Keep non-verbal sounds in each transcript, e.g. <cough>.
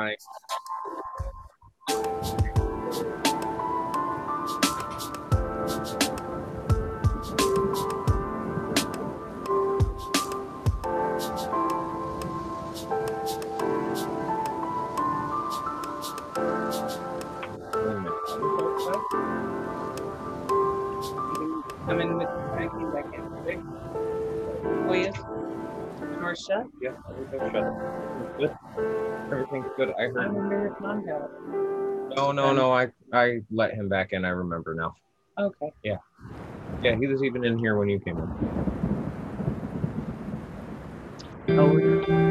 trying. I'm in with I back in. Right? Oh. Door shut. Yeah, everything's shut. Good. Everything's good. I I heard. wonder if mom got it. No, no, no. I I let him back in. I remember now. Okay. Yeah. Yeah, he was even in here when you came in. Oh,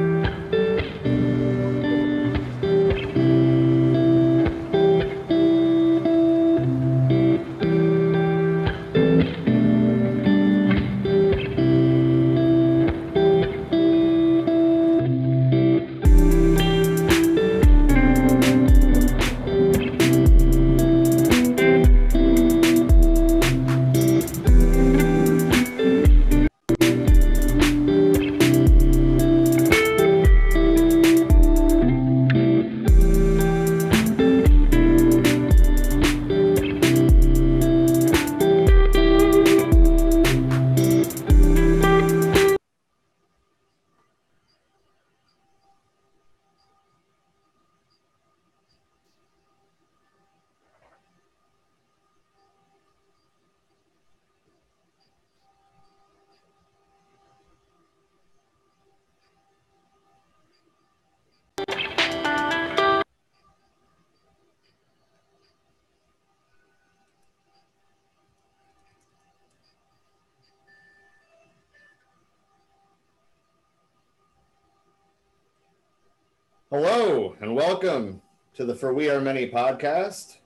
Hello and welcome to the For We Are Many podcast.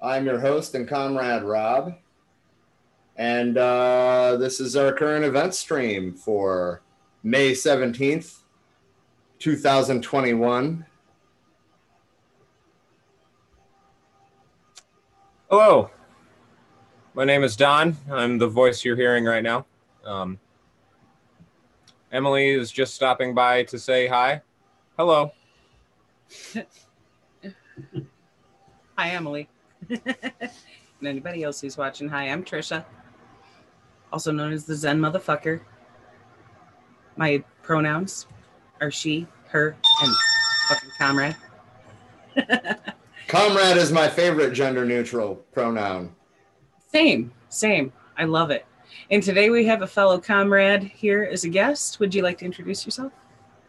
I'm your host and comrade Rob, and uh, this is our current event stream for May 17th, 2021. Hello. My name is Don. I'm the voice you're hearing right now. Um, Emily is just stopping by to say hi. Hello. <laughs> Hi, Emily. <laughs> and anybody else who's watching, hi, I'm Trisha, also known as the Zen motherfucker. My pronouns are she, her, and fucking comrade. <laughs> Comrade is my favorite gender neutral pronoun. Same, same. I love it. And today we have a fellow comrade here as a guest. Would you like to introduce yourself?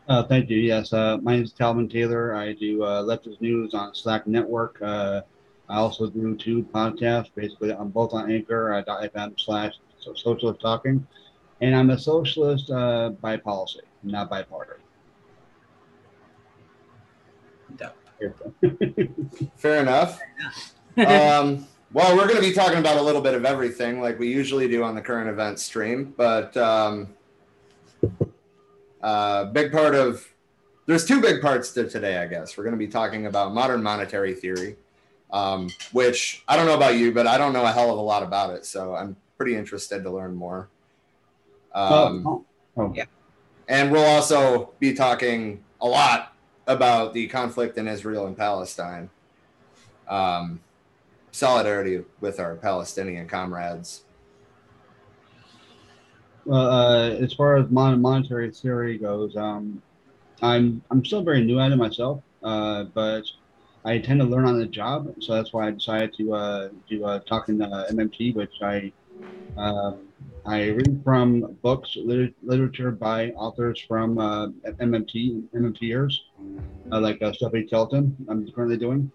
Uh, thank you. Yes, uh, my name is Calvin Taylor. I do uh, leftist news on Slack Network. Uh, I also do two podcasts, basically on both on Anchor uh, .fm slash Socialist Talking, and I'm a socialist uh, by policy, not by party. Dope. Fair enough. <laughs> um, well, we're going to be talking about a little bit of everything like we usually do on the current event stream, but um, uh, big part of there's two big parts to today, I guess. We're going to be talking about modern monetary theory, um, which I don't know about you, but I don't know a hell of a lot about it, so I'm pretty interested to learn more. Um, oh, oh, Yeah. and we'll also be talking a lot about the conflict in Israel and Palestine. Um, solidarity with our Palestinian comrades. Well, uh, as far as mon- monetary theory goes, um, I'm I'm still very new at it myself, uh, but I tend to learn on the job, so that's why I decided to uh, do uh, talking to MMT, which I um I read from books, lit- literature by authors from uh, MMT, MMTers, uh, like uh, Stephanie Kelton. I'm currently doing.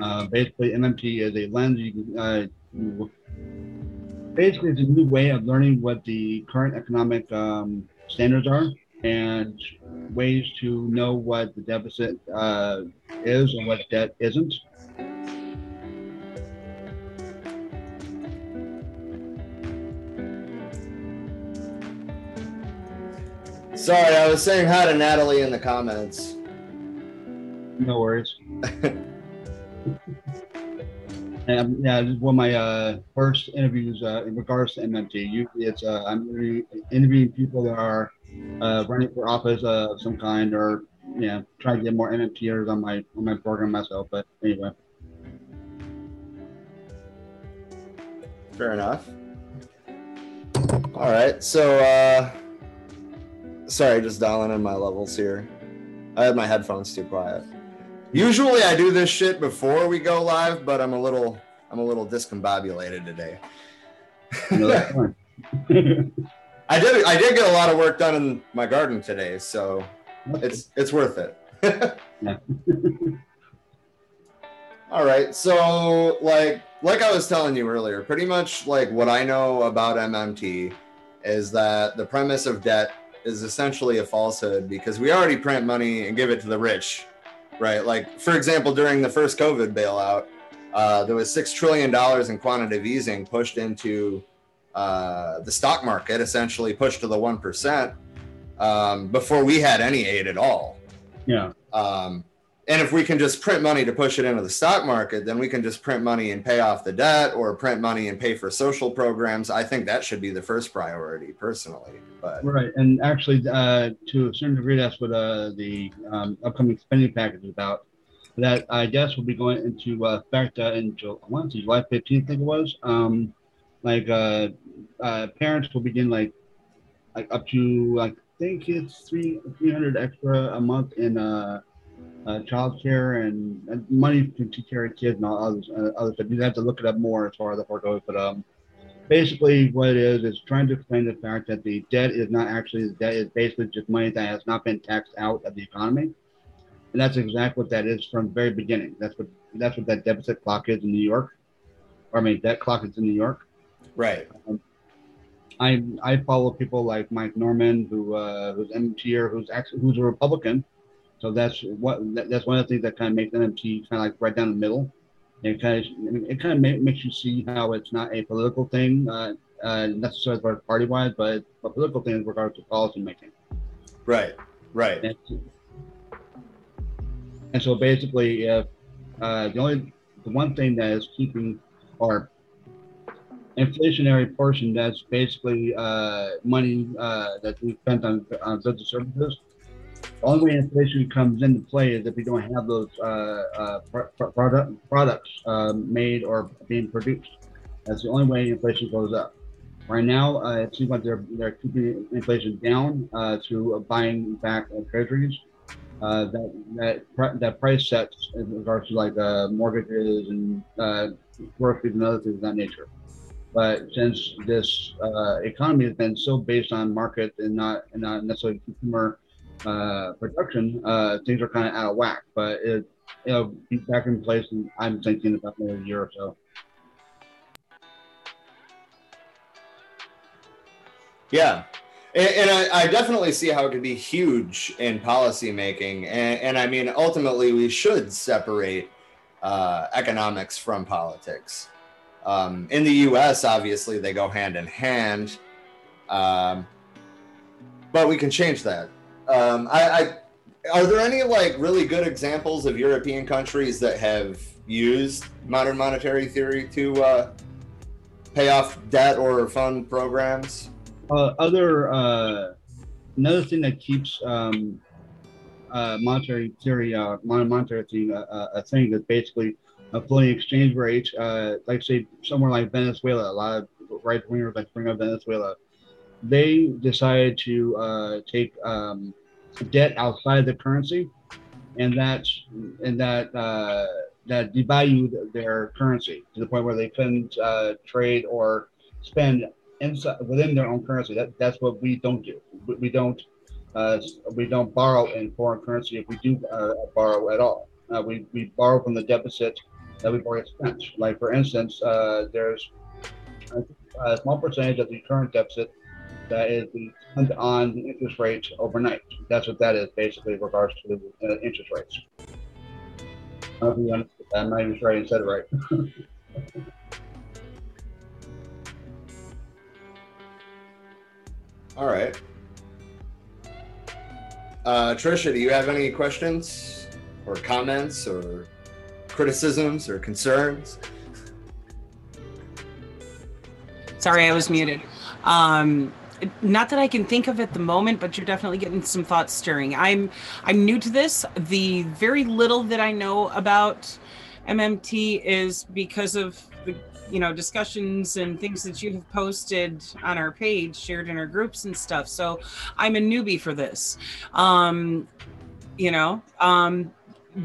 Uh, basically, MMT is a lens you can. Uh, you- basically it's a new way of learning what the current economic um, standards are and ways to know what the deficit uh, is and what debt isn't. Sorry, I was saying hi to Natalie in the comments. No worries. <laughs> and yeah, this is one of my uh, first interviews uh, in regards to MMT. Usually, it's uh, I'm interview- interviewing people that are uh, running for office of some kind or yeah, try to get more MMTers on my on my program myself. But anyway, Fair enough. All right. So, uh, sorry, just dialing in my levels here. I had my headphones too quiet. Usually I do this shit before we go live, but I'm a little, I'm a little discombobulated today. you know, that's <laughs> fine. I did, I did get a lot of work done in my garden today, so it's, it's worth it. <laughs> All right. So, like, like I was telling you earlier, pretty much like what I know about MMT is that the premise of debt is essentially a falsehood because we already print money and give it to the rich, right? Like, for example, during the first COVID bailout, uh, there was six trillion dollars in quantitative easing pushed into uh, the stock market, essentially pushed to the one percent um, before we had any aid at all. yeah, Um, and if we can just print money to push it into the stock market, then we can just print money and pay off the debt or print money and pay for social programs. I think that should be the first priority personally. But right. And actually, uh, to a certain degree, that's what uh, the um, upcoming spending package is about. That I guess will be going into uh, effect uh, in July, July 15th, I think it was. Um, like uh, uh, parents will begin like like up to like I think it's three 300 extra a month in uh, child care and, and money to take care of kids and all others, uh, other stuff. You have to look it up more as far as the part goes, but um, basically what it is is trying to explain the fact that the debt is not actually the debt is basically just money that has not been taxed out of the economy, and that's exactly what that is from the very beginning. That's what that's what that deficit clock is in New York, or I mean debt clock is in New York. right, I I follow people like Mike Norman, who uh, who's MTer, who's actually who's a Republican. So that's what that, that's one of the things that kind of makes MMT kind of like right down the middle. It kind of it kind of ma- makes you see how it's not a political thing, uh, uh, necessarily as party wise, but a political thing in regards to policy making. right, right, And, and so basically, if uh, the only the one thing that is keeping our inflationary portion that's basically uh, money uh, that we spent on, on goods and services. Only way inflation comes into play is if we don't have those uh, uh, pro- product, products um, made or being produced. That's the only way inflation goes up. Right now, uh, it seems like they're they're keeping inflation down through buying back treasuries. Uh, that that pr- that price sets in regards to like uh, mortgages and uh, groceries and other things of that nature. But since this uh, economy has been so based on market and not and not necessarily consumer uh, production, uh, things are kind of out of whack. But it it'll be back in place, and I'm thinking about maybe a year or so. yeah. And, and I, I definitely see how it could be huge in policymaking. And, and I mean, ultimately, we should separate uh, economics from politics. Um, in the US, obviously, they go hand in hand. Um, but we can change that. Um, I, I are there any like really good examples of European countries that have used modern monetary theory to uh, pay off debt or fund programs? Uh, other uh, another thing that keeps um, uh, monetary theory, uh, monetary thing, uh, a thing is basically a floating exchange rate. Like say somewhere like Venezuela, a lot of right wingers like bring up Venezuela. They decided to uh, take um, debt outside the currency, and that and that uh, that devalued their currency to the point where they couldn't uh, trade or spend inside within their own currency. That that's what we don't do. We, don't uh, we don't borrow in foreign currency if we do uh, borrow at all. Uh, we we borrow from the deficit that we've already spent. Like for instance, there's a small percentage of the current deficit that is spent on interest rates overnight. That's what that is basically in regards to the uh, interest rates. I don't know if you understand that. I'm not even sure I said it right. <laughs> All right. Uh, Trisha, do you have any questions or comments or criticisms or concerns? Sorry, I was muted. Um, not that I can think of at the moment, but you're definitely getting some thoughts stirring. I'm I'm new to this. The very little that I know about MMT is because of the you know discussions and things that you have posted on our page, shared in our groups and stuff. So I'm a newbie for this. Um, you know, um,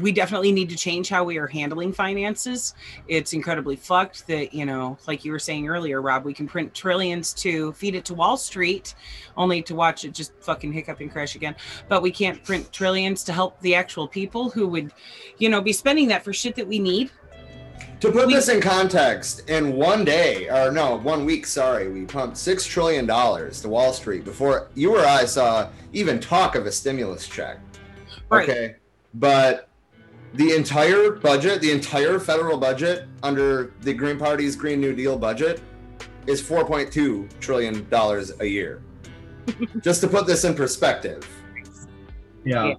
we definitely need to change how we are handling finances. It's incredibly fucked that, you know, like you were saying earlier, Rob, we can print trillions to feed it to Wall Street, only to watch it just fucking hiccup and crash again. But we can't print trillions to help the actual people who would, you know, be spending that for shit that we need. To put We- this in context, in one day, or no, one week, sorry, we pumped six trillion dollars to Wall Street before you or I saw even talk of a stimulus check. Right. Okay, but the entire budget, the entire federal budget under the Green Party's Green New Deal budget, is 4.2 trillion dollars a year. <laughs> Just to put this in perspective. Yeah. Yeah.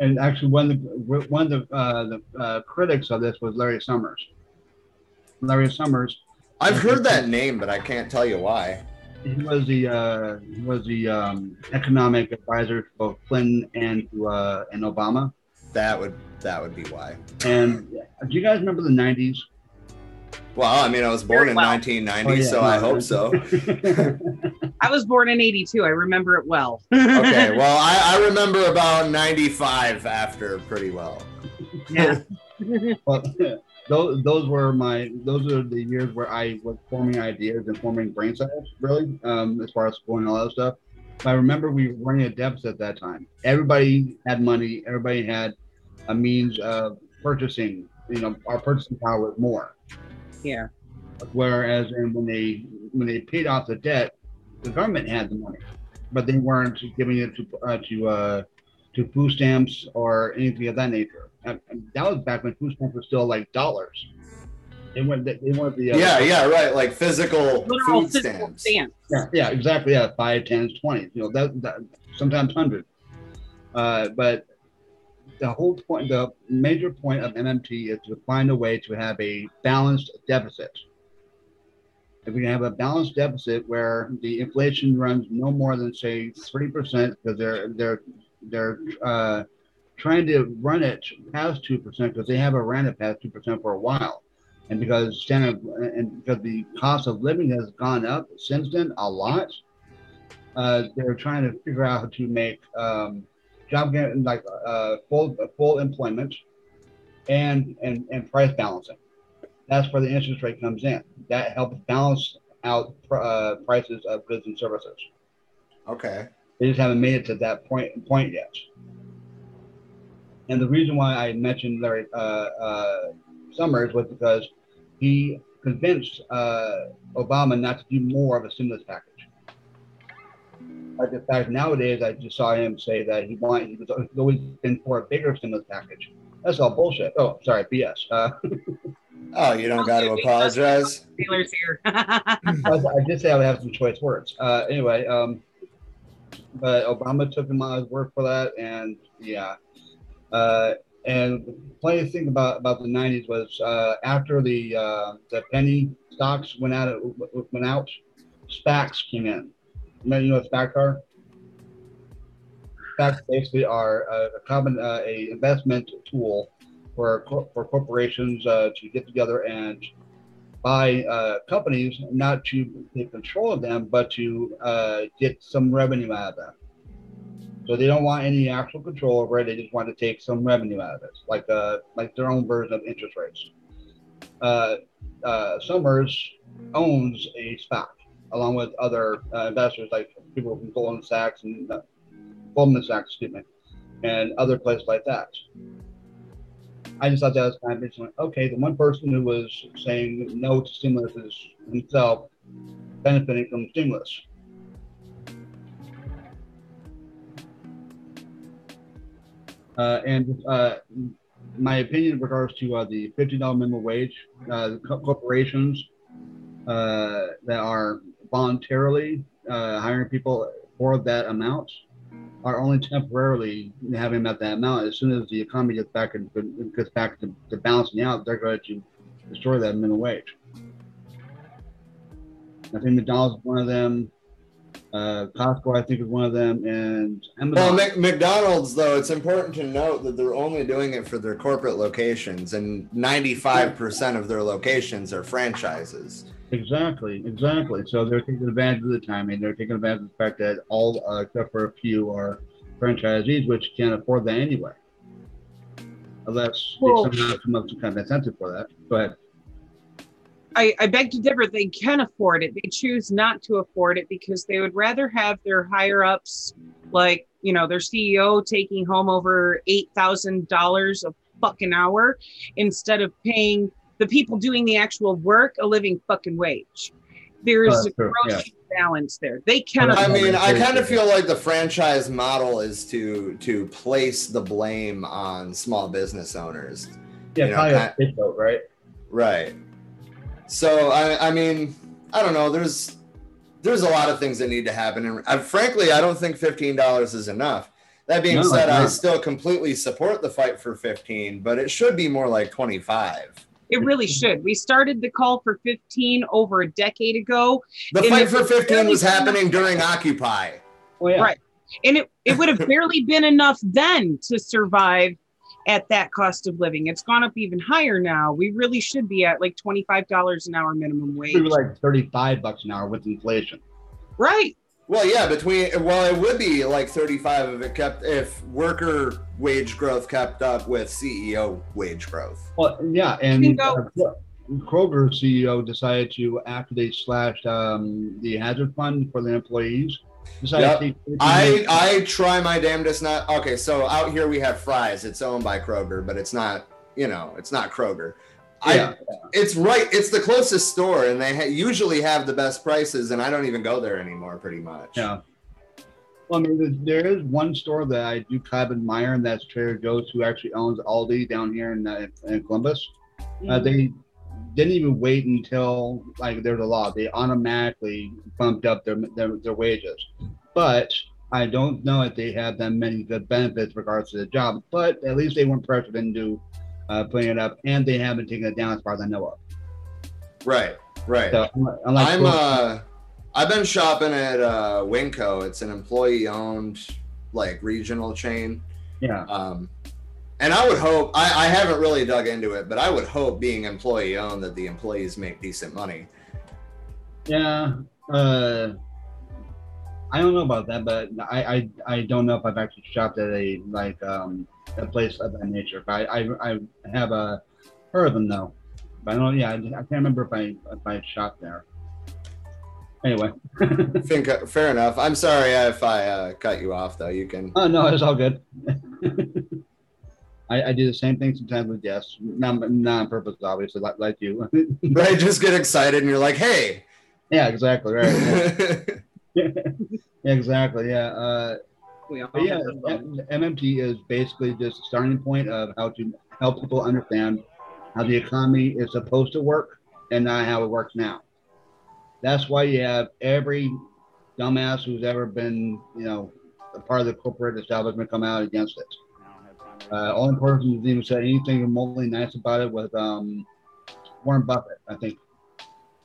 And actually, one of the one of the, uh, the uh, critics of this was Larry Summers. Larry Summers, I've heard that name, but I can't tell you why. he was the uh, he was the um, economic advisor to both Clinton and to, uh, and Obama. That would that would be why. And do you guys remember the '90s? Well, I mean, I was born in well. 1990, Oh, yeah, so I hope so. <laughs> I was born in 82. I remember it well. okay, <laughs> well, I, I remember about 95 after pretty well. yeah. <laughs> well, those those were my those are the years where I was forming ideas and forming brain cells, really, um, as far as school and all that stuff. I remember we were running a deficit at that time. Everybody had money. Everybody had a means of purchasing. You know, our purchasing power was more. Yeah. Whereas, and when they when they paid off the debt, the government had the money, but they weren't giving it to uh, to uh, to food stamps or anything of that nature. And, and that was back when food stamps were still like dollars. They weren't. They weren't the. Uh, Yeah, yeah, right. Like physical Literal food physical stamps. stamps. Yeah, yeah, exactly. Yeah, five, tens, twenties. You know, that, that sometimes hundred. Uh, but the whole point, the major point of MMT is to find a way to have a balanced deficit. If we can have a balanced deficit where the inflation runs no more than say three percent, because they're they're they're uh, trying to run it past two percent because they haven't ran it past two percent for a while and because standard and because the cost of living has gone up since then a lot, uh, they're trying to figure out how to make um, job like uh, full full employment and and and price balancing. That's where the interest rate comes in. That helps balance out uh, prices of goods and services. Okay. They just haven't made it to that point point yet. And the reason why I mentioned Larry uh, uh, Summers was because he convinced uh, Obama not to do more of a stimulus package. Like in fact nowadays, I just saw him say that he wanted he was always been for a bigger stimulus package. That's all bullshit. Oh, sorry, BS. Uh, <laughs> Oh, you don't got to apologize. Taylor's here. <laughs> I, I did say I would have some choice words. Uh, anyway, um, but Obama took him on his word for that, and yeah, uh, and the funny thing about about the '90s was uh, after the uh, the penny stocks went out went out, SPACs came in. You know, you know what SPACs are? SPACs basically are a, a common uh, a investment tool for for corporations uh, to get together and buy uh, companies not to take control of them, but to uh, get some revenue out of them. So they don't want any actual control over it. They just want to take some revenue out of it, like uh, like their own version of interest rates. Uh, uh, Summers owns a stock along with other uh, investors like people from Goldman Sachs and uh, Goldman Sachs, excuse me, and other places like that. I just thought that was kind of interesting. Okay, the one person who was saying no to stimulus is himself benefiting from stimulus. And uh, my opinion in regards to uh, the $50 minimum wage, uh, co- corporations uh, that are voluntarily uh, hiring people for that amount are only temporarily having at that amount. As soon as the economy gets back and gets back to, to balancing out, they're going to destroy that minimum wage. I think McDonald's is one of them. Uh, Costco, I think, is one of them, and Well, Amazon. Mc- McDonald's though, it's important to note that they're only doing it for their corporate locations, and 95% of their locations are franchises. Exactly, exactly. So they're taking advantage of the timing. They're taking advantage of the fact that all, uh, except for a few, are franchisees, which can't afford that anyway. Unless Well- they somehow come up with some kind of incentive for that. Go ahead. I, I beg to differ. They can afford it. They choose not to afford it because they would rather have their higher ups, like you know, their CEO taking home over eight thousand dollars a fucking hour instead of paying the people doing the actual work a living fucking wage. There's Oh, a true, gross balance there. They can. I mean, I kind of feel like the franchise model is to to place the blame on small business owners. Yeah, You know, probably a kind- scapegoat, right? Right. So I, I mean, I don't know. There's there's a lot of things that need to happen, and I, frankly, I don't think fifteen dollars is enough. That being No, it's said, I still completely support the fight for fifteen, but it should be more like twenty five. It really should. We started the call for 15 over a decade ago, The fight for fifteen barely was happening during Occupy. Well, yeah. Right. and it, it would have barely been enough then to survive at that cost of living. It's gone up even higher now. We really should be at like $25 an hour minimum wage. Maybe like 35 bucks an hour with inflation. right. Well, yeah, between well, it would be like thirty-five if it kept if worker wage growth kept up with CEO wage growth. Well, yeah, and uh, Kroger CEO decided to, after they slashed um, the hazard fund for the employees, decided Yep. to take 15 I I try my damnedest not. Okay, so out here we have Fry's. It's owned by Kroger, but it's not. You know, it's not Kroger. yeah, I it's right. It's the closest store, and they ha- usually have the best prices. And I don't even go there anymore, pretty much. yeah. Well, I mean, there there is one store that I do kind of admire, and that's Trader Joe's, who actually owns Aldi down here in, uh, in Columbus. Uh, they didn't even wait until like there's a law. They automatically bumped up their, their their wages. But I don't know if they have that many good benefits regards to the job. But at least they weren't pressured into uh, putting it up, and they haven't taken it down as far as I know of. Right. Right. So unlike- I'm uh I've been shopping at uh WinCo. It's an employee owned like regional chain. yeah, Um and I would hope I, I haven't really dug into it, but I would hope being employee owned that the employees make decent money. yeah. Uh, I don't know about that, but I, I I don't know if I've actually shopped at a like um a place of that nature. But I I, I have uh, heard of them though. But I don't. Yeah, I, I can't remember if I if I shopped there. Anyway. <laughs> think uh, fair enough. I'm sorry if I uh, cut you off though. You can Oh no, it's all good. <laughs> I, I do the same thing sometimes with guests, not, not on purpose, obviously, like, like you. <laughs> right just get excited and you're like, hey. yeah, exactly. Right. Yeah, <laughs> yeah exactly. Yeah. Uh, We but yeah, have those. M- MMT is basically just a starting point of how to help people understand how the economy is supposed to work and not how it works now. That's why you have every dumbass who's ever been, you know, a part of the corporate establishment come out against it. Uh, only person who's even said anything remotely nice about it was um, Warren Buffett, I think,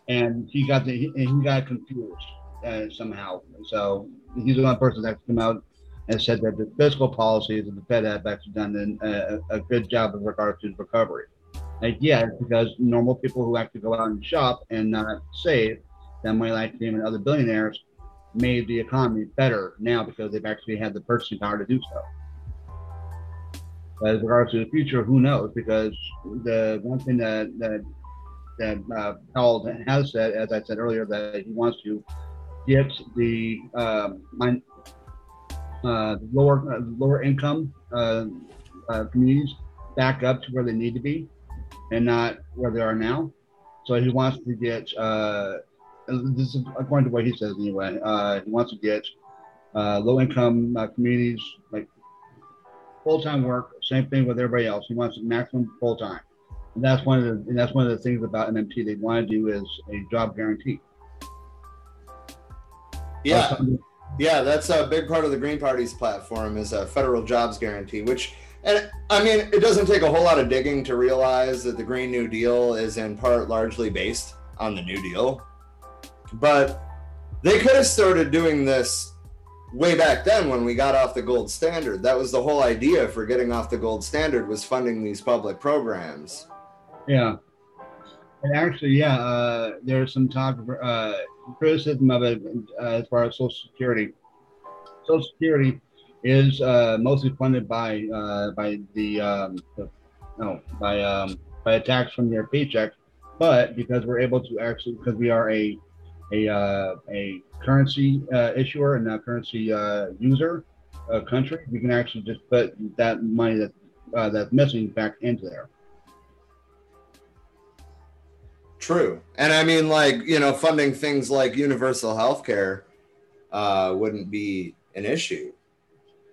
and he got the, he, he got confused uh, somehow. So he's the only person that's come out and said that the fiscal policies of the Fed have actually done an, a, a good job in regards to recovery. Like, yeah, because normal people who actually go out and shop and not save, that money like him and other billionaires, made the economy better now because they've actually had the purchasing power to do so. As regards to the future, who knows? Because the one thing that that that uh, has said, as I said earlier, that he wants to get the um, min- uh, lower uh, lower income uh, uh, communities back up to where they need to be, and not where they are now. So he wants to get. Uh, this is according to what he says anyway. Uh, he wants to get uh, low income uh, communities like full time work. Same thing with everybody else. He wants maximum full time. And that's one of the and that's one of the things about MMT they want to do is a job guarantee. yeah. Yeah, that's a big part of the Green Party's platform is a federal jobs guarantee, which, and I mean, it doesn't take a whole lot of digging to realize that the Green New Deal is in part largely based on the New Deal. But they could have started doing this way back then when we got off the gold standard. That was the whole idea for getting off the gold standard was funding these public programs. Yeah. And actually, yeah, uh, there's some talk uh, criticism of it uh, as far as Social Security. Social Security is uh, mostly funded by uh, by the, um, the no by um, by a tax from your paycheck, but because we're able to actually because we are a a uh, a currency uh, issuer and a currency uh, user uh, country, you can actually just put that money that uh, that's missing back into there. True. And I mean, like, you know, funding things like universal health care uh, wouldn't be an issue.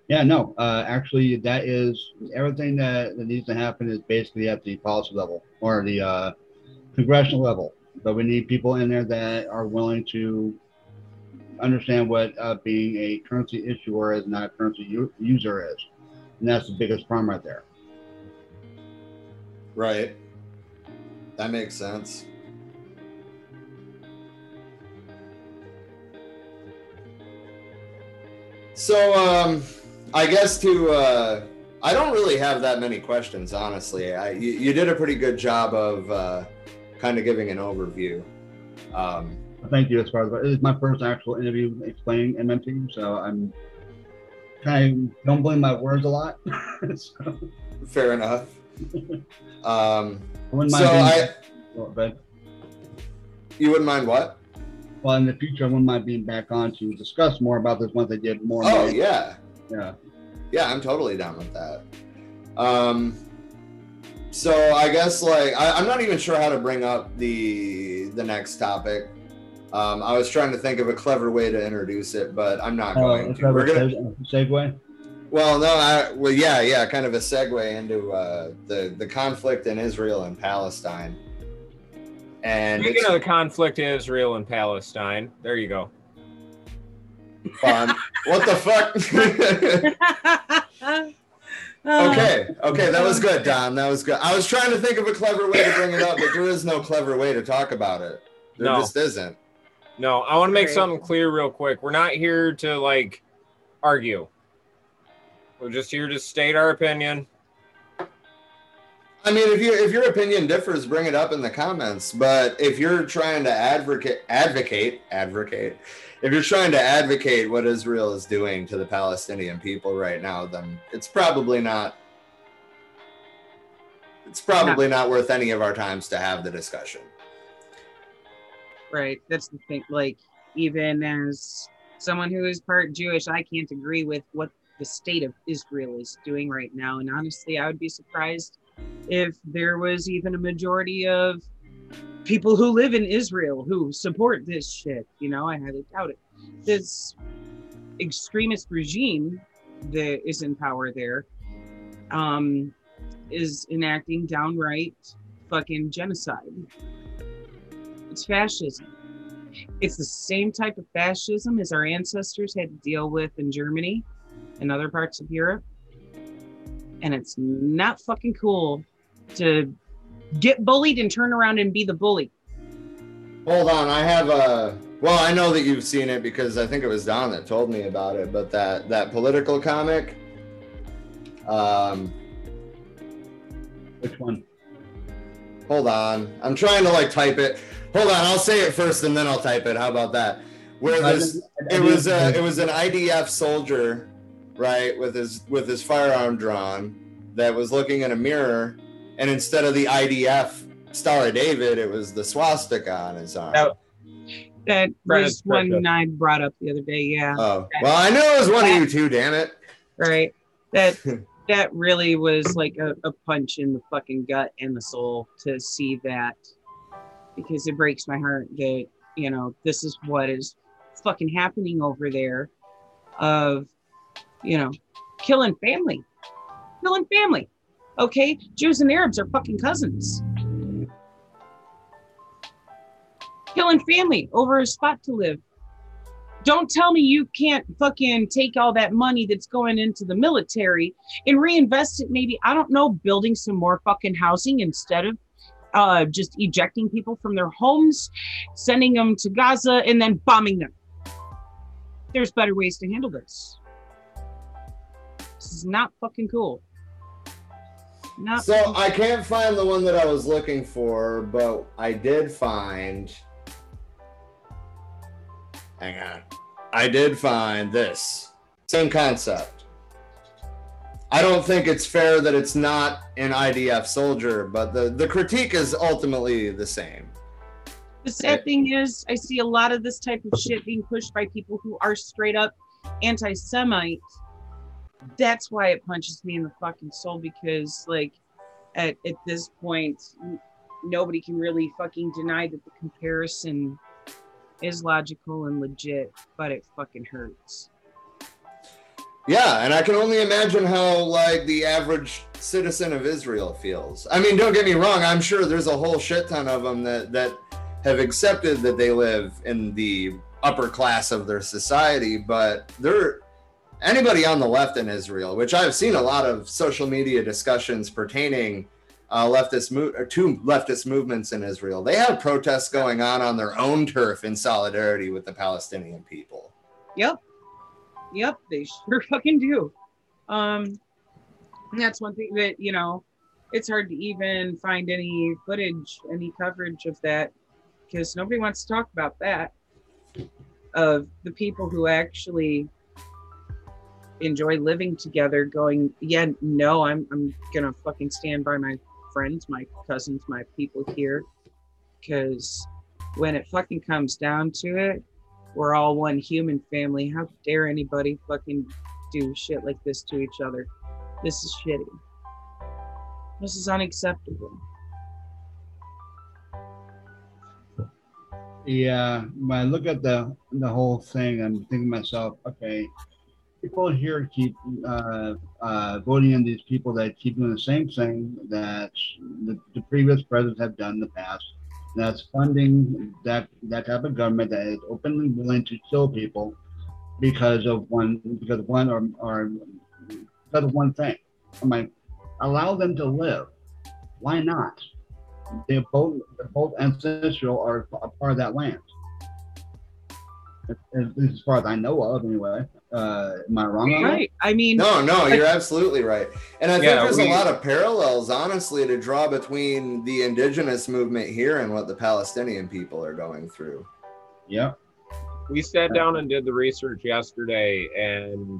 Yeah, no, uh, actually, that is everything that, that needs to happen is basically at the policy level or the uh, congressional level. But we need people in there that are willing to understand what uh, being a currency issuer is, not a currency u- user is. And that's the biggest problem right there. Right. That makes sense. So, um, I guess to, uh, I don't really have that many questions, honestly. I, you, you did a pretty good job of uh, kind of giving an overview. Um, Thank you. As far as it is my first actual interview explaining MMT, so I'm kind of don't blame my words a lot. <laughs> so, fair enough. <laughs> Um, I wouldn't so I, well, but you wouldn't mind what? well, in the future, I wouldn't mind being back on to discuss more about this once I get more. Oh yeah, yeah. yeah, I'm totally down with that. Um, so I guess like I, I'm not even sure how to bring up the the next topic. Um, I was trying to think of a clever way to introduce it, but I'm not Oh, going to. We're gonna. segue. Well, no, I, well, yeah, yeah, kind of a segue into uh, the the conflict in Israel and Palestine. And Speaking it's of the conflict in Israel and Palestine, there you go. fun. what the fuck? <laughs> <laughs> <laughs> Oh, okay, okay, that was good, Don. That was good. I was trying to think of a clever way to bring it up, but there is no clever way to talk about it. There No. just isn't. No, I want to make something clear real quick. We're not here to like argue. We're just here to state our opinion. I mean, if you if your opinion differs, bring it up in the comments. But if you're trying to advocate, advocate, advocate, if you're trying to advocate what Israel is doing to the Palestinian people right now, then it's probably not. It's probably not worth any of our times to have the discussion. right. That's the thing. Like, even as someone who is part Jewish, I can't agree with what the state of Israel is doing right now. And honestly, I would be surprised if there was even a majority of people who live in Israel who support this shit. You know, I highly doubt it. This extremist regime that is in power there um, is enacting downright fucking genocide. It's fascism. It's the same type of fascism as our ancestors had to deal with in Germany and other parts of Europe. And it's not fucking cool to get bullied and turn around and be the bully. Hold on, I have a. Well, I know that you've seen it because I think it was Don that told me about it. But that that political comic, um, Which one? hold on, I'm trying to like type it. Hold on, I'll say it first and then I'll type it. How about that? Where this, it was uh, didn't- it was an IDF soldier, right, with his with his firearm drawn, that was looking in a mirror, and instead of the IDF Star of David, it was the swastika on his arm. That- That was one I brought up the other day. Yeah. Oh, well, I knew it was one of you two. Damn it. right that <laughs> that really was like a, a punch in the fucking gut and the soul to see that because it breaks my heart that you know this is what is fucking happening over there of you know killing family killing family okay? Jews and arabs are fucking cousins. Killing family over a spot to live. Don't tell me you can't fucking take all that money that's going into the military and reinvest it. Maybe i don't know building some more fucking housing instead of uh just ejecting people from their homes sending them to gaza and then bombing them. There's better ways to handle this. This is not fucking cool. Not So I can't find the one that I was looking for, but I did find. Hang on. I did find this. Same concept. I don't think it's fair that it's not an IDF soldier, but the, the critique is ultimately the same. The sad thing is, I see a lot of this type of shit being pushed by people who are straight up anti Semite. That's why it punches me in the fucking soul because, like, at, at this point, nobody can really fucking deny that the comparison is logical and legit, but it fucking hurts. Yeah, and I can only imagine how like the average citizen of Israel feels. I mean, don't get me wrong. I'm sure there's a whole shit ton of them that that have accepted that they live in the upper class of their society, but they're anybody on the left in Israel, which I've seen a lot of social media discussions pertaining uh, leftist mo- or to leftist movements in Israel. They have protests going on on their own turf in solidarity with the Palestinian people. Yep. Yep, they sure <laughs> fucking do. Um that's one thing that, you know, it's hard to even find any footage, any coverage of that because nobody wants to talk about that. Of the people who actually enjoy living together going, yeah, no, I'm I'm gonna fucking stand by my friends, my cousins, my people here. Cause when it fucking comes down to it, we're all one human family. How dare anybody fucking do shit like this to each other? This is shitty. This is unacceptable. Yeah, when I look at the the whole thing, I'm thinking to myself, okay, people here keep uh, uh, voting in these people that keep doing the same thing that the, the previous presidents have done in the past. That's funding that that type of government that is openly willing to kill people because of one because of one or or because of one thing. I'm like, allow them to live. Why not? They both they're both ancestral are a part of that land. As, as far as I know of, anyway. Uh, am I wrong? Right. I mean, No, no, you're absolutely right. And I think Yeah, there's we- a lot of parallels, honestly, to draw between the indigenous movement here and what the Palestinian people are going through. Yep. we sat down and did the research yesterday and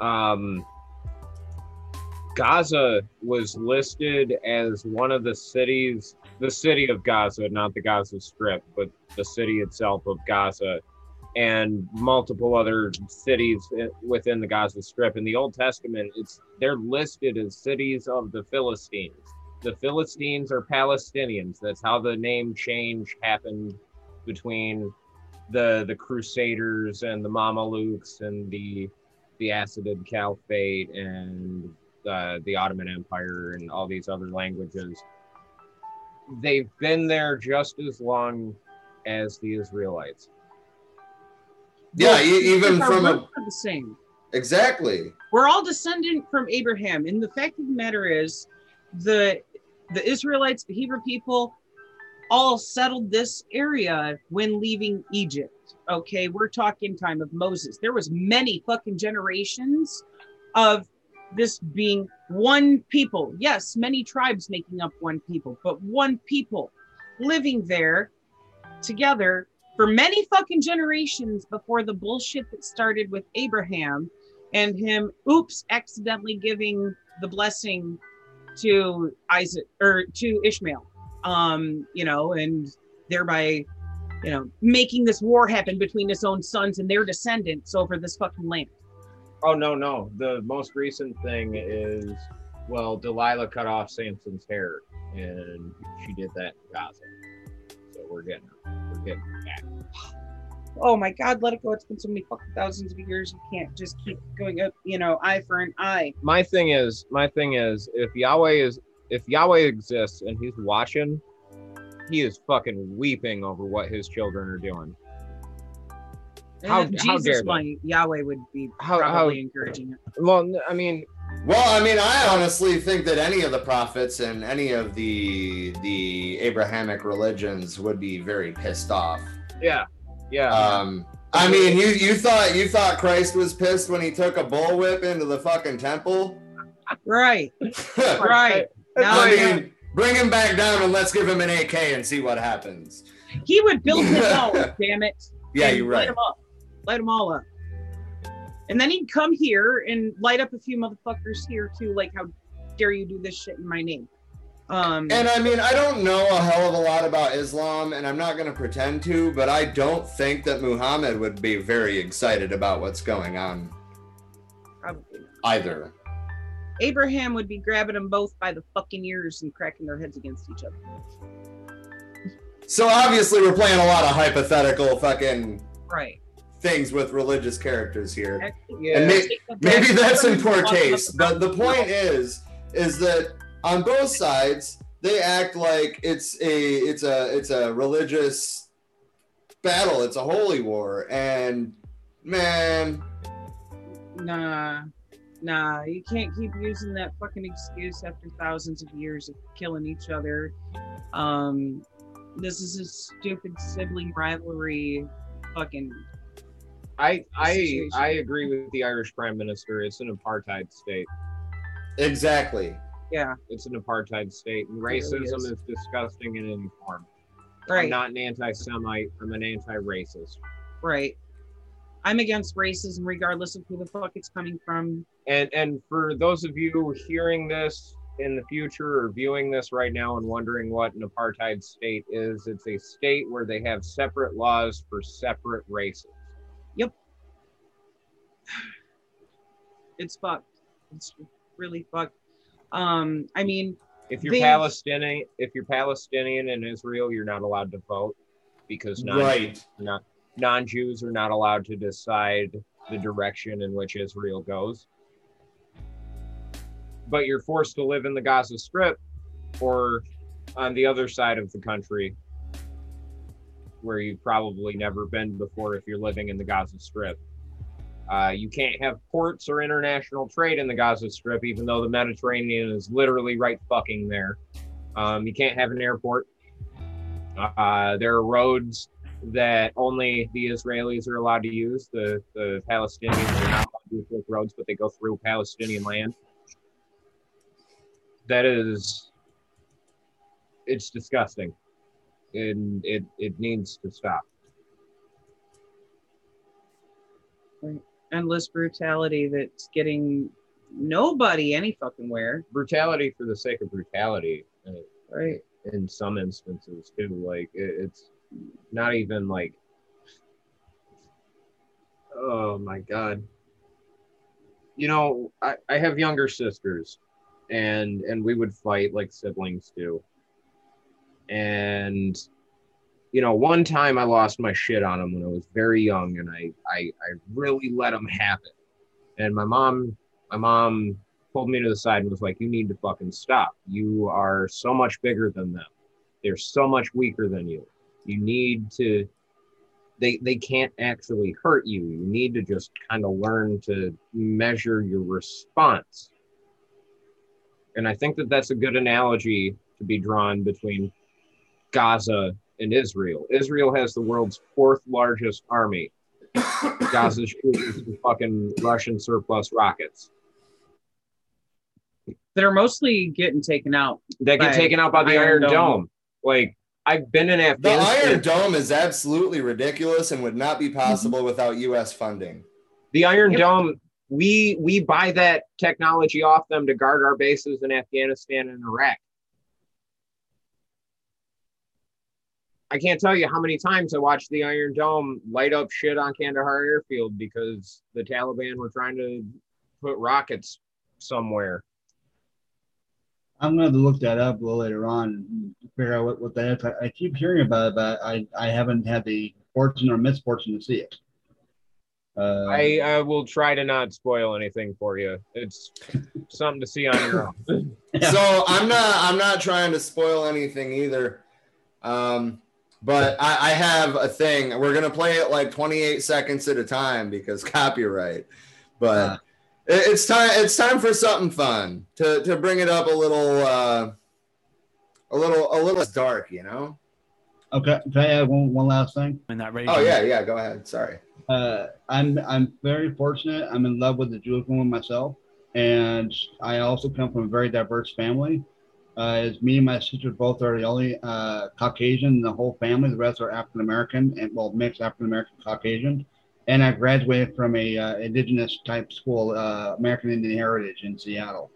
um Gaza was listed as one of the cities the city of Gaza not the Gaza strip but the city itself of Gaza and multiple other cities within the Gaza strip in the Old Testament it's they're listed as cities of the Philistines the Philistines are Palestinians that's how the name change happened between the the Crusaders and the Mamelukes and the the Abbasid Caliphate and uh, the Ottoman Empire and all these other languages. They've been there just as long as the Israelites. Yeah, e- even from a the same. exactly. We're all descendant from Abraham, and the fact of the matter is, the the Israelites, the Hebrew people, all settled this area when leaving Egypt. Okay, we're talking time of Moses. There was many fucking generations of this being one people. Yes, many tribes making up one people, but one people living there together for many fucking generations before the bullshit that started with Abraham and him oops accidentally giving the blessing to Isaac or to Ishmael um you know and thereby you know making this war happen between his own sons and their descendants over this fucking land Oh no, no. The most recent thing is well, Delilah cut off Samson's hair, and she did that in Gaza. So we're getting her. <sighs> Oh my god let it go it's been so many fucking thousands of years you can't just keep going up you know eye for an eye my thing is my thing is if Yahweh is if Yahweh exists and he's watching, he is fucking weeping over what his children are doing. How- And how Jesus, dare they? Yahweh would be How- probably how- encouraging it. Well, I mean, Well, I mean, I honestly think that any of the prophets and any of the the Abrahamic religions would be very pissed off. yeah, yeah. Um, I mean, you you thought you thought Christ was pissed when he took a bullwhip into the fucking temple? Right. <laughs> Right. Now I I know. mean, bring him back down and let's give him an AK and see what happens. He would build his <laughs> own, damn it. Yeah, and you're right. Light right. them up. Light them all up. And then he'd come here and light up a few motherfuckers here too. Like, how dare you do this shit in my name? Um, And I mean, I don't know a hell of a lot about Islam, and I'm not going to pretend to, but I don't think that Muhammad would be very excited about what's going on probably not. either. Abraham would be grabbing them both by the fucking ears and cracking their heads against each other. So obviously, we're playing a lot of hypothetical fucking Right. Things with religious characters here. Actually, And may- maybe that's in poor taste, but the point is, is that on both sides they act like it's a it's a it's a religious battle. It's a holy war, and man, Nah, nah, you can't keep using that fucking excuse after thousands of years of killing each other. Um, this is a stupid sibling rivalry. Fucking I I. I agree with the Irish Prime Minister. It's an apartheid state. exactly. yeah, It's an apartheid state, and It really racism is. is disgusting in any form. I'm right, not an anti-Semite. I'm an anti-racist. right. I'm against racism regardless of who the fuck it's coming from. And and for those of you hearing this in the future or viewing this right now and wondering what an apartheid state is, it's a state where they have separate laws for separate races. It's fucked. It's really fucked. Um, I mean, If you're They- Palestinian, if you're Palestinian in Israel, you're not allowed to vote because non Right. not non-Jews are not allowed to decide the direction in which Israel goes. But you're forced to live in the Gaza Strip or on the other side of the country where you've probably never been before if you're living in the Gaza Strip. Uh, you can't have ports or international trade in the Gaza Strip, even though the Mediterranean is literally right fucking there. Um, you can't have an airport. Uh, there are roads that only the Israelis are allowed to use. The, the Palestinians are not allowed to use roads, but they go through Palestinian land. That is, it's disgusting. And it, it needs to stop. endless brutality that's getting nobody any fucking where. Brutality for the sake of brutality. uh, Right. in some instances too. Like it, it's not even like, oh my god. You know, I, I have younger sisters, and and we would fight like siblings do. And you know, one time I lost my shit on them when I was very young, and I I, I really let them have it. And my mom, my mom pulled me to the side and was like, "You need to fucking stop. You are so much bigger than them. They're so much weaker than you. You need to. They they can't actually hurt you. You need to just kind of learn to measure your response. And I think that that's a good analogy to be drawn between Gaza and Israel. Israel has the world's fourth largest army. Gaza shooting some fucking Russian surplus rockets. They're mostly getting taken out. that get By taken out by the Iron Iron, Dome. Dome. Like I've been in Afghanistan. The Afghanistan. Iron Dome is absolutely ridiculous and would not be mhm. possible without U.S. funding. the Iron Yep. Dome. We we buy that technology off them to guard our bases in Afghanistan and Iraq. I can't tell you how many times I watched the Iron Dome light up shit on Kandahar airfield because the Taliban were trying to put rockets somewhere. I'm going to look that up a little later on and figure out what, what that is. I, I keep hearing about it, but I, I haven't had the fortune or misfortune to see it. Uh, I, I will try to not spoil anything for you. It's <laughs> something to see on your own. Yeah. <laughs> So I'm not I'm not trying to spoil anything either. Um, but I, I have a thing. We're gonna play it like 28 seconds at a time because <laughs> copyright. But Ah. it- it's time it's time for something fun to, to bring it up a little uh, a little a little dark, you know. Okay, can I add one, one last thing? in that region. Oh yeah, yeah. Go ahead. Sorry. Uh, I'm I'm very fortunate. I'm in love with the Jewish woman myself, and I also come from a very diverse family. Uh, as me and my sister both are the only uh, Caucasian in the whole family. The rest are African American and well mixed African American Caucasian. And I graduated from a uh, indigenous type school, uh, American Indian Heritage in Seattle.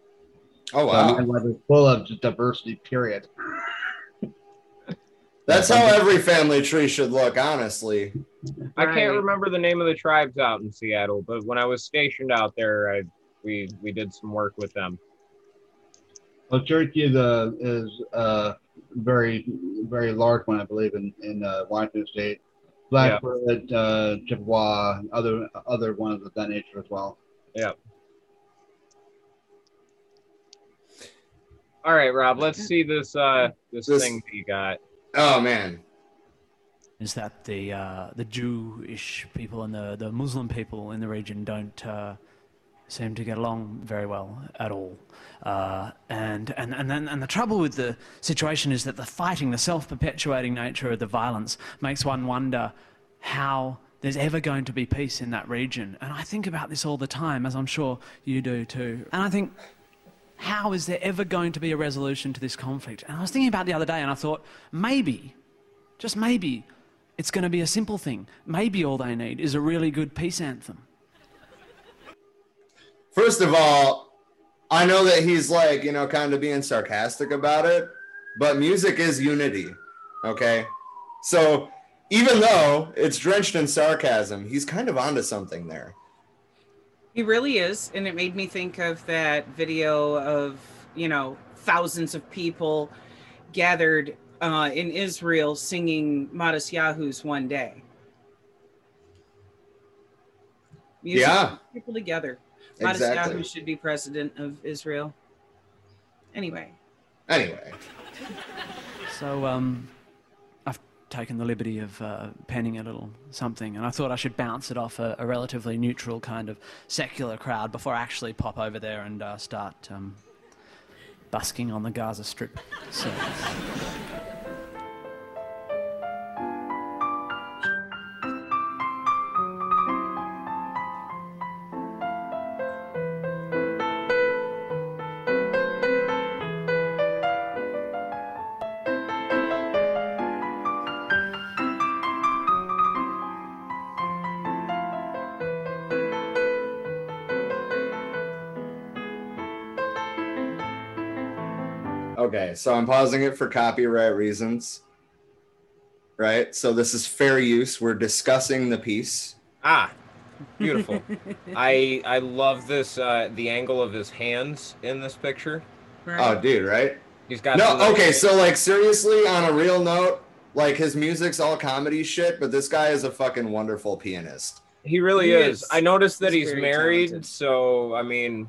Oh So wow. my life is full of diversity. Period. <laughs> That's how every family tree should look, honestly. I can't remember the name of the tribes out in Seattle, but when I was stationed out there, I we we did some work with them. Well, Cherokee is a is a very very large one, I believe, in in uh, Washington State. Blackfoot, uh, Chippewa, other other ones of that nature as well. Yeah. All right, Rob, let's see this uh this, This- thing that you got. Oh man. is that the uh, the Jewish people and the, the Muslim people in the region don't uh, seem to get along very well at all. Uh, and and and then and the trouble with the situation is that the fighting, the self-perpetuating nature of the violence, makes one wonder how there's ever going to be peace in that region. And I think about this all the time, as I'm sure you do too. And I think how is there ever going to be a resolution to this conflict? And I was thinking about the other day and I thought, maybe, just maybe, it's going to be a simple thing. Maybe all they need is a really good peace anthem. First of all, I know that he's like, you know, kind of being sarcastic about it, but music is unity. Okay. So even though it's drenched in sarcasm, he's kind of onto something there. He really is, and it made me think of that video of you know thousands of people gathered uh, in Israel singing Matisyahu's "One Day." Music Yeah. people together. Modest Exactly. Yahu should be president of Israel. Anyway, Anyway. So um, I've taken the liberty of uh, penning a little something, and I thought I should bounce it off a, a relatively neutral kind of secular crowd before I actually pop over there and uh, start um, busking on the Gaza Strip. So. So I'm pausing it for copyright reasons. Right? So this is fair use. We're discussing the piece. Ah, beautiful. <laughs> I I love this uh the angle of his hands in this picture. Oh, dude, right? He's got No, the, like- okay, so like seriously, on a real note, like his music's all comedy shit, but this guy is a fucking wonderful pianist. He really He is. is. I noticed that He's he's, married, talented. so I mean,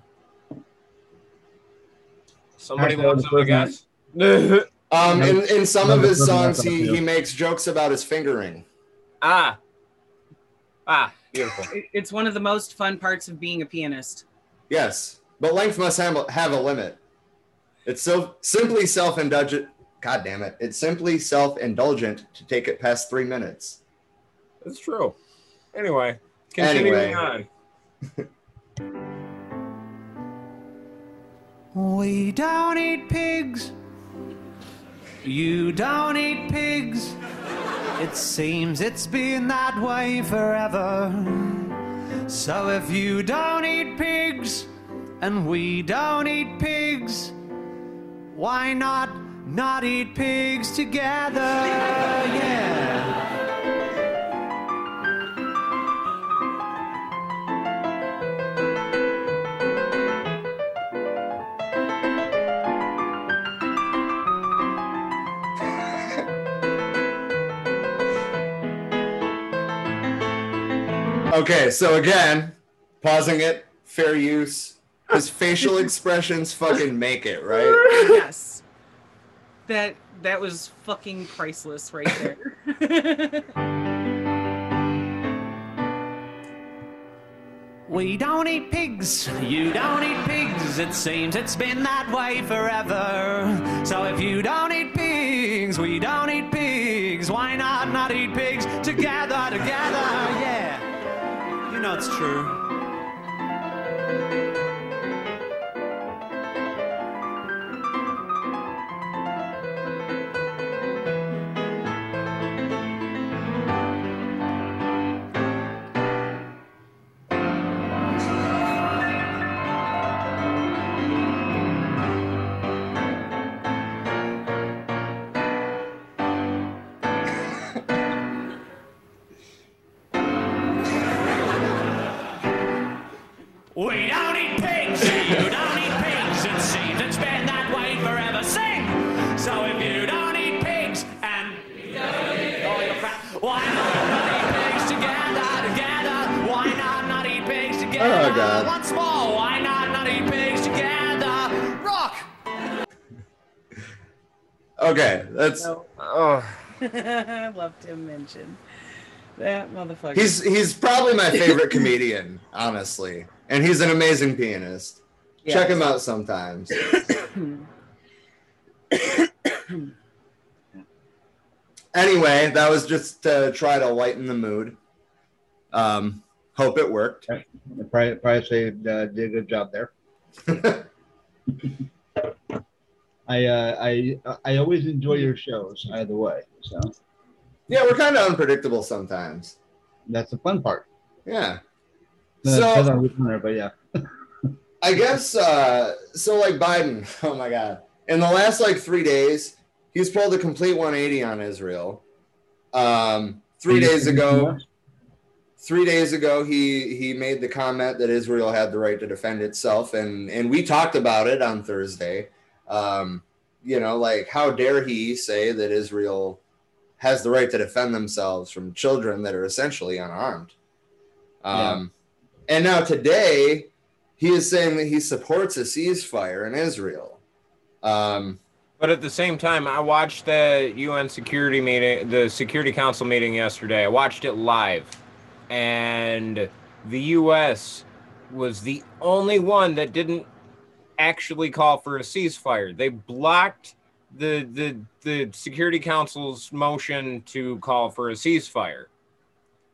somebody Hashtag wants him, I improvement. guess. <laughs> Um, in, in some of his songs, he, he makes jokes about his fingering. ah, ah, beautiful. It's one of the most fun parts of being a pianist. Yes, but length must have, have a limit. It's so simply self-indulgent. God damn it! It's simply self-indulgent to take it past three minutes. That's true. Anyway, continuing Anyway. on. We don't eat pigs. You don't eat pigs. It seems it's been that way forever. So if you don't eat pigs and we don't eat pigs, why not not eat pigs together? Yeah. Okay, so again, pausing it, fair use. His facial <laughs> expressions fucking make it, right? yes. <laughs> That that was fucking priceless right there. <laughs> We don't eat pigs, you don't eat pigs, it seems it's been that way forever. So if you don't eat pigs, we don't eat pigs, why not not eat pigs together, together? Yeah. That's true. We don't eat pigs, and you don't eat pigs. It seems it's been that way forever. Sing! So if you don't eat pigs and oh, you don't eat all your crap, why not not eat pigs together, together? Why not not eat pigs together? Oh, God. Once more, why not not eat pigs together? Rock! Okay, that's No. Oh, I <laughs> love Tim Minchin. That motherfucker. he's he's probably my favorite comedian, honestly, and he's an amazing pianist. Check him out sometimes. <coughs> anyway, that was just to try to lighten the mood. Um, hope it worked. I'd Probably, probably say uh, did a good job there. <laughs> I, uh, I I always enjoy your shows either way, so Yeah, we're kind of unpredictable sometimes. that's the fun part. Yeah. Depends So on which one there, but yeah, <laughs> I guess uh, so. Like Biden, <laughs> oh my god! In the last like three days, he's pulled a complete 180 on Israel. Um, three days ago, three days ago, he he made the comment that Israel had the right to defend itself, and and we talked about it on Thursday. Um, you know, like how dare he say that Israel has the right to defend themselves from children that are essentially unarmed? Um, And now today, he is saying that he supports a ceasefire in Israel. Um, but at the same time, I watched the UN Security meeting, the Security Council meeting yesterday. I watched it live, and the U.S. was the only one that didn't actually call for a ceasefire. They blocked the the the Security Council's motion to call for a ceasefire.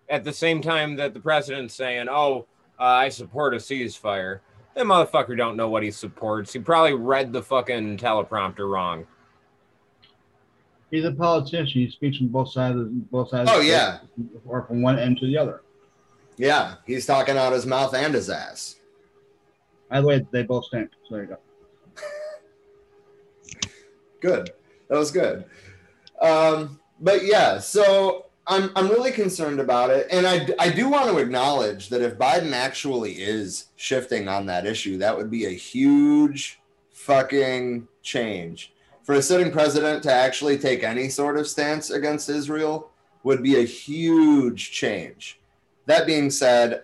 At the same time that the president's saying, "Oh, uh, I support a ceasefire," that motherfucker don't know what he supports. He probably read the fucking teleprompter wrong. he's a politician. He speaks from both sides. Of, both sides. Oh, of yeah. or from one end to the other. yeah, he's talking out his mouth and his ass. By the way, they both stink. So there you go. <laughs> Good. That was good. Um, but yeah, so I'm I'm really concerned about it, and I I do want to acknowledge that if Biden actually is shifting on that issue, that would be a huge fucking change for a sitting president to actually take any sort of stance against Israel would be a huge change. That being said,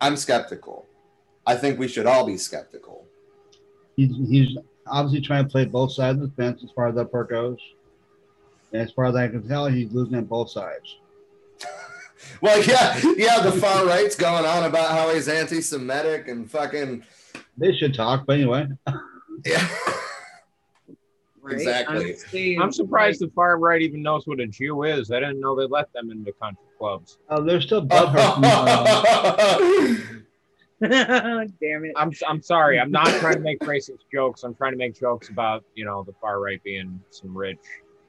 I'm skeptical. I think we should all be skeptical. He's he's obviously trying to play both sides of the fence as far as that part goes. And as far as I can tell, he's losing on both sides. <laughs> Well, yeah, yeah, the far right's going on about how he's anti-Semitic and fucking They should talk, but anyway. <laughs> yeah. <laughs> Right? Exactly. Honestly, I'm surprised the far right even knows what a Jew is. I didn't know they let them into country clubs. Oh, they're still butthurt. from, Damn it. I'm I'm sorry. I'm not trying to make racist jokes. I'm trying to make jokes about you know the far right being some rich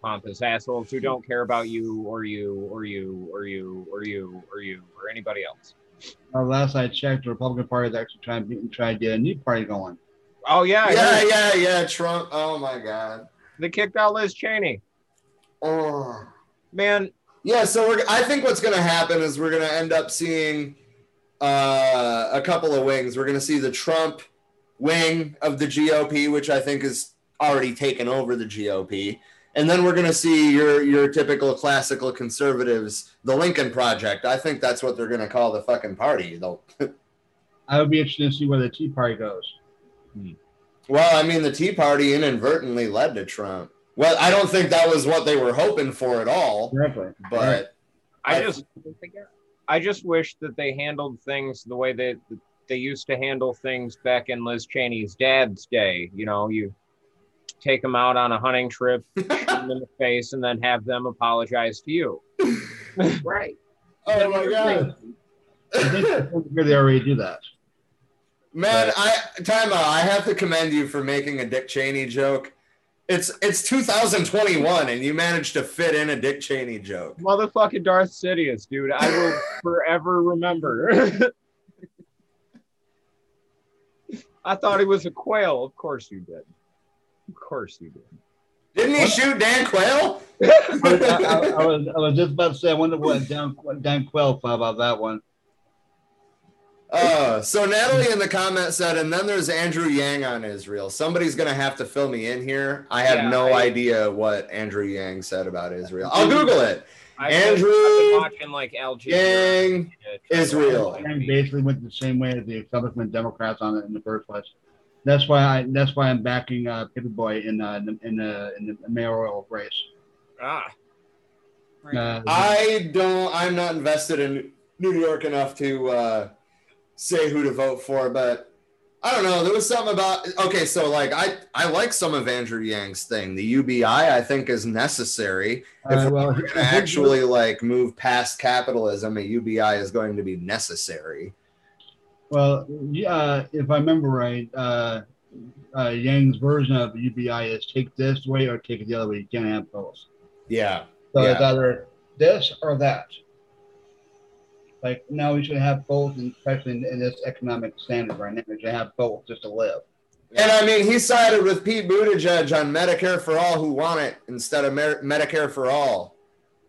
pompous assholes who don't care about you or you or you or you or you or you or anybody else. uh, last I checked, the Republican Party is actually trying to try to get a new party going. Oh yeah, yeah, yeah, yeah. Trump. Oh my god. they kicked out Liz Cheney. Oh. Man, Yeah, so we're, I think what's going to happen is we're going to end up seeing uh, a couple of wings. We're going to see the Trump wing of the GOP, which I think is already taken over the GOP. And then we're going to see your your typical classical conservatives, the Lincoln Project. I think that's what they're going to call the fucking party. They'll, I would be interested to see where the Tea Party goes. Hmm. well, I mean, the Tea Party inadvertently led to Trump. Well, I don't think that was what they were hoping for at all, Exactly. but I I- just I just wish that they handled things the way that they used to handle things back in Liz Cheney's dad's day. You know, you take them out on a hunting trip, <laughs> in the face, and then have them apologize to you. right. <laughs> oh my god. <laughs> I think they already do that. Man, I time out. I have to commend you for making a Dick Cheney joke. It's it's 2021 and you managed to fit in a Dick Cheney joke. Motherfucking Darth Sidious, dude. I will forever remember. I thought he was a quail. Of course you did. Of course you did. Didn't he shoot Dan Quayle? <laughs> I, I- I was, I was just about to say, I wonder what Dan, what Dan Quayle thought about that one. Uh, so Natalie in the comment said, and then there's Andrew Yang on Israel. Somebody's gonna have to fill me in here. I have Yeah, no I- idea what Andrew Yang said about Israel. I'll Google it. I've Andrew I've been watching like Al Yang, Israel. watch And basically went the same way as the establishment Democrats on it in the first place. That's why I that's why I'm backing uh, Paperboy in uh, in the- in the in the mayoral race. Ah, Right. Uh, I don't. I'm not invested in New York enough to uh, say who to vote for, but I don't know. There was something about. Okay, so like I I like some of Andrew Yang's thing. The UBI I think is necessary. If uh, well, we're gonna actually like move past capitalism, a UBI is going to be necessary. Well, yeah, if I remember right, uh, uh, Yang's version of UBI is take this way or take it the other way. You can't have both. Yeah. So it's either this or that. Like now, we should have both, and especially in, in this economic standard right now, we should have both just to live. And I mean, he sided with Pete Buttigieg on Medicare for all who want it instead of Mer- Medicare for all.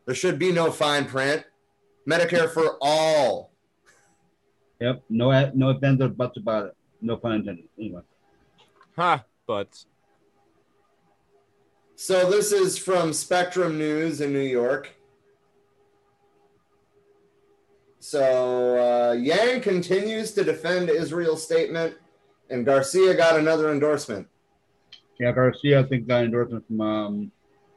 There should be no fine print. Medicare for all. Yep. No, no ifs or buts about it. No pun intended. Anyway. huh, but So this is from Spectrum News in New York. So uh, Yang continues to defend Israel's statement, and Garcia got another endorsement. Yeah, Garcia, I think got an endorsement from um,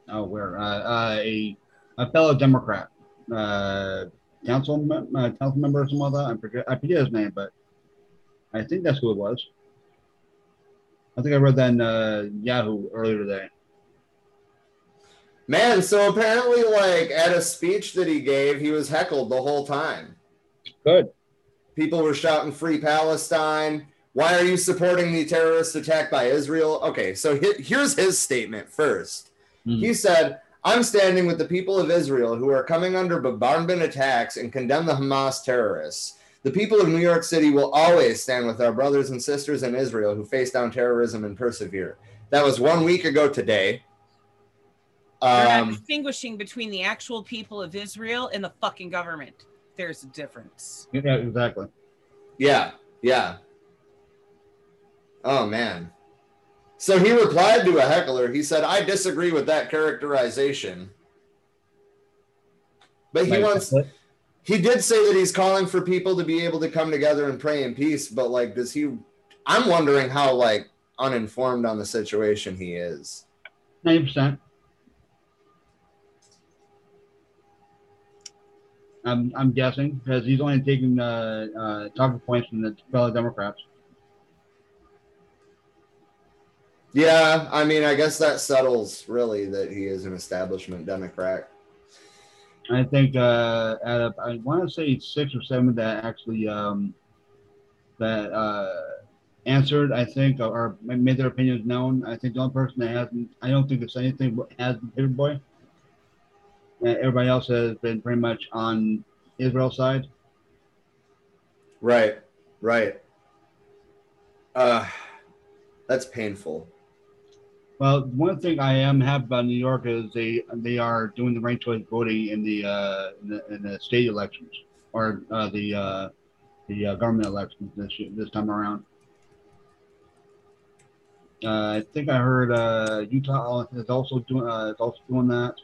oh, where uh, uh, a a fellow Democrat, uh, council mem- uh, council member or something like that. I forget I forget his name, but I think that's who it was. I think I read that in uh, Yahoo earlier today. Man, so apparently, like at a speech that he gave, he was heckled the whole time. Good. People were shouting "Free Palestine." Why are you supporting the terrorist attack by Israel? Okay, so he- here's his statement first. Mhm. He said, I'm standing with the people of Israel who are coming under bombardment attacks and condemn the Hamas terrorists. The people of New York City will always stand with our brothers and sisters in Israel who face down terrorism and persevere. That was one week ago today. They're not Um, distinguishing between the actual people of Israel and the fucking government. There's a difference. Yeah, exactly. Yeah, yeah. Oh man. So he replied to a heckler. He said, "I disagree with that characterization." But he wants he did say that he's calling for people to be able to come together and pray in peace, but like does he I'm wondering how like uninformed on the situation he is. ninety percent. I'm I'm guessing because he's only taking uh, uh, talking points from the fellow Democrats. Yeah, I mean, I guess that settles really that he is an establishment Democrat. I think uh, out of I want to say six or seven that actually um, that uh, answered. I think or made their opinions known. I think the only person that hasn't. I don't think there's anything has been Paperboy. Uh, everybody else has been pretty much on Israel's side. Right, right. Uh, that's painful. Well, one thing I am happy about New York is they they are doing the ranked choice voting in the uh, in the, in the state elections or uh, the uh, the uh, government elections this this time around. Uh, I think I heard uh, Utah is also doing uh, is also doing that,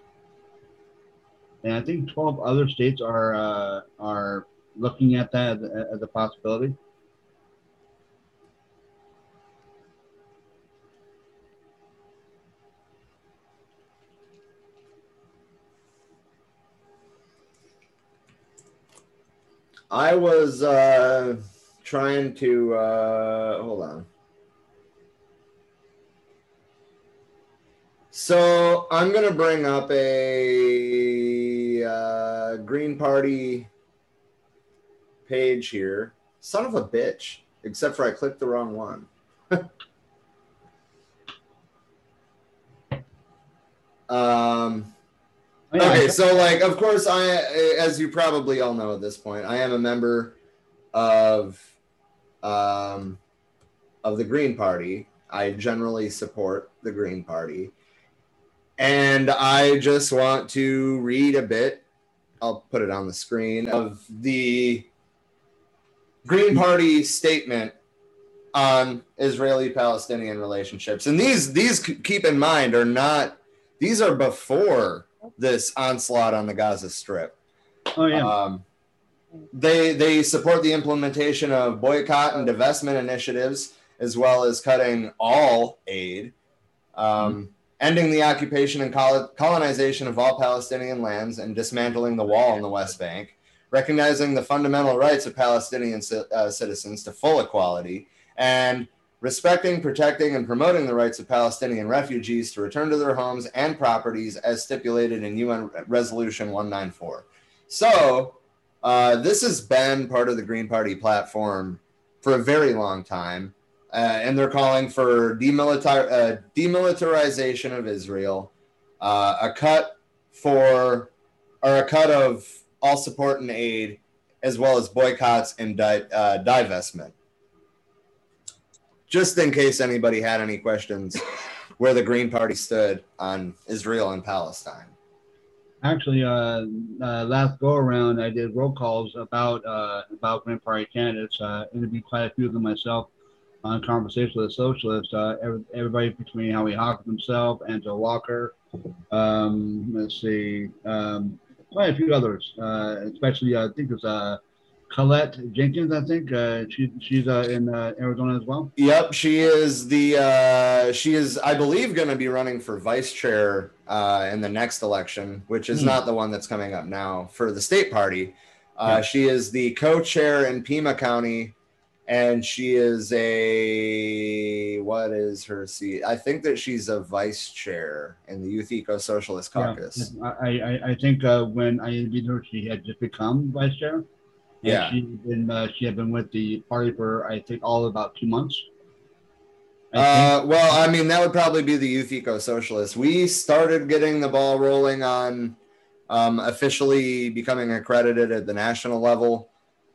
and I think twelve other states are uh, are looking at that as a possibility. I was uh, trying to uh, hold on. So I'm gonna bring up a uh, Green Party page here. Son of a bitch. Except for I clicked the wrong one. <laughs> um, okay, so like, of course, I, as you probably all know at this point, I am a member of, um, of the Green Party. I generally support the Green Party, and I just want to read a bit. I'll put it on the screen of the Green Party statement on Israeli-Palestinian relationships, and these these keep in mind are not these are before this onslaught on the Gaza Strip. oh yeah. Um, they they support the implementation of boycott and divestment initiatives, as well as cutting all aid, um, ending the occupation and col- colonization of all Palestinian lands, and dismantling the wall in the West Bank, recognizing the fundamental rights of Palestinian uh, citizens to full equality, and respecting, protecting, and promoting the rights of Palestinian refugees to return to their homes and properties as stipulated in UN Resolution 194. So, uh, this has been part of the Green Party platform for a very long time. Uh, and they're calling for demilitar- uh, demilitarization of Israel, uh, a cut for, or a cut of all support and aid, as well as boycotts and di- uh, divestment just in case anybody had any questions where the Green Party stood on Israel and Palestine. Actually, uh, uh, last go around, I did roll calls about uh, about Green Party candidates. Uh, interviewed quite a few of them myself on conversation with a socialist. Uh, every, everybody between Howie Hawkins himself, Angela Walker. Um, let's see, um, quite a few others. Uh, especially, I think it's uh, Colette Jenkins. I think uh, she, she's uh, in uh, Arizona as well. Yep, she is the uh, she is I believe going to be running for vice chair uh, in the next election, which is Hmm. not the one that's coming up now for the state party. Uh, She is the co-chair in Pima County, and she is a what is her seat? I think that she's a vice chair in the Youth Eco Socialist Caucus. Yeah, I, I, I think uh, when I interviewed her, she had just become vice chair. And Yeah. She been uh, she had been with the party for I think all about two months. I Uh, well, I mean, that would probably be the Youth Eco Socialists. We started getting the ball rolling on um, officially becoming accredited at the national level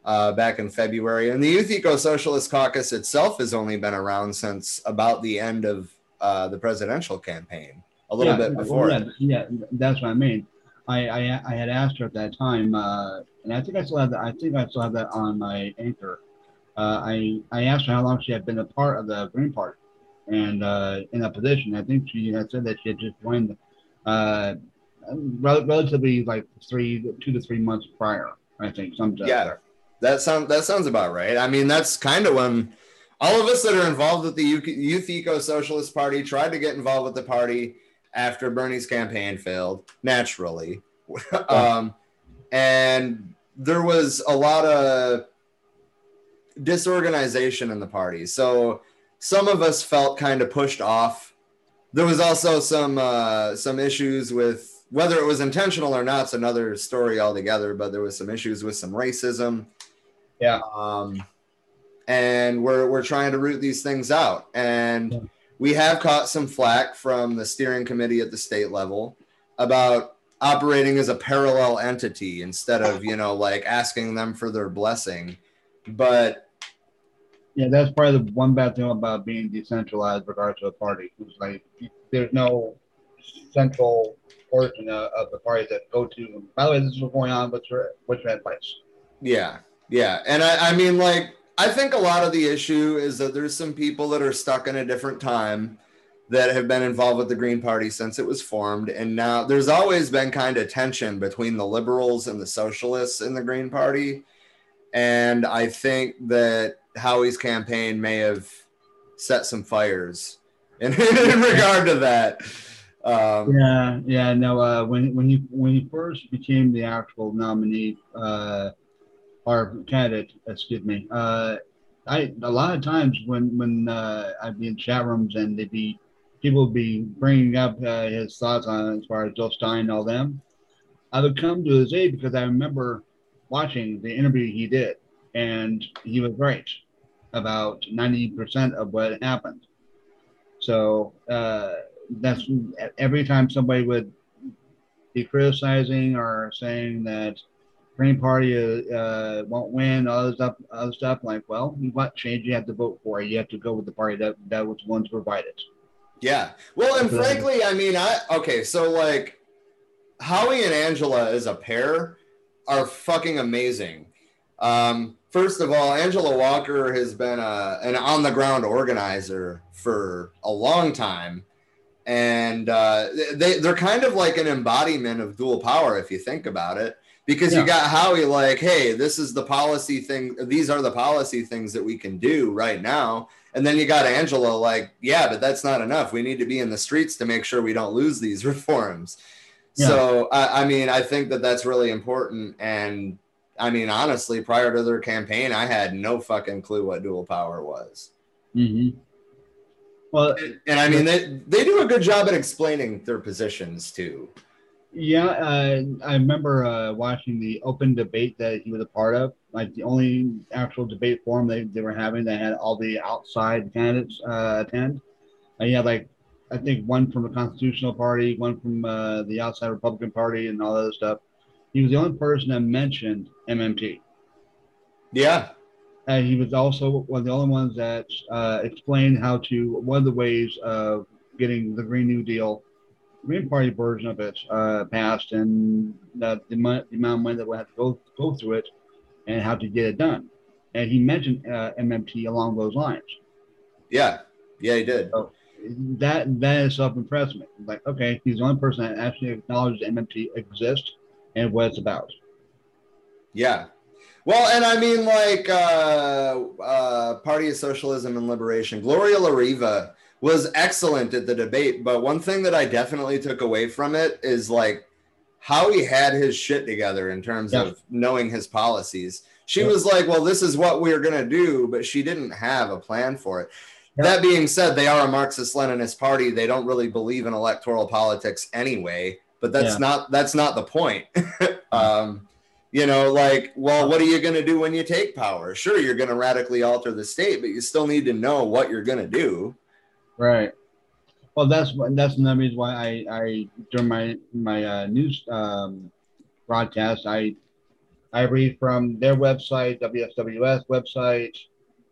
uh, back in February. And the Youth Eco Socialist Caucus itself has only been around since about the end of uh, the presidential campaign, a little yeah, bit before. Yeah, yeah, that's what I mean. I, I, I had asked her at that time, uh, and I think I still have that. I think I still have that on my anchor. Uh, I I asked her how long she had been a part of the Green Party, and uh, in that position, I think she had said that she had just joined, uh, rel- relatively like three, two to three months prior. I think something. Yeah. That sounds that sounds about right. I mean, that's kind of when all of us that are involved with the Youth Youth Eco Socialist Party tried to get involved with the party after Bernie's campaign failed, naturally. <laughs> um, and there was a lot of disorganization in the party. So some of us felt kind of pushed off. There was also some uh, some issues with whether it was intentional or not. It's another story altogether. But there was some issues with some racism. Yeah. Um, and we're we're trying to root these things out. And we have caught some flack from the steering committee at the state level about operating as a parallel entity instead of you know like asking them for their blessing but Yeah, that's probably the one bad thing about being decentralized regards to a party. It's like there's no central portion of, of the party that go to. By the way, this is what's going on. What's your what's your advice? Yeah, yeah, and I, I mean, like, I think a lot of the issue is that there's some people that are stuck in a different time that have been involved with the Green Party since it was formed, and now there's always been kind of tension between the liberals and the socialists in the Green Party, and I think that Howie's campaign may have set some fires in, <laughs> in regard to that. Um, Yeah, yeah. No, uh, when when he when he first became the actual nominee, uh, or candidate, excuse me, uh, I a lot of times when when uh, I'd be in chat rooms and they'd be people would be bringing up uh, his thoughts on as far as Joe Stein and all them, I would come to his aid because I remember watching the interview he did, and he was right about ninety percent of what happened. So uh, that's every time somebody would be criticizing or saying that Green Party uh, won't win, all this stuff, other stuff. Like, well, what change you have to vote for? You have to go with the party that that was one to provide it. Yeah. Well, and frankly, I mean, I okay. So like, Howie and Angela as a pair are fucking amazing. Um, first of all, Angela Walker has been a, an on the ground organizer for a long time. And uh, they, they're kind of like an embodiment of dual power, if you think about it, because yeah. you got Howie like, hey, this is the policy thing. These are the policy things that we can do right now. And then you got Angela like, yeah, but that's not enough. We need to be in the streets to make sure we don't lose these <laughs> reforms. Yeah. So, I, I mean, I think that that's really important. And I mean, honestly, prior to their campaign, I had no fucking clue what dual power was. Mm-hmm. Well, and, and, I mean, they, they do a good job at explaining their positions too. Yeah, uh, I remember uh, watching the open debate that he was a part of. Like the only actual debate forum they, they were having that had all the outside candidates uh, attend. And he had like, I think one from the Constitutional Party, one from uh, the outside Republican Party, and all that other stuff. He was the only person that mentioned MMT. Yeah. And he was also one of the only ones that uh, explained how to, one of the ways of getting the Green New Deal, Green Party version of it uh, passed, and the, the, amount of money that we have to go, go through it and how to get it done. And he mentioned uh, MMT along those lines. Yeah. Yeah, he did. So that that is self impressed me. Like, okay, he's the only person that actually acknowledges MMT exists and what it's about. Yeah. Well, and I mean, like, uh, uh, Party of Socialism and Liberation, Gloria La Riva was excellent at the debate. But one thing that I definitely took away from it is like how he had his shit together in terms yeah. of knowing his policies. She yeah. was like, well, this is what we're going to do, but she didn't have a plan for it. Yeah. That being said, they are a Marxist Leninist party. They don't really believe in electoral politics anyway but that's not that's not the point. <laughs> um, you know, like, well, what are you going to do when you take power? Sure, you're going to radically alter the state, but you still need to know what you're going to do. Right. Well, that's that's another reason why I, I during my my uh, news um, broadcast, I I read from their website, WSWS website,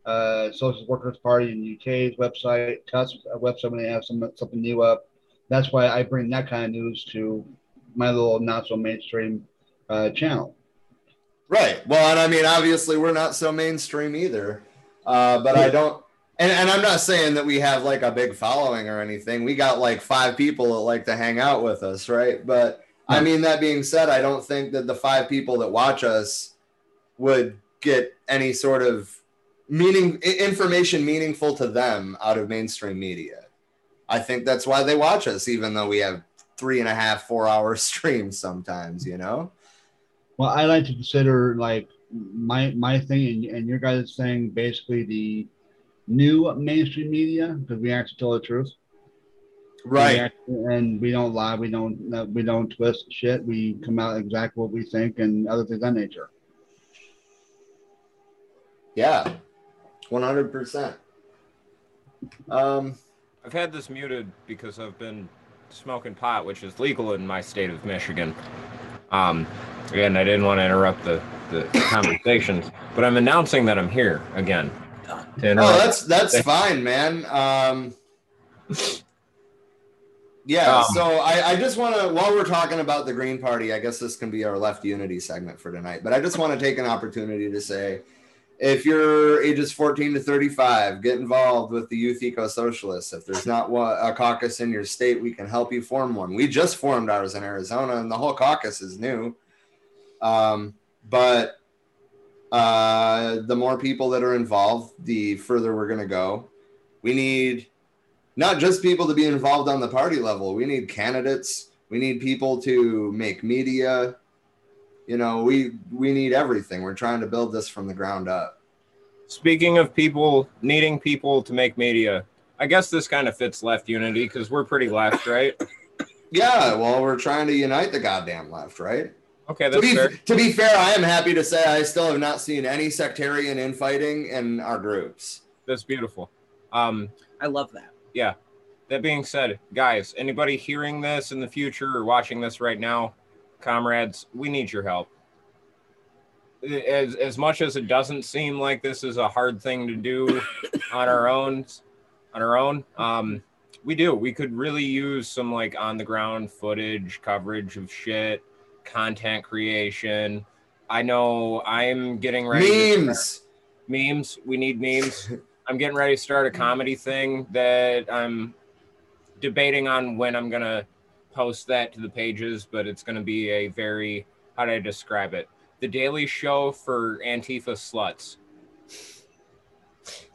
uh, Social Workers Party in the UK's website, TUSC website when they have some something new up that's why I bring that kind of news to my little not so mainstream uh, channel. Right. Well, and I mean, obviously, we're not so mainstream either. Uh, but I don't, and, and I'm not saying that we have like a big following or anything. We got like five people that like to hang out with us, right? But I mean, that being said, I don't think that the five people that watch us would get any sort of meaning information meaningful to them out of mainstream media. I think that's why they watch us, even though we have three and a half, four hour <laughs> streams sometimes, you know? Well, I like to consider like my my thing and, and your guys' thing basically the new mainstream media because we actually tell the truth. Right. We and we don't lie, we don't we don't twist shit. We come out exactly what we think and other things of that nature. Yeah. 100%. Um I've had this muted because I've been smoking pot, which is legal in my state of Michigan. Um, again, I didn't want to interrupt the, the conversations, but I'm announcing that I'm here again. Oh, that's that's fine, man. Um, yeah, um, so I, I just want to, while we're talking about the Green Party, I guess this can be our left unity segment for tonight, but I just want to take an opportunity to say if you're ages 14 to 35, get involved with the Youth Eco Socialists. If there's not a caucus in your state, we can help you form one. We just formed ours in Arizona, and the whole caucus is new. Um, but uh, the more people that are involved, the further we're going to go. We need not just people to be involved on the party level, we need candidates, we need people to make media. You know we we need everything. We're trying to build this from the ground up. Speaking of people needing people to make media i guess this kind of fits left unity because we're pretty left right? Yeah well we're trying to unite the goddamn left right Okay, To be, fair. to be fair, I am happy to say I still have not seen any sectarian infighting in our groups. That's beautiful. Um, I love that. Yeah. That being said, guys, anybody hearing this in the future or watching this right now, comrades, we need your help. As as much as it doesn't seem like this is a hard thing to do <coughs> on our own, on our own, um, we do. We could really use some like on the ground footage, coverage of shit, content creation. I know I'm getting ready. to start- Memes. memes. We need memes. <laughs> I'm getting ready to start a comedy thing that I'm debating on when I'm gonna post that to the pages, but it's gonna be a very how do I describe it? The Daily Show for Antifa sluts.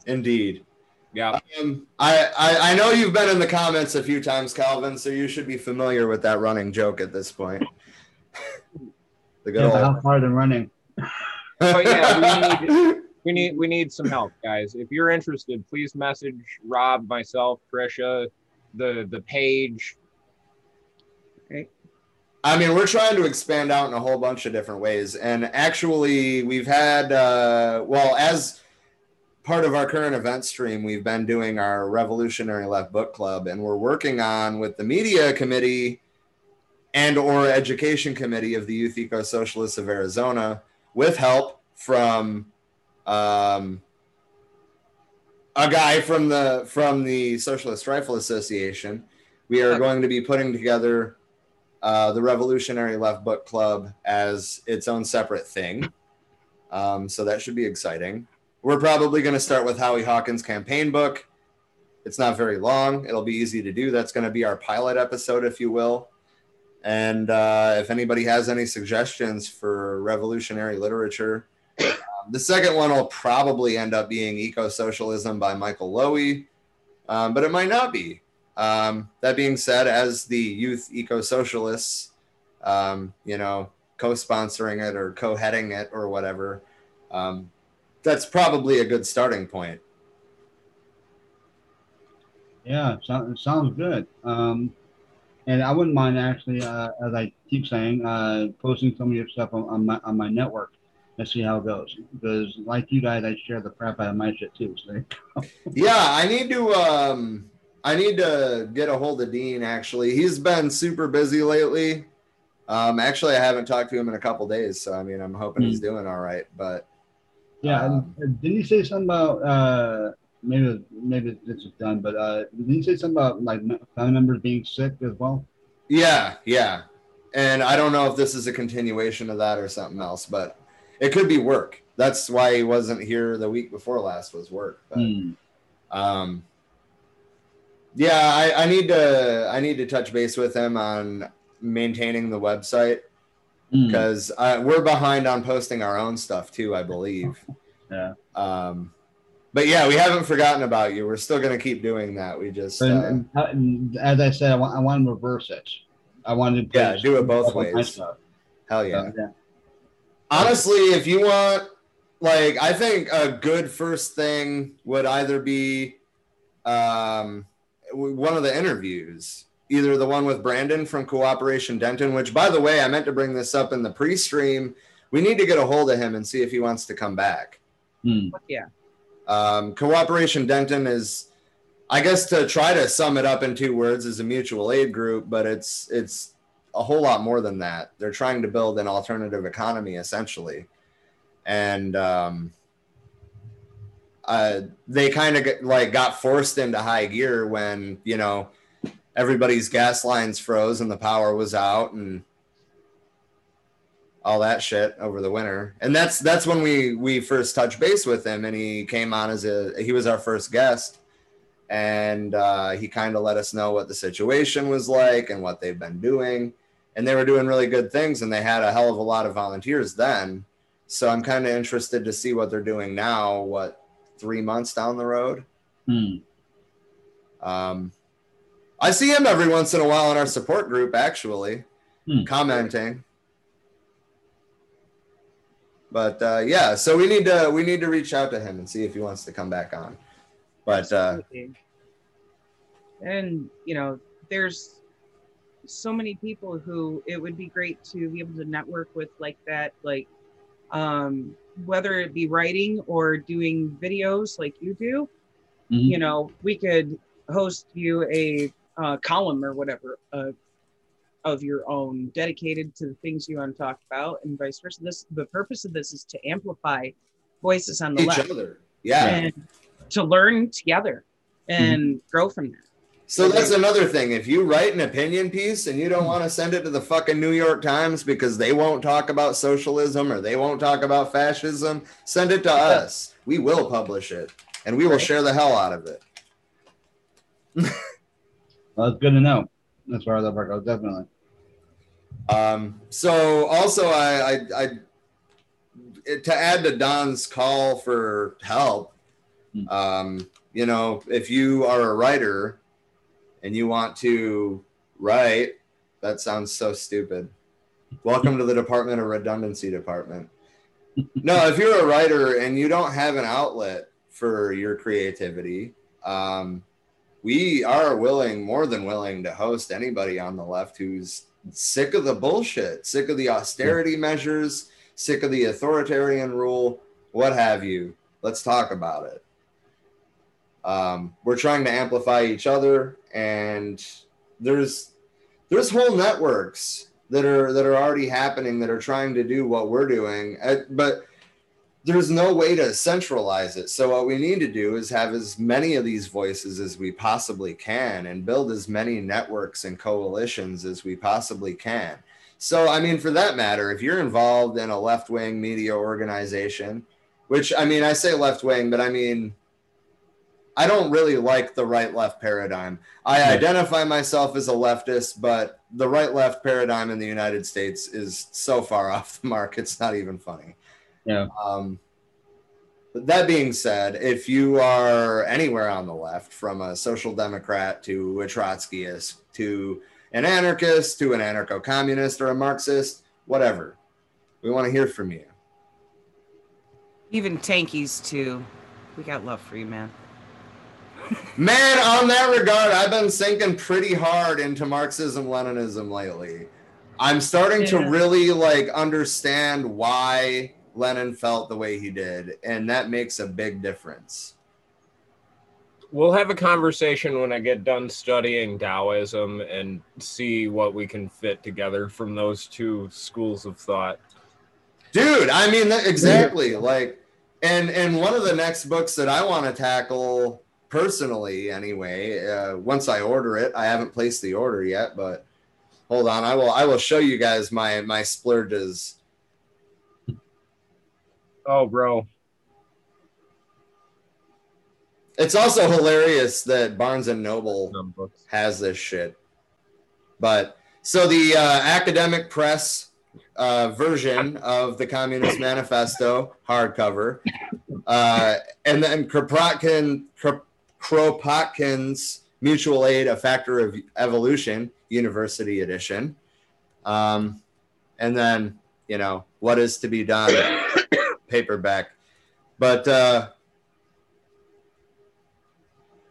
Indeed. Yeah, Um, I, I I know you've been in the comments a few times, Calvin, so you should be familiar with that running joke at this point. <laughs> the good Yeah, but old. how far they're running? But yeah, we <laughs> need we need we need some help, guys. If you're interested, please message Rob, myself, Trisha, the the page. I mean, we're trying to expand out in a whole bunch of different ways. And actually, we've had, uh, well, as part of our current event stream, we've been doing our Revolutionary Left Book Club, and we're working on with the media committee and or education committee of the Youth Eco Socialists of Arizona, with help from um, a guy from the from the Socialist Rifle Association. We are going to be putting together uh, the Revolutionary Left Book Club as its own separate thing. Um, so that should be exciting. We're probably going to start with Howie Hawkins' campaign book. It's not very long. It'll be easy to do. That's going to be our pilot episode, if you will. And uh, if anybody has any suggestions for revolutionary literature, um, the second one will probably end up being Eco Socialism by Michael Lowy, um, but it might not be. Um, that being said, as the youth eco socialists, um, you know, co-sponsoring it or co-heading it or whatever, um, that's probably a good starting point. Yeah, so, sounds good. Um, and I wouldn't mind actually, uh, as I keep saying, uh, posting some of your stuff on, on my on my network and see how it goes. Because like you guys, I share the crap out of my shit too. So <laughs> Yeah, I need to. Um, I need to get a hold of Dean. Actually, he's been super busy lately. Um, actually, I haven't talked to him in a couple days, so I mean, I'm hoping he's doing all right. But yeah, Um, didn't you say something about uh, maybe maybe this is done, but uh, didn't you say something about like family members being sick as well? Yeah, yeah. And I don't know if this is a continuation of that or something else, but it could be work. That's why he wasn't here the week before last was work. But Hmm. um yeah, I, I need to I need to touch base with him on maintaining the website Hmm. because uh, we're behind on posting our own stuff too, I believe. <laughs> Yeah. Um but yeah, we haven't forgotten about you. We're still gonna keep doing that. We just But, uh, and- and as I said, I want I want to reverse it. I wanted to Yeah, do it both stuff on my ways. hell yeah. So, yeah. honestly if you want like i think a good first thing would either be um one of the interviews either the one with brandon from cooperation denton which by the way i meant to bring this up in the pre-stream we need to get a hold of him and see if he wants to come back Hmm. Yeah. Um, cooperation denton is i guess to try to sum it up in two words is a mutual aid group but it's it's a whole lot more than that. They're trying to build an alternative economy essentially. And um, uh, they kind of like got forced into high gear when you know everybody's gas lines froze and the power was out and all that shit over the winter. And that's that's when we we first touched base with him and he came on as a he was our first guest. And uh, he kind of let us know what the situation was like and what they've been doing. And they were doing really good things and they had a hell of a lot of volunteers then. So i'm kind of interested to see what they're doing now what three months down the road? Hmm. um, i see him every once in a while in our support group actually Hmm. commenting but uh, yeah so we need to we need to reach out to him and see if he wants to come back on but uh, and you know, there's so many people who it would be great to be able to network with like that, like um, whether it be writing or doing videos like you do. Mhm. You know, we could host you a uh, column or whatever uh, of your own dedicated to the things you want to talk about, and vice versa. This the purpose of this is to amplify voices on the Each left other. Yeah. and to learn together mm-hmm. and grow from that So that's another thing. If you write an opinion piece and you don't want to send it to the fucking New York Times because they won't talk about socialism or they won't talk about fascism, send it to us. We will publish it and we will share the hell out of it. <laughs> Well, it's good to know. As far as that part goes, definitely. Um, so also I, I, I to add to Don's call for help, Hmm. um, you know, if you are a writer and you want to write, that sounds so stupid. Welcome to the Department of Redundancy Department. <laughs> No, if you're a writer and you don't have an outlet for your creativity, um, we are willing, more than willing, to host anybody on the left who's sick of the bullshit, sick of the austerity measures, sick of the authoritarian rule, what have you. Let's talk about it. Um, we're trying to amplify each other, and there's there's whole networks that are that are already happening that are trying to do what we're doing, uh, but there's no way to centralize it. So what we need to do is have as many of these voices as we possibly can and build as many networks and coalitions as we possibly can. So I mean for that matter, if you're involved in a left-wing media organization, which I mean I say left-wing, but I mean I don't really like the right-left paradigm. I identify myself as a leftist, but the right-left paradigm in the United States is so far <laughs> off the mark it's not even funny. Yeah. Um, but that being said, if you are anywhere on the left, from a social democrat to a Trotskyist to an anarchist to an anarcho communist or a Marxist, whatever, we want to hear from you. Even tankies too. We got love for you, man. <laughs> Man, on that regard, I've been sinking pretty hard into Marxism Leninism lately. I'm starting to really like understand why Lenin felt the way he did, and that makes a big difference. We'll have a conversation when I get done studying Taoism and see what we can fit together from those two schools of thought. dude i mean that, exactly like and and one of the next books that i want to tackle personally anyway uh, once i order it i haven't placed the order yet but hold on i will i will show you guys my my splurges Oh, bro. it's also hilarious that barnes and noble has this shit. But so the uh, academic press uh, version of the Communist Manifesto hardcover, uh, and then Kropotkin, Kropotkin's Mutual Aid: A Factor of Evolution, University Edition, um, and then you know what is to be done, paperback. But uh,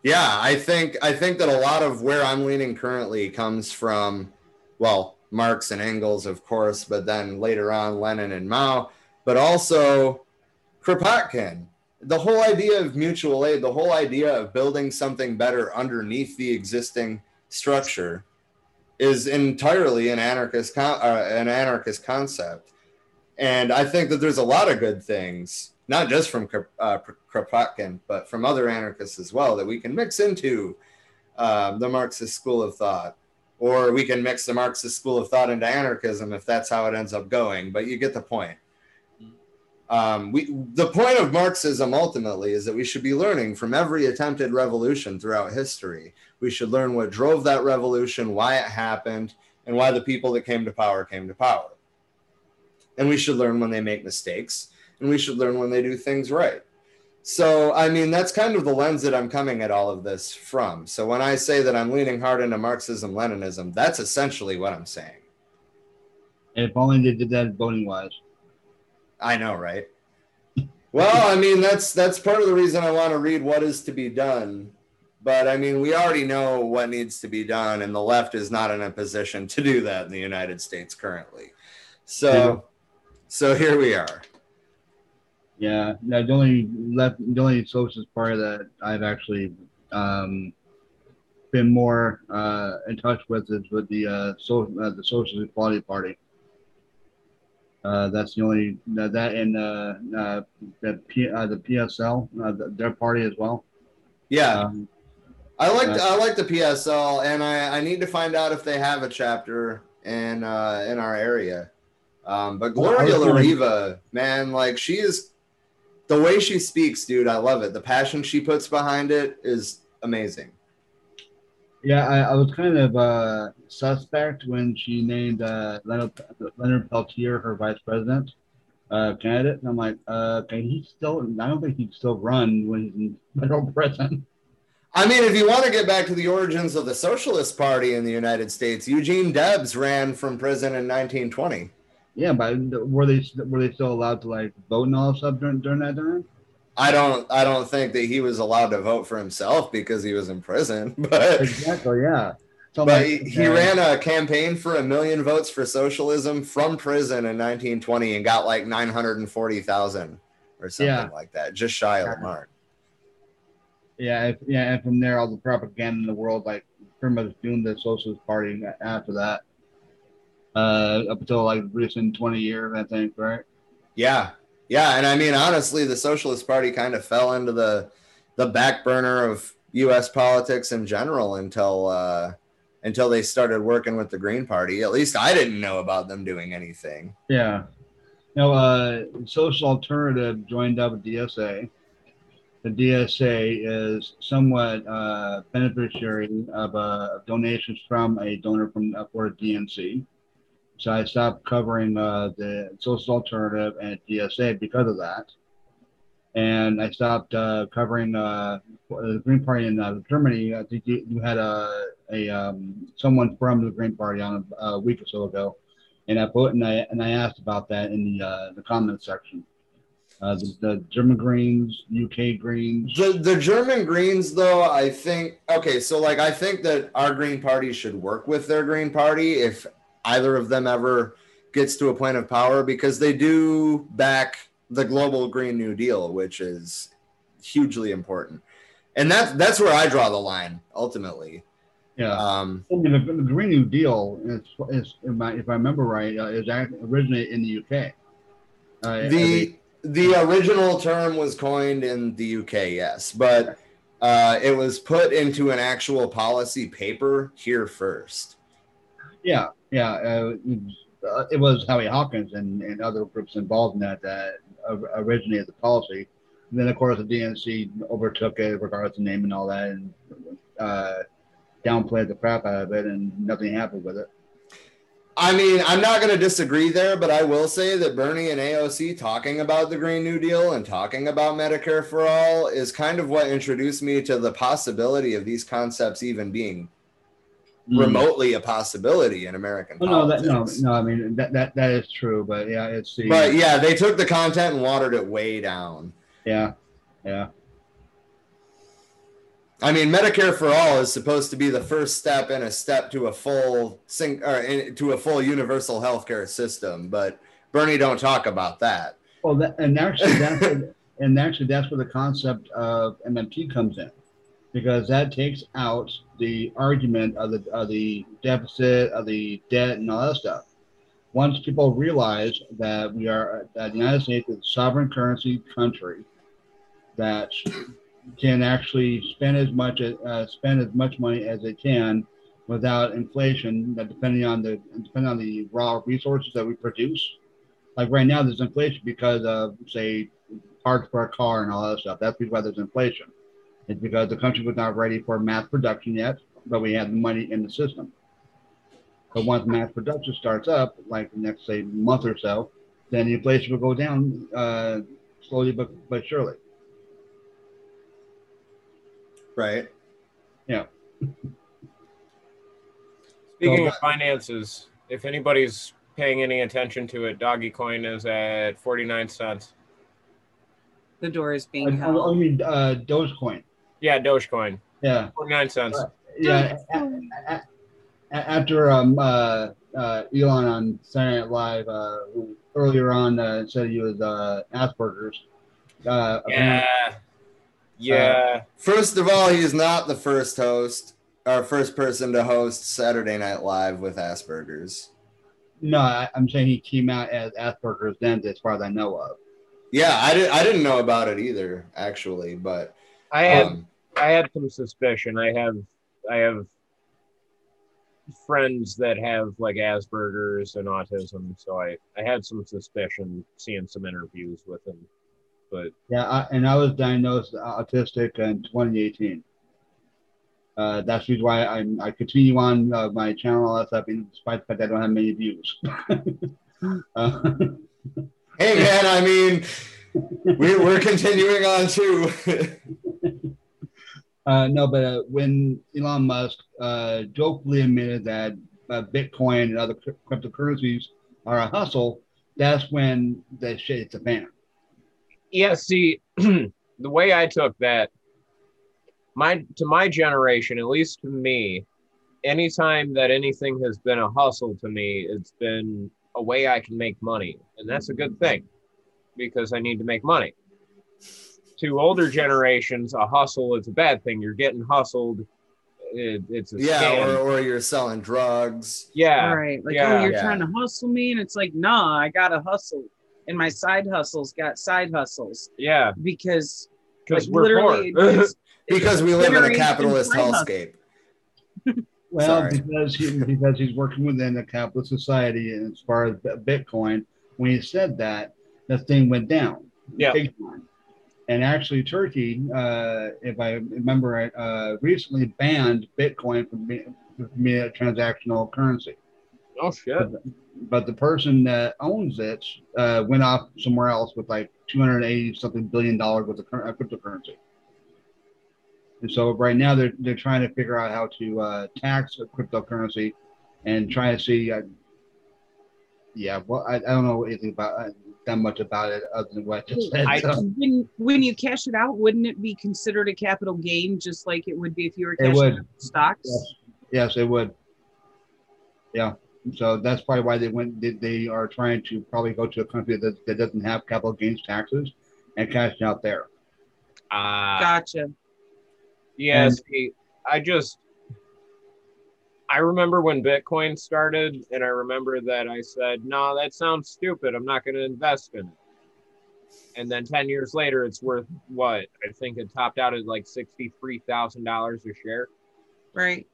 yeah, I think I think that a lot of where I'm leaning currently comes from, well, Marx and Engels, of course, but then later on Lenin and Mao, but also Kropotkin. The whole idea of mutual aid, the whole idea of building something better underneath the existing structure, is entirely an anarchist con- uh, an anarchist concept. And I think that there's a lot of good things, not just from uh, Kropotkin, but from other anarchists as well, that we can mix into um, the Marxist school of thought. Or we can mix the Marxist school of thought into anarchism if that's how it ends up going. But you get the point. Um, we, the point of Marxism ultimately is that we should be learning from every attempted revolution throughout history. We should learn what drove that revolution, why it happened, and why the people that came to power came to power. And we should learn when they make mistakes, and we should learn when they do things right. So, I mean, that's kind of the lens that I'm coming at all of this from. So, when I say that I'm leaning hard into Marxism Leninism, that's essentially what I'm saying. If only they did that voting wise. I know, right? Well, I mean, that's that's part of the reason I want to read what is to be done But I mean, we already know what needs to be done, and the left is not in a position to do that in the United States currently. So. So here we are. Yeah, no, the only left, the only socialist party that I've actually um, been more uh, in touch with is with the uh, so, uh, the Social Equality Party. Uh, that's the only that, that and uh, uh, the P, uh, the PSL, uh, th- their party as well. Yeah, Um, I like I like the PSL, and I, I need to find out if they have a chapter in uh, in our area. Um, but Gloria was La Riva, man, like she is the way she speaks, dude. I love it. The passion she puts behind it is amazing. yeah, I, I was kind of uh, suspect when she named uh, Leonard, Leonard Peltier her vice president uh, candidate. And I'm like, uh, can he still? I don't think he'd still run when he's in federal <laughs> prison. I mean, if you want to get back to the origins of the Socialist Party in the United States, Eugene Debs ran from prison in 1920. Yeah, but were they were they still allowed to like vote and all stuff during during that time? I don't I don't think that he was allowed to vote for himself because he was in prison, <laughs> but Exactly. Yeah. So but like, he, he ran a campaign for a million votes for socialism from prison in 1920 and got like 940,000 or something Yeah. like that, just shy of the Yeah. mark. Yeah, if, yeah, and from there, all the propaganda in the world, like pretty much doomed the Socialist Party after that, uh, up until like recent twenty years, I think, right? Yeah. Yeah, and I mean honestly, the Socialist Party kind of fell into the the back burner of US politics in general until uh until they started working with the Green Party. At least I didn't know about them doing anything. Yeah. No, uh, Social Alternative joined up with DSA. The DSA is somewhat uh, beneficiary of uh, donations from a donor from uh, for DNC. So I stopped covering uh, the Social Alternative and DSA because of that. And I stopped uh, covering uh, the Green Party in uh, Germany. I think you, had a, a um, someone from the Green Party on a, a week or so ago and I put and I and I asked about that in the uh, the comment section. Uh, the, the German Greens, UK Greens. The the German Greens though, I think okay, so like I think that our Green Party should work with their Green Party if either of them ever gets to a point of power because they do back the global Green New Deal, which is hugely important. And that's that's where I draw the line ultimately. Yeah, Um, I mean, the, the Green New Deal is, is if, I, if I remember right, uh, is originated in the UK. Uh, the the original term was coined in the UK, yes, but uh, it was put into an actual policy paper here first. yeah, yeah. Uh, uh, it was Howie Hawkins and, and other groups involved in that that originated the policy. And then, of course, the DNC overtook it, regardless of name and all that, and uh, downplayed the crap out of it, and nothing happened with it. I mean, I'm not going to disagree there, but I will say that Bernie and AOC talking about the Green New Deal and talking about Medicare for all is kind of what introduced me to the possibility of these concepts even being Mm. remotely a possibility in American Oh, no, that, no, no. I mean that, that that is true, but yeah, it's the But yeah, they took the content and watered it way down. yeah, yeah, I mean, Medicare for all is supposed to be the first step in a step to a full sing, or in, to a full universal healthcare system, but Bernie don't talk about that. Well, that, and actually that's where- <laughs> and actually that's where the concept of MMT comes in, because that takes out the argument of the of the deficit, of the debt, and all that stuff. Once people realize that we are that the United States is a sovereign currency country that can actually spend as much uh, spend as much money as it can without inflation, that depending on the depending on the raw resources that we produce. Like right now, there's inflation because of say parts for a car and all that stuff. That's why there's inflation. It's because the country was not ready for mass production yet, but we had the money in the system. But once mass production starts up, like the next say month or so, then the inflation will go down uh, slowly but, but surely. Right. Yeah. <laughs> Speaking So- of finances, if anybody's paying any attention to it, Doggy Coin is at 49 cents. The door is being I, I mean uh, Dogecoin. Yeah, Dogecoin. Yeah, 49 cents. yeah. a- a- a- after um uh, uh Elon on Saturday Night Live uh, earlier on uh, said he was uh, Asperger's. Uh, Yeah. Yeah. First of all, he's not the first host or first person to host Saturday Night Live with Asperger's. No, I, I'm saying he came out as Asperger's then, as far as I know of. Yeah, I didn't I didn't know about it either, actually, but I had um, I had some suspicion. I have I have friends that have like Asperger's and autism, so I I had some suspicion seeing some interviews with him. But Yeah, I, and I was diagnosed autistic in 2018. Uh, that's the reason why I'm, I continue on uh, my channel, all that stuff, despite the fact that I don't have many views. <laughs> uh, <laughs> hey man, I mean we, we're continuing on too. <laughs> uh, no, but uh, when Elon Musk uh, jokingly admitted that uh, Bitcoin and other cryp- cryptocurrencies are a hustle, that's when the shit hits the fan. yeah, see, <clears throat> the way I took that, my to my generation, at least to me, anytime that anything has been a hustle to me, it's been a way I can make money, and that's a good thing because I need to make money. To older generations, a hustle is a bad thing. You're getting hustled. It, it's a yeah, scam. or, or you're selling drugs. yeah, All right. Like, oh, yeah, oh, you're yeah. trying to hustle me. And it's like, nah, I got to hustle. And my side hustles got side hustles yeah, because because like, we're literally poor. it's- <laughs> Because we live in a capitalist hellscape. <laughs> Well, Sorry. because he, because he's working within a capitalist society, and as far as Bitcoin, when he said that, the thing went down. Yeah. big time. And actually, Turkey, uh, if I remember right, uh, recently banned Bitcoin from being, from being a transactional currency. oh shit! But the person that owns it uh, went off somewhere else with like 280 something billion dollars worth of uh, cryptocurrency. And so right now they're, they're trying to figure out how to uh, tax a cryptocurrency and try to see. Uh, yeah, well, I, I don't know anything about that much about it other than what I just said. I- so. when when you cash it out, wouldn't it be considered a capital gain, just like it would be if you were It cashing would. out stocks? Yes, yes, it would. Yeah, so that's probably why they went. They, they are trying to probably go to a country that, that doesn't have capital gains taxes and cash it out there. Uh, Gotcha. yeah, And- I just I remember when Bitcoin started, and I remember that I said, "No, that sounds stupid. I'm not going to invest in it." And then ten years later, it's worth what? I think it topped out at like sixty-three thousand dollars a share. Right.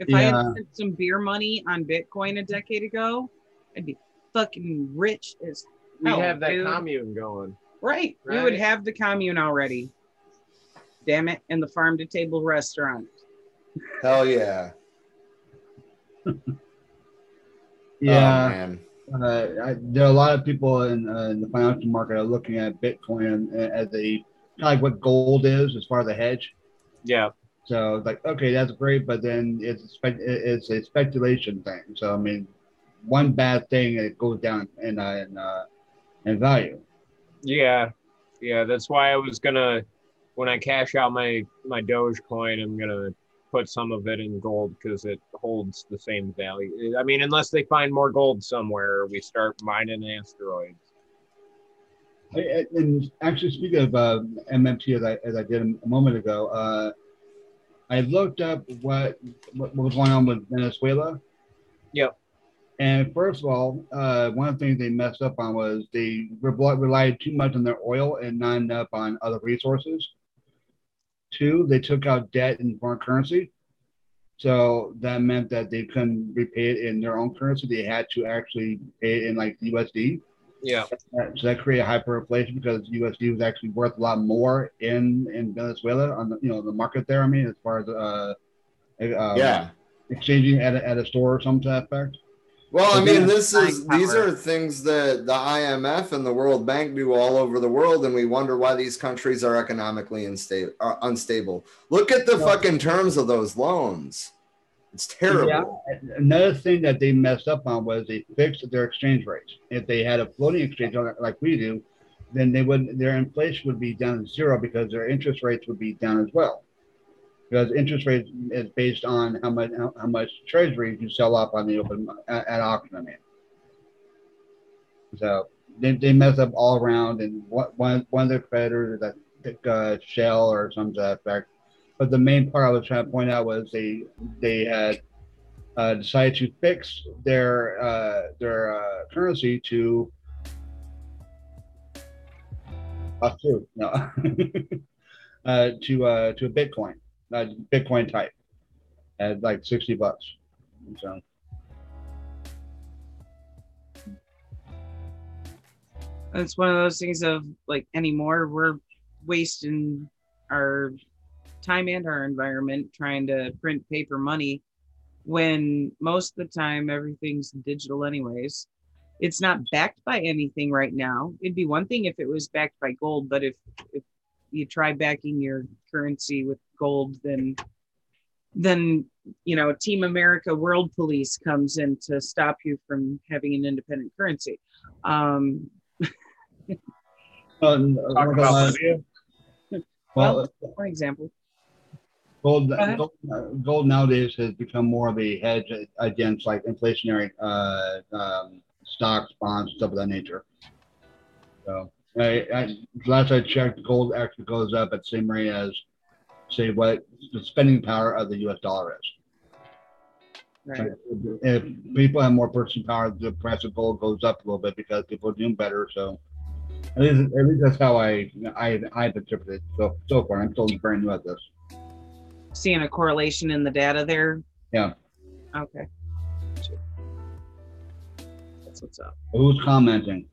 If I had spent some beer money on Bitcoin a decade ago, I'd be fucking rich as We hell, have that dude. commune going. Right. right. We would have the commune already. Damn it. And the farm to table restaurant. Hell yeah. <laughs> Yeah, Oh, man. uh, I, there are a lot of people in, uh, in the financial market are looking at Bitcoin as a kind of like what gold is as far as a hedge. Yeah, So like, okay, that's great, but then it's a it's a speculation thing. So I mean, one bad thing it goes down in uh, in, uh, in value. yeah, yeah. That's why I was gonna when I cash out my my Dogecoin, I'm gonna put some of it in gold because it holds the same value. I mean, unless they find more gold somewhere, we start mining asteroids. I- And actually, speaking of uh, MMT, as I, as I did a moment ago, uh, I looked up what, what was going on with Venezuela. Yep. And first of all, uh, one of the things they messed up on was they re- relied too much on their oil and not enough on other resources. Two, they took out debt in foreign currency. So that meant that they couldn't repay it in their own currency. They had to actually pay it in like USD. Yeah, So that created hyperinflation because USD was actually worth a lot more in in Venezuela on the you know the market there. I mean, as far as uh, uh Yeah. exchanging at a, at a store or some to that effect. Well, I mean, this is these are things that the IMF and the World Bank do all over the world, and we wonder why these countries are economically unstable. Are unstable. Look at the fucking terms of those loans. It's terrible. Yeah. Another thing that they messed up on was they fixed their exchange rates. If they had a floating exchange on it like we do, then they would their inflation would be down to zero because their interest rates would be down as well. Because interest rate is based on how much how, how much treasuries you sell off on the open at, at auction. I mean, so they, they mess up all around, and what one one of their creditors is that uh, Shell or to that effect. But the main part I was trying to point out was they they had uh, decided to fix their uh, their uh, currency to us too no <laughs> uh, to uh, to a Bitcoin, uh, Bitcoin type at like sixty bucks. So It's one of those things of like anymore we're wasting our time and our environment trying to print paper money when most of the time everything's digital anyways. It's not backed by anything right now. It'd be one thing if it was backed by gold, but if if you try backing your currency with gold, then then you know Team America World Police comes in to stop you from having an independent currency. Um, <laughs> uh, Talk about Libya. well, for example, gold, Go gold, uh, gold nowadays has become more of a hedge against like inflationary uh, um, stocks, bonds, stuff of that nature. So, I, I, last I checked, gold actually goes up at the same rate as, say, what the spending power of the U.S. dollar is. right? If people have more purchasing power, the price of gold goes up a little bit because people are doing better. So, at least, at least that's how I I I've interpreted it so so far. I'm still very new at this. Seeing a correlation in the data there. Yeah. Okay. That's what's up. Who's commenting?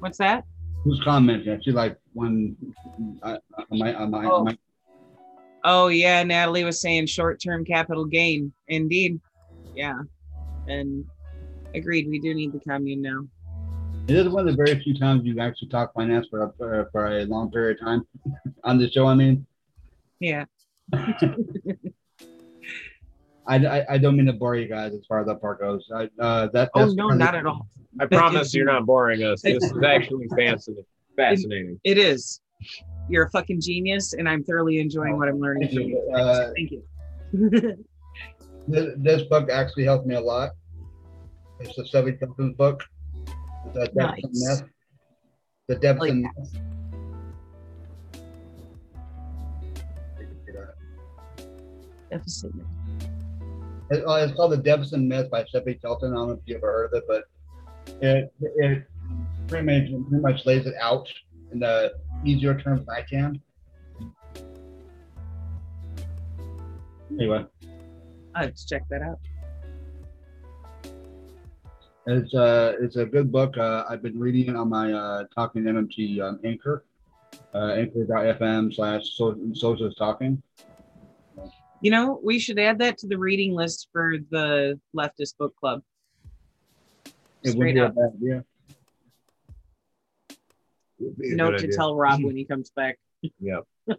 What's that? Who's commenting? I see like one. Uh, on my, on my, Oh. my, Oh yeah, Natalie was saying short-term capital gain. Indeed. Yeah. And agreed, we do need the commune now. it is one of the very few times you've actually talked finance for a, for, for a long period of time on the show. I mean, Yeah. <laughs> <laughs> I, I, I don't mean to bore you guys as far as that part goes. I, uh, that, Oh no, not at all. I promise you're not boring us. This is actually <laughs> fascinating. Fascinating. It is. You're a fucking genius, and I'm thoroughly enjoying what I'm learning Thank from you. you. Uh, Thank you. This, this book actually helped me a lot. It's the Stephanie Kelton's book. The Depths Nice. and Myth. The Depths Like and that. Myth. Deficit. It- it's called The Depths Myth by Stephanie Kelton. I don't know if you ever heard of it, but it it pretty much pretty much lays it out in the easier terms I can. Anyway, I have to check that out. it's uh it's a good book. Uh, I've been reading it on my uh, Talking MMT um, Anchor, uh, anchor.fm slash so- socialist talking. You know, we should add that to the reading list for the leftist book club. It Straight up. bad idea. Would be a Note to idea. tell Rob when <laughs> he comes back. Yep. <laughs>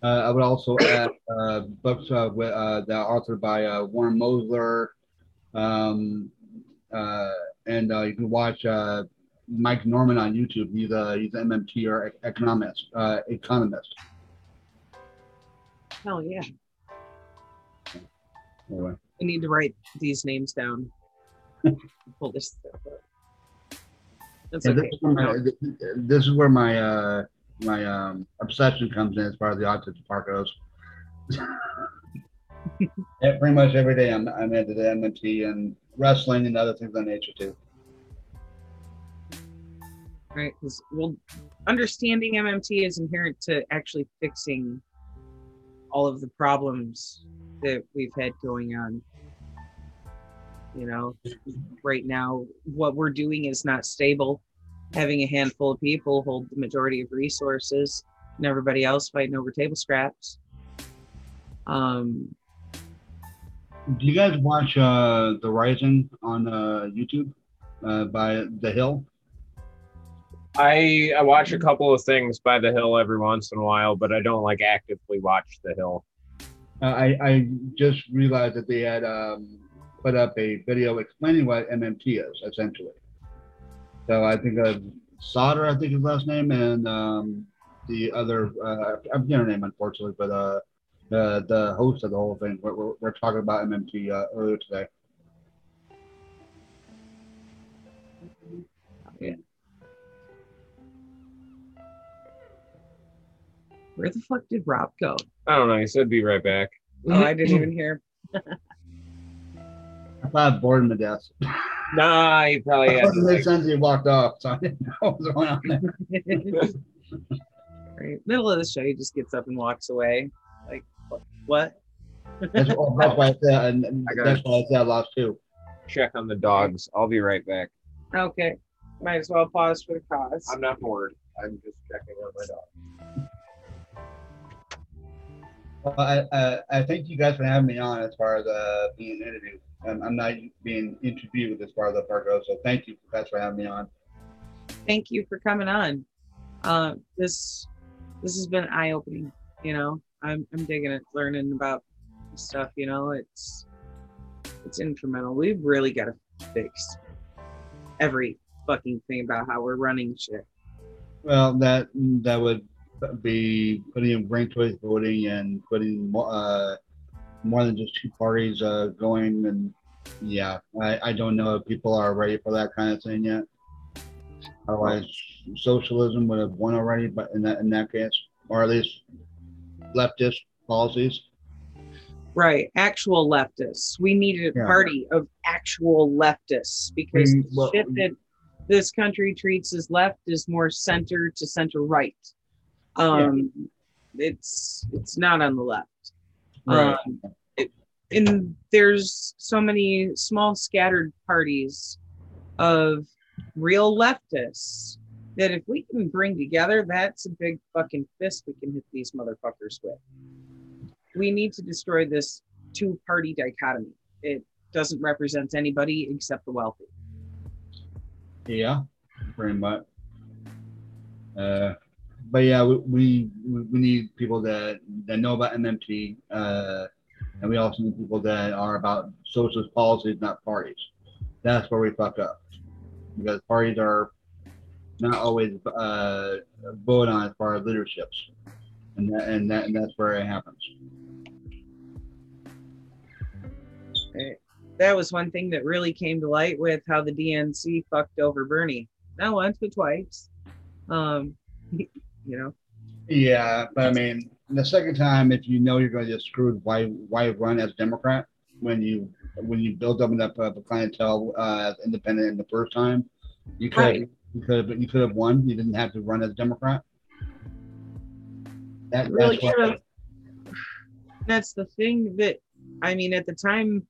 Uh, I would also add uh, books uh, with, uh, that are authored by uh, Warren Mosler, um, uh, and uh, you can watch uh, Mike Norman on YouTube. He's a he's an MMT or economist. Uh, economist. Hell yeah. Anyway, I need to write these names down. <laughs> Pull this stuff up. That's and okay. this, is where my, this is where my uh, my um, obsession comes in as far as the autistic part goes. <laughs> yeah, pretty much every day I'm I'm into the MMT and wrestling and other things of that nature too. right? Because well, understanding MMT is inherent to actually fixing all of the problems that we've had going on. You know, right now, what we're doing is not stable. Having a handful of people hold the majority of resources, and everybody else fighting over table scraps. Um, Do you guys watch uh, The Rising on uh, YouTube uh, by The Hill? I I watch a couple of things by the hill every once in a while, but I don't like actively watch the hill. Uh, I, I just realized that they had um, put up a video explaining what MMT is, essentially. So I think of Sauter, I think his last name, and um, the other uh, I'm getting her name unfortunately, but uh, the the host of the whole thing. We're, we're, we're talking about MMT uh, earlier today. Where the fuck did Rob go? I don't know. He said be right back. Oh, I didn't even hear. <laughs> I thought I bored him to death. Nah, he probably had. It made sense he walked off, so I didn't know what was going on there. <laughs> <laughs> right. Middle of the show, he just gets up and walks away. Like, what? what? That's, well, that's why I said, and, and I got that's why I said I lost too. check on the dogs. I'll be right back. Okay. Might as well pause for the cause. I'm not bored. I'm just checking on my dog. Well, I, I, I thank you guys for having me on as far as uh, being interviewed. I'm, I'm not being interviewed as far as the part goes, so thank you guys for having me on. Thank you for coming on. Uh, this this has been eye opening. You know, I'm I'm digging it, learning about stuff. You know, it's it's incremental. We've really got to fix every fucking thing about how we're running shit. Well, that that would be putting in ranked choice voting and putting more, uh, more than just two parties uh, going. And yeah, I, I don't know if people are ready for that kind of thing yet. Otherwise, socialism would have won already, but in that in that case, or at least leftist policies. Right, actual leftists. We needed a Yeah. party of actual leftists because Mm, the well- shit that this country treats as left is more center to center right. Um, it's it's not on the left. Right. Um, it, and there's so many small scattered parties of real leftists that if we can bring together, that's a big fucking fist we can hit these motherfuckers with. We need to destroy this two party dichotomy. It doesn't represent anybody except the wealthy. Yeah, pretty much. Uh, but yeah, we, we we need people that that know about MMT, uh, and we also need people that are about socialist policies, not parties. That's where we fuck up, because parties are not always uh, voted on as far as leaderships, and that, and that and that's where it happens. That was one thing that really came to light with how the DNC fucked over Bernie. Not once, but twice. Um, <laughs> you know, Yeah, but I mean, the second time, if you know you're going to get screwed, why why run as a Democrat when you when you build up enough of a clientele uh, as independent in the first time? You could Right. you could have you could have won. You didn't have to run as a Democrat. That, really that's what- have. That's the thing that, I mean, at the time,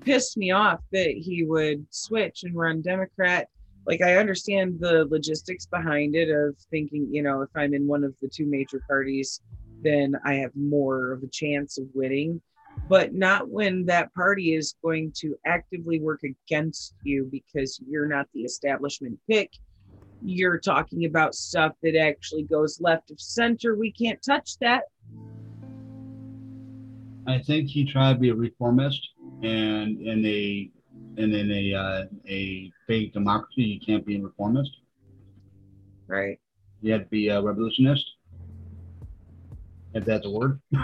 pissed me off that he would switch and run Democrat. Like, I understand the logistics behind it of thinking, you know, if I'm in one of the two major parties, then I have more of a chance of winning. But not when that party is going to actively work against you because you're not the establishment pick you're talking about stuff that actually goes left of center. We can't touch that. I think he tried to be a reformist, and in a and in a uh, a fake democracy, you can't be a reformist. Right. You have to be a revolutionist, if that's a word. <laughs>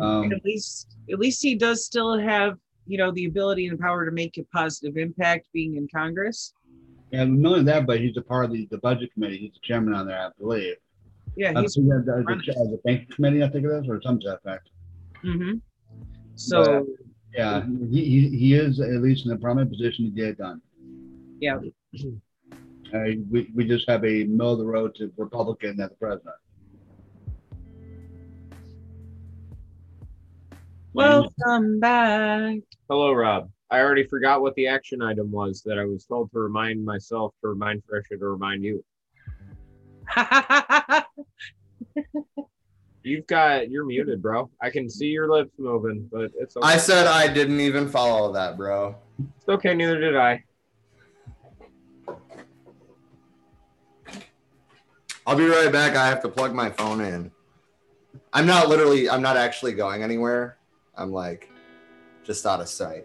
um, at least at least he does still have, you know, the ability and power to make a positive impact being in Congress. Yeah, not only that, but he's a part of the, the budget committee. He's the chairman on there, I believe. Yeah, I he's think that- that- the, the bank committee, I think it is, or something to that effect. hmm so Yeah, he, he, he is at least in a prominent position to get it done. yeah. Uh, we, we just have a middle of the road to Republican as the president. Welcome back. Hello, Rob. I already forgot what the action item was that I was told to remind myself, to remind Trisha, to remind you. <laughs> You've got you're muted, bro. I can see your lips moving, but it's okay. I said I didn't even follow that, bro. It's okay. Neither did I. I'll be right back. I have to plug my phone in. I'm not literally, I'm not actually going anywhere. I'm like just out of sight.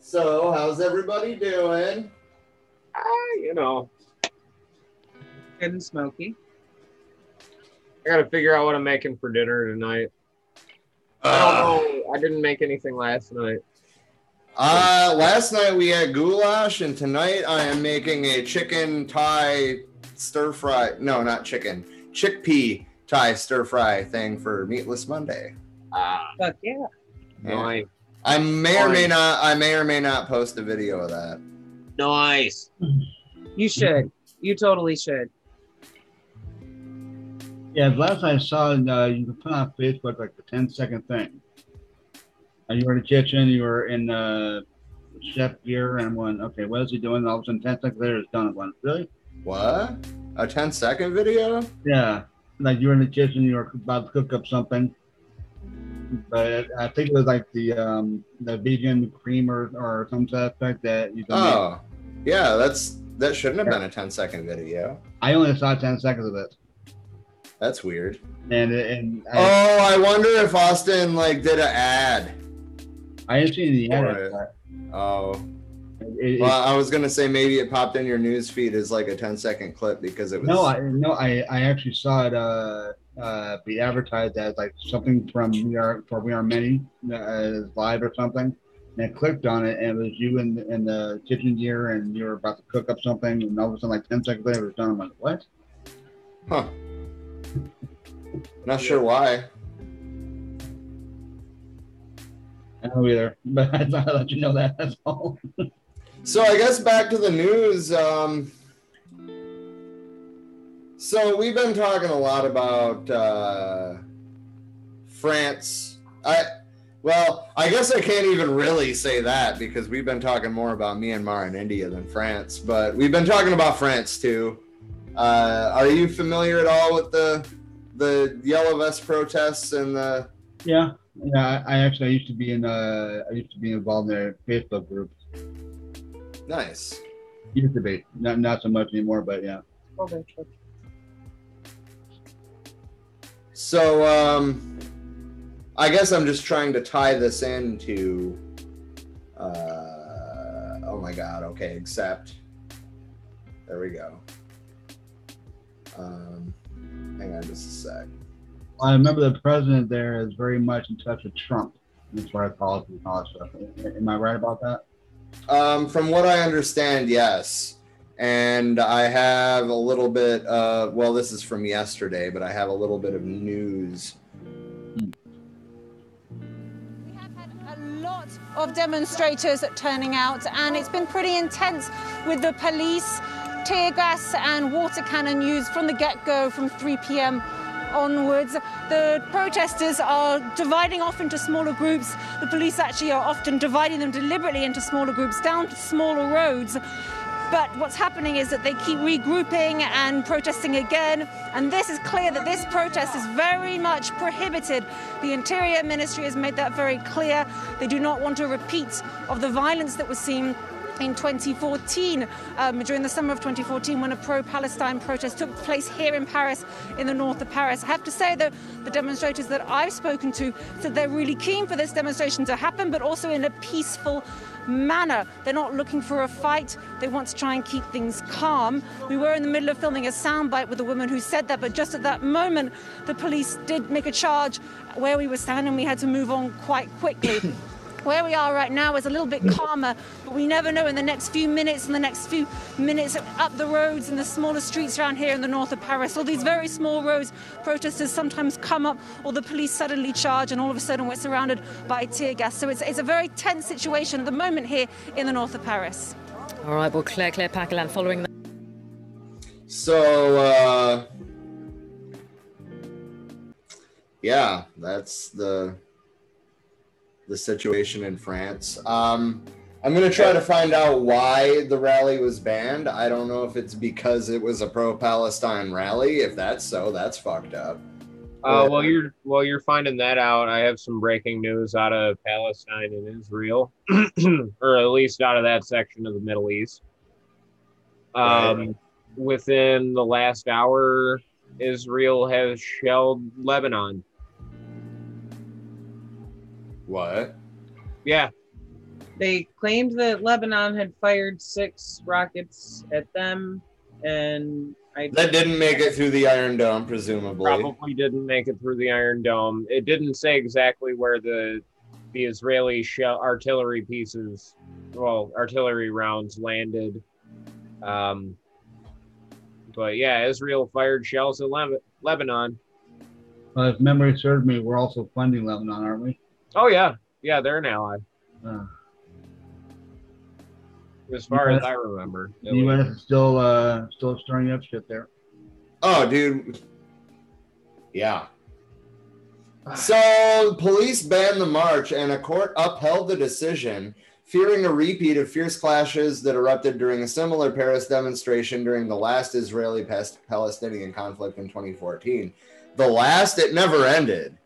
So, how's everybody doing? Ah, you know, Good and smoky. I gotta figure out what I'm making for dinner tonight. I Uh, don't know. I didn't make anything last night. Uh, last night we had goulash, and tonight I am making a chicken Thai stir fry. No, not chicken. Chickpea Thai stir fry thing for Meatless Monday. Ah, Fuck yeah. nice. I may or may not. I may or may not post a video of that. Nice. You should. You totally should. Yeah, last I saw, uh, you can put on Facebook like the 10 second thing. And you were in the kitchen, you were in uh, chef gear, and one, okay, what is he doing? All of a sudden, 10 seconds later, it's done. At one, really? What? A 10 second video? Yeah. Like you were in the kitchen, you were about to cook up something. But I think it was like the um, the vegan cream or, or some aspect that you can make. Oh, yeah. That's that shouldn't have been a 10 second video. I only saw 10 seconds of it. That's weird. And, and I, Oh, I wonder if Austin like did an ad. I didn't see any ad. Oh, It, well, I was gonna say maybe it popped in your news feed as like a 10 second clip because it was. No, I no, I, I actually saw it uh, uh, be advertised as like something from We Are for We Are Many uh, live or something. And I clicked on it, and it was you in, in the kitchen gear, and you were about to cook up something, and all of a sudden, like ten seconds later, it was done. I'm like, what? Huh. Not sure why. I don't know either, <laughs> but I thought I'd let you know that. That's all. So I guess back to the news. Um, so we've been talking a lot about uh, France. I well, I guess I can't even really say that because we've been talking more about Myanmar and India than France. But we've been talking about France too. Uh, are you familiar at all with the the yellow vest protests and the? Yeah, yeah. I, actually I used to be in uh, I used to be involved in their Facebook group. Nice. Used to be, not not so much anymore, but yeah. So um I guess I'm just trying to tie this into uh oh my god, okay, accept. There we go. Um hang on just a sec. I remember the president there is very much in touch with Trump as far as policy and all that stuff. Am I right about that? Um from what I understand, yes. And I have a little bit uh well this is from yesterday, but I have a little bit of news. We have had a lot of demonstrators turning out, and it's been pretty intense with the police, tear gas, and water cannon used from the get go from 3 p.m. onwards. The protesters are dividing off into smaller groups. The police actually are often dividing them deliberately into smaller groups down to smaller roads. But what's happening is that they keep regrouping and protesting again. And this is clear that this protest is very much prohibited. The Interior Ministry has made that very clear. They do not want a repeat of the violence that was seen in 2014, um, during the summer of 2014, when a pro Palestine protest took place here in Paris, in the north of Paris. I have to say that the demonstrators that I've spoken to said they're really keen for this demonstration to happen, but also in a peaceful manner. They're not looking for a fight. They want to try and keep things calm. We were in the middle of filming a soundbite with a woman who said that, but just at that moment, the police did make a charge where we were standing. We had to move on quite quickly. <clears throat> Where we are right now is a little bit calmer, but we never know in the next few minutes, in the next few minutes up the roads and the smaller streets around here in the north of Paris, all these very small roads, protesters sometimes come up or the police suddenly charge and all of a sudden we're surrounded by tear gas. So it's, it's a very tense situation at the moment here in the north of Paris. All right, well, Claire, Claire Paccalin following that. So uh yeah, that's the the situation in France. Um I'm gonna try to find out why the rally was banned. I don't know if it's because it was a pro-Palestine rally. If that's so, that's fucked up. Uh, while you're while you're finding that out, I have some breaking news out of Palestine and Israel, <clears throat> or at least out of that section of the Middle East. Um, Right. within the last hour, Israel has shelled Lebanon. What? Yeah, they claimed that Lebanon had fired six rockets at them, and I That didn't make it through the Iron Dome, presumably. Probably didn't make it through the Iron Dome. It didn't say exactly where the the Israeli shell artillery pieces, well, artillery rounds landed. Um, but yeah, Israel fired shells at Leb- Lebanon. Uh, if memory serves me, we're also funding Lebanon, aren't we? Oh yeah, yeah, they're an ally, Uh, as far Yeah. as I remember. the U.S. is still uh, still stirring up shit there. Oh, dude. Yeah. So, police banned the march, and a court upheld the decision, fearing a repeat of fierce clashes that erupted during a similar Paris demonstration during the last Israeli Palestinian conflict in 2014. The last, it never ended.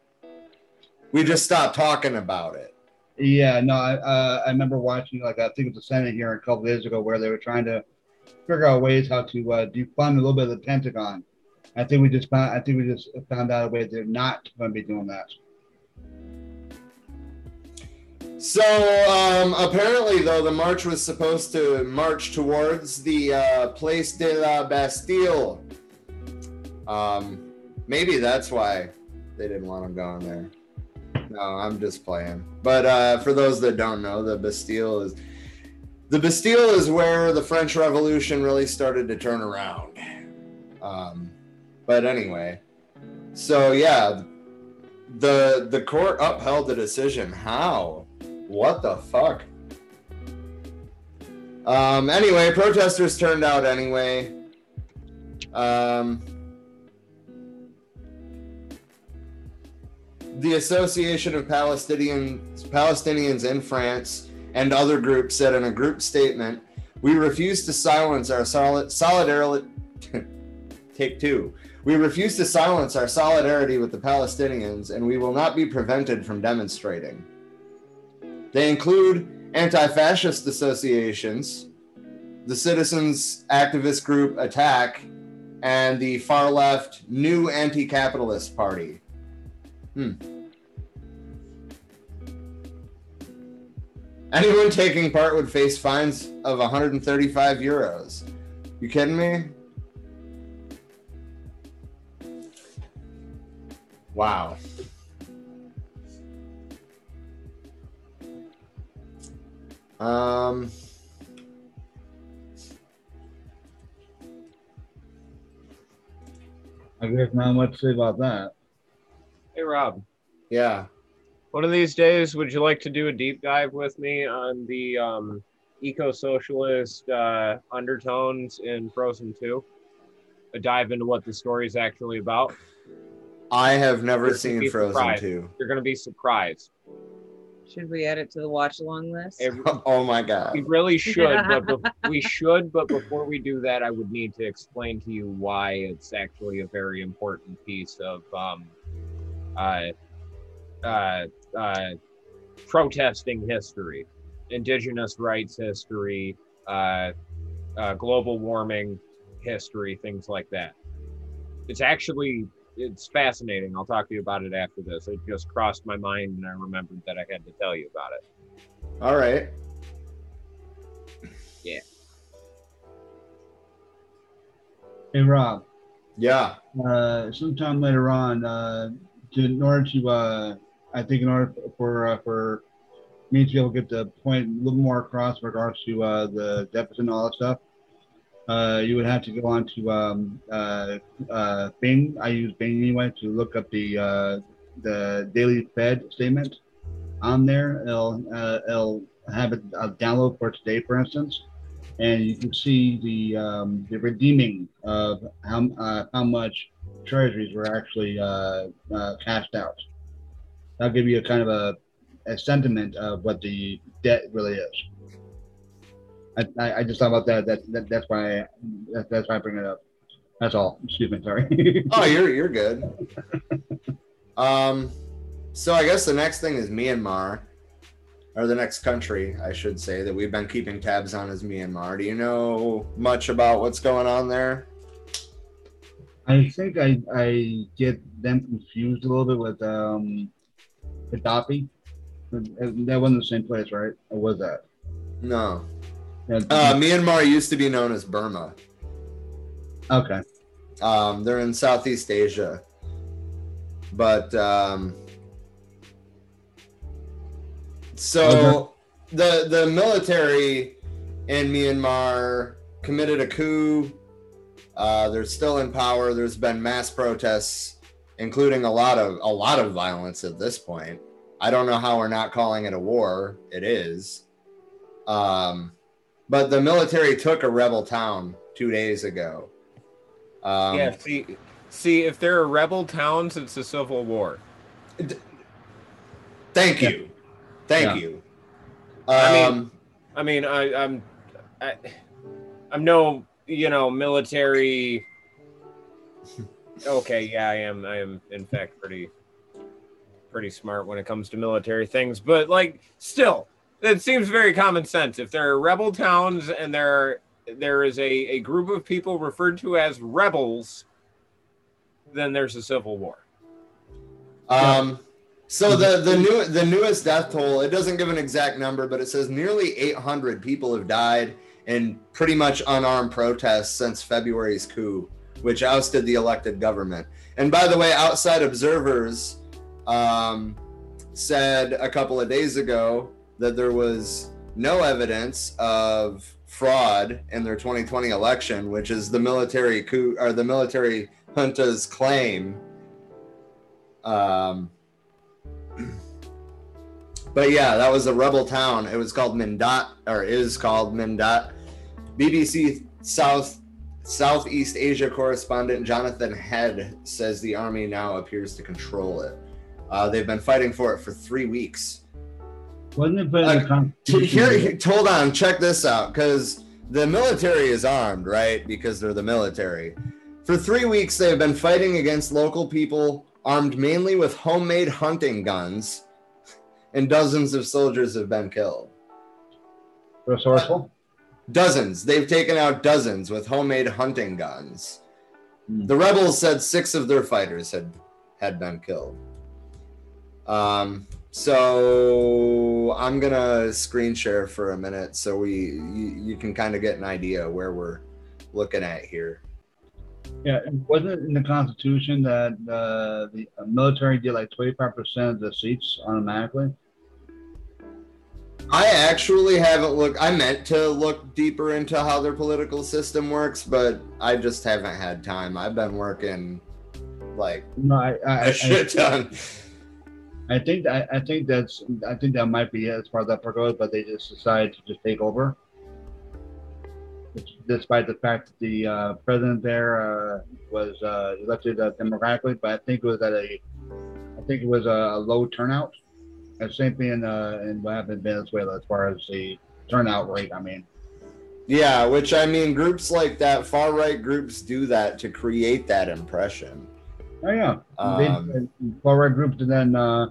We just stopped talking about it. Yeah, no, I uh, I remember watching like I think it was the Senate hearing a couple days ago where they were trying to figure out ways how to uh, defund a little bit of the Pentagon. I think we just found I think we just found out a way they're not going to be doing that. So um, apparently, though, the march was supposed to march towards the uh, Place de la Bastille. Um, maybe that's why they didn't want them going there. No, I'm just playing. But uh, for those that don't know, the Bastille is the Bastille is where the French Revolution really started to turn around. Um, but anyway, so yeah, the the court upheld the decision. How? What the fuck? Um, anyway, protesters turned out anyway. Um, the Association of Palestinians Palestinians in France and other groups said in a group statement, "We refuse to silence our solid solidarity." <laughs> Take two. We refuse to silence our solidarity with the Palestinians, and we will not be prevented from demonstrating. They include anti fascist associations, the citizens activist group ATTAC, and the far left New Anti Capitalist Party. Hmm. Anyone taking part would face fines of 135 euros. You kidding me? Wow. Um, I guess not much to say about that. Hey Rob, yeah. one of these days, would you like to do a deep dive with me on the um, eco-socialist uh, undertones in Frozen Two? A dive into what the story is actually about. I have never You're seen Frozen surprised. 2. You're gonna be surprised. should we add it to the watch along list? It- <laughs> Oh my god. We really <laughs> should, but bef- we should. But before we do that, I would need to explain to you why it's actually a very important piece of um, protesting history, indigenous rights history, uh, uh, global warming history, things like that. It's actually it's fascinating. I'll talk to you about it after this. It just crossed my mind, and I remembered that I had to tell you about it. All right. Yeah. Hey Rob, Yeah. uh, sometime later on, uh, to, in order to, uh, I think in order for uh, for me to be able to get the point a little more across in regards to uh, the deficit and all that stuff, uh, you would have to go on to um, uh, uh, Bing. I use Bing anyway to look up the uh, the daily Fed statement on there. It'll uh, it'll have it uh, download for today, for instance, and you can see the um, the redeeming of how uh, how much treasuries were actually uh, uh, cashed out. That'll give you a kind of a, a sentiment of what the debt really is. I, I, just thought about that. That, that that's why I, that, that's why I bring it up. That's all. Excuse me. Sorry. <laughs> Oh, you're you're good. um, so I guess the next thing is Myanmar, or the next country, I should say, that we've been keeping tabs on is Myanmar. Do you know much about what's going on there? I think I, I get them confused a little bit with um, Gaddafi. That wasn't the same place, right? Or was that? No. Uh, Myanmar used to be known as Burma. okay. Um, they're in Southeast Asia, but um, so the the military in Myanmar committed a coup. Uh, they're still in power. There's been mass protests, including a lot of a lot of violence at this point. I don't know how we're not calling it a war. It is. Um, but the military took a rebel town two days ago. Um, yeah, see, see, if there are rebel towns, it's a civil war. Thank Yeah. you. Thank Yeah. you. I mean- Um, I mean, I, I'm, I, I'm no, you know, military. Okay, yeah, I am. I am, in fact, pretty, pretty smart when it comes to military things. But like, still, it seems very common sense. If there are rebel towns and there, are, there is a, a group of people referred to as rebels, then there's a civil war. um, so the the new the newest death toll it doesn't give an exact number, but it says nearly 800 people have died in pretty much unarmed protests since February's coup, which ousted the elected government. And by the way, outside observers um, said a couple of days ago that there was no evidence of fraud in their 2020 election, which is the military coup or the military junta's claim. Um, <clears throat> but yeah, that was a rebel town. It was called Mindat, or is called Mindat. BBC South Southeast Asia correspondent Jonathan Head says the army now appears to control it. Uh, they've been fighting for it for three weeks. Wasn't it Uh, Here, here- hold on, check this out, because the military is armed, right? Because they're the military. For three weeks, they've been fighting against local people armed mainly with homemade hunting guns, and dozens of soldiers have been killed. Resourceful? Dozens. They've taken out dozens with homemade hunting guns. Hmm. The rebels said six of their fighters had had been killed. Um, so I'm gonna screen share for a minute so we you, you can kind of get an idea where we're looking at here. Yeah, wasn't it in the Constitution that uh, the military get like 25% of the seats automatically? I actually haven't looked. I meant to look deeper into how their political system works, but I just haven't had time. I've been working like No, I, I, a I, shit ton. I think I, I think that's I think that might be it as far as that goes, but they just decided to just take over. Despite the fact that the uh, president there uh, was uh, elected uh, democratically, but I think it was at a, I think it was a, low turnout. And same thing in, uh, in what happened in Venezuela as far as the turnout rate. I mean, Yeah, which I mean, groups like that, far right groups do that to create that impression. oh yeah, Um, they, far right groups and then uh,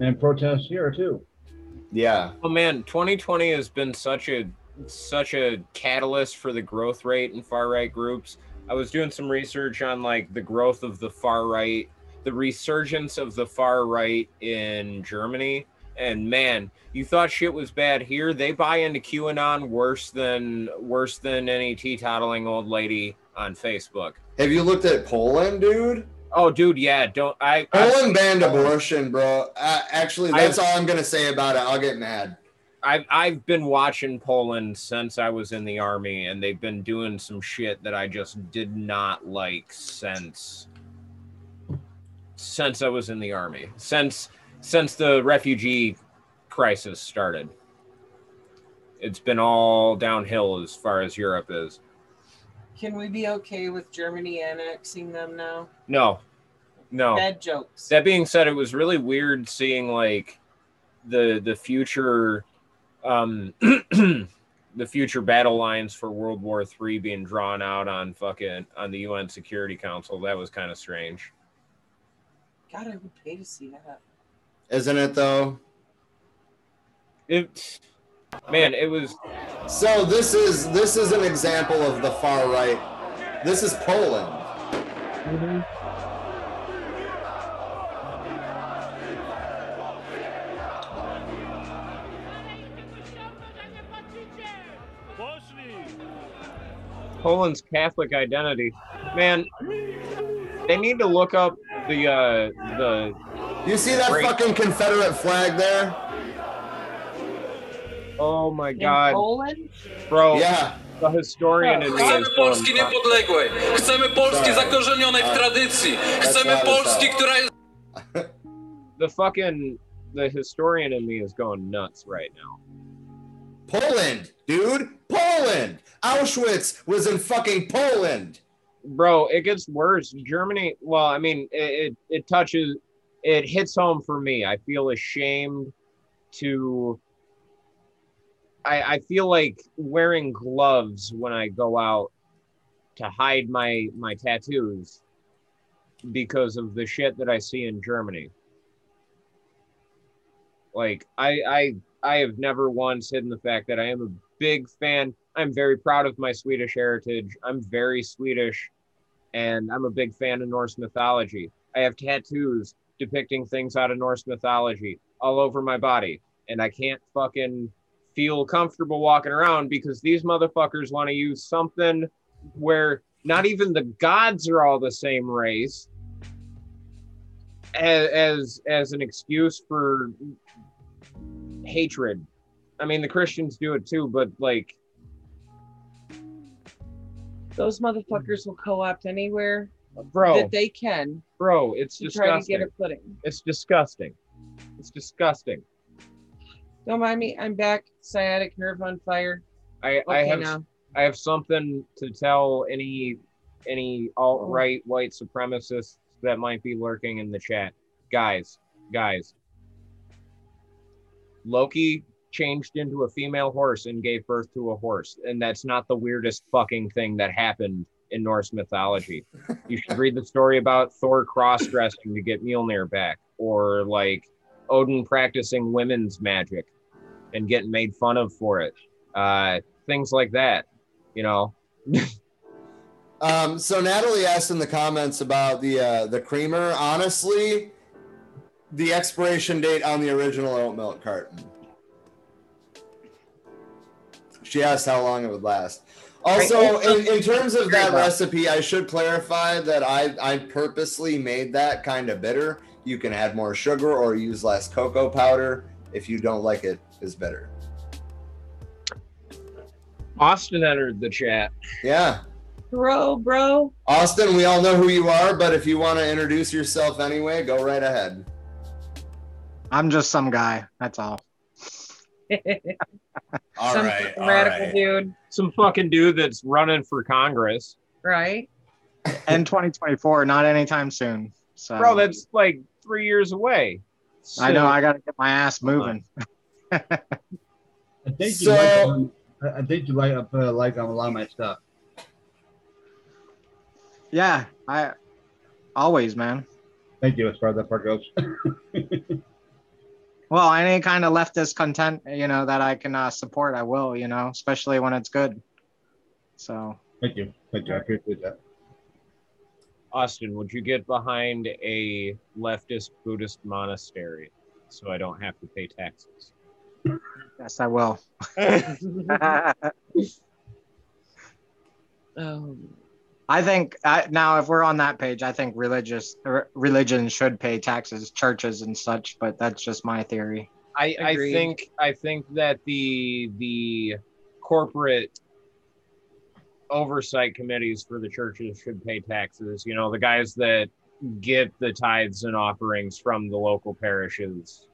and protests here too. Yeah, Oh man, 2020 has been such a such a catalyst for the growth rate in far right groups. I was doing some research on like the growth of the far right, the resurgence of the far right in Germany. And man, you thought shit was bad here. They buy into QAnon worse than worse than any teetotaling old lady on Facebook. have you looked at Poland, dude? Oh, dude, yeah. Don't I? I Poland banned abortion, bro. Uh, actually, that's I've- all I'm gonna say about it. I'll get mad. I've I've been watching Poland since I was in the army, and they've been doing some shit that I just did not like since since I was in the army. Since since the refugee crisis started, it's been all downhill as far as Europe is. Can we be okay with Germany annexing them now? No, no. Bad jokes. That being said, it was really weird seeing like the the future um <clears throat> the future battle lines for World War Three being drawn out on fucking on the UN Security Council. That was kind of strange. God, I would pay to see that. Isn't it though? It man, it was So this is this is an example of the far right. This is Poland. Mm-hmm. Poland's Catholic identity. Man, they need to look up the uh the You see that Great. fucking Confederate flag there? oh my In god, Poland? bro. Yeah. The historian in me Chcemy is Polski going, niepodległej. Chcemy Polski Sorry. zakorzenionej w Uh, tradycji. Chcemy Polski, która jest <laughs> the fucking the historian in me is going nuts right now. Poland, dude. Poland. Auschwitz was in fucking Poland. Bro it gets worse. Germany well i mean it, it it touches it hits home for me. I feel ashamed to i i feel like wearing gloves when i go out to hide my my tattoos because of the shit that i see in germany. Like i i i have never once hidden the fact that i am a big fan. I'm very proud of my swedish heritage. I'm very swedish and I'm a big fan of Norse mythology. I have tattoos depicting things out of Norse mythology all over my body, and I can't fucking feel comfortable walking around because these motherfuckers want to use something where not even the gods are all the same race as as, as an excuse for hatred. I mean, the Christians do it too, but like, Those motherfuckers will co-opt anywhere bro, that they can bro, it's to try to disgusting. get a footing. It's disgusting. It's disgusting. Don't mind me. I'm back. Sciatic nerve on fire. I, Okay I have now. I have something to tell any any alt right white supremacists that might be lurking in the chat. Guys, guys. Loki changed into a female horse and gave birth to a horse, and that's not the weirdest fucking thing that happened in Norse mythology. you should read the story about Thor cross dressing to get Mjolnir back, or like Odin practicing women's magic and getting made fun of for it. Uh, things like that, you know. <laughs> Um, so Natalie asked in the comments about the uh, the creamer. Honestly, the expiration date on the original oat milk carton. She asked how long it would last. Also, oh, in, in terms of that recipe, I should clarify that I, I purposely made that kind of bitter. You can add more sugar or use less cocoa powder if you don't like it as bitter. Austin entered the chat. Yeah. Bro, bro. Austin, we all know who you are, but if you want to introduce yourself anyway, go right ahead. I'm just some guy. That's all. <laughs> All Some right, all radical right. dude, Some fucking dude that's running for Congress. right? In 2024, not anytime soon. So Bro, that's like three years away. I know I gotta get my ass moving. I think you So- like. um, I I think you like I put a like on a lot of my stuff. Yeah, I always, man. Thank you. As far as that part goes. <laughs> Well, any kind of leftist content, you know, that I can uh, support, I will, you know, especially when it's good. So Thank you. Thank you. I appreciate that. Austin, would you get behind a leftist Buddhist monastery so I don't have to pay taxes? yes, I will. <laughs> <laughs> Um, I think I, now, if we're on that page, I think religious r- religion should pay taxes, churches and such. But that's just my theory. I, I think I think that the the corporate oversight committees for the churches should pay taxes. You know, the guys that get the tithes and offerings from the local parishes.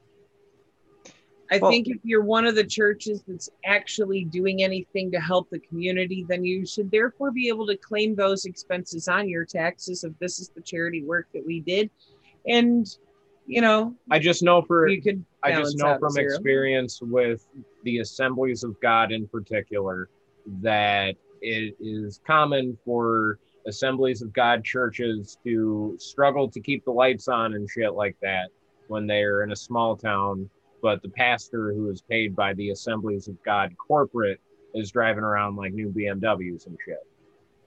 I Well- think if you're one of the churches that's actually doing anything to help the community, then you should therefore be able to claim those expenses on your taxes if this is the charity work that we did. And, you know, I just know for you could I just know from zero. experience with the assemblies of God in particular that it is common for assemblies of God churches to struggle to keep the lights on and shit like that when they're in a small town. But the pastor who is paid by the assemblies of God corporate is driving around like new BMWs and shit.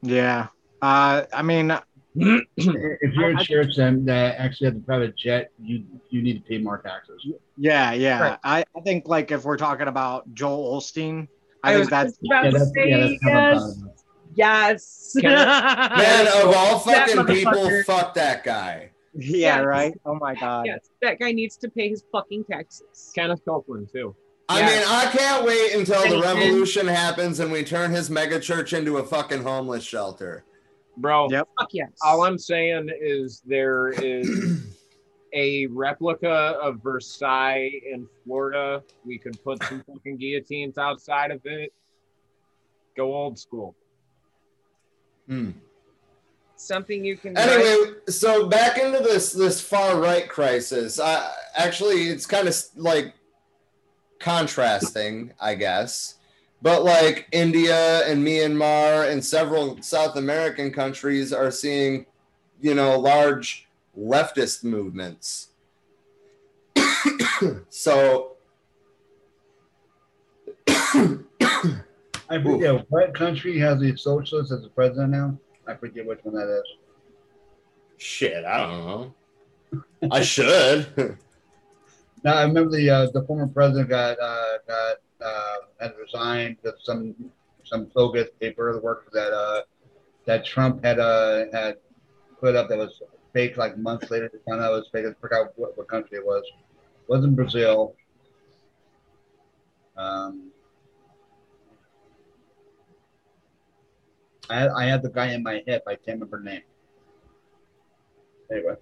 Yeah. Uh, I mean, <clears throat> If you're a church that, that actually has a private jet, you you need to pay more taxes. yeah, yeah. Right. I, I think like if we're talking about Joel Osteen, I, I think was that's about Yeah, to that's, say yeah, that's yes. a. Yes. <laughs> Man, of all fucking people, motherfucker. fuck that guy. Yeah, Yes. right. Oh my god. Yes, that guy needs to pay his fucking taxes. Kenneth Copeland too. I Yeah. mean, I can't wait until the Anything. revolution happens and we turn his mega church into a fucking homeless shelter. Bro, Yep. Fuck yes. all I'm saying is there is <clears throat> a replica of Versailles in Florida. We could put some fucking guillotines outside of it. Go old school. Hmm. Something you can. Anyway, so back into this this far right crisis. I actually it's kind of like contrasting, I guess. But like India and Myanmar and several South American countries are seeing, you know, large leftist movements. <coughs> so <coughs> I forget what country has a socialist as a president now. I forget which one that is. shit, I don't know. I should. <laughs> Now I remember the uh, the former president got uh, got uh, had resigned with some some bogus paper that worked that uh, that Trump had uh, had put up that was fake. Like months later, they found out it was fake. I forgot what, what country it was. It wasn't Brazil. Um, I had, I had the guy in my head. I can't remember the name. Anyway,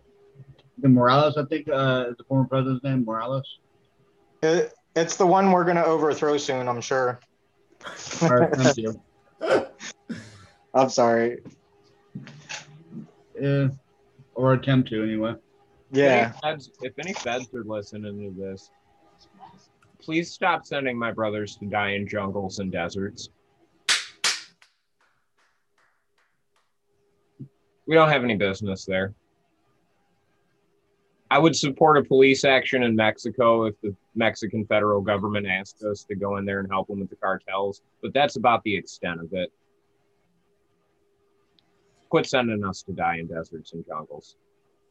the Morales, I think, uh, is the former president's name. Morales. It, it's the one we're gonna overthrow soon, I'm sure. All right, thank you. <laughs> I'm sorry. Yeah, or attempt to anyway. Yeah. If any, feds, if any feds are listening to this, please stop sending my brothers to die in jungles and deserts. We don't have any business there. I would support a police action in Mexico if the Mexican federal government asked us to go in there and help them with the cartels, but that's about the extent of it. Quit sending us to die in deserts and jungles.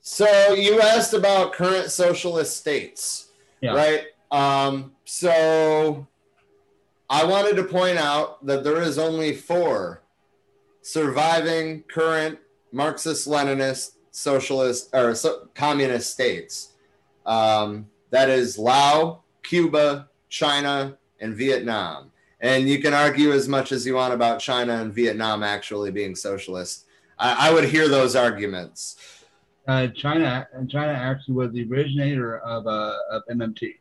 So you asked about current socialist states, Yeah. right? Um, so I wanted to point out that there is only four surviving current Marxist-Leninist socialist or so, communist states. Um, that is Laos, Cuba, China, and Vietnam. And you can argue as much as you want about China and Vietnam actually being socialist. I, I would hear those arguments. Uh, China, China actually was the originator of uh, of MMT.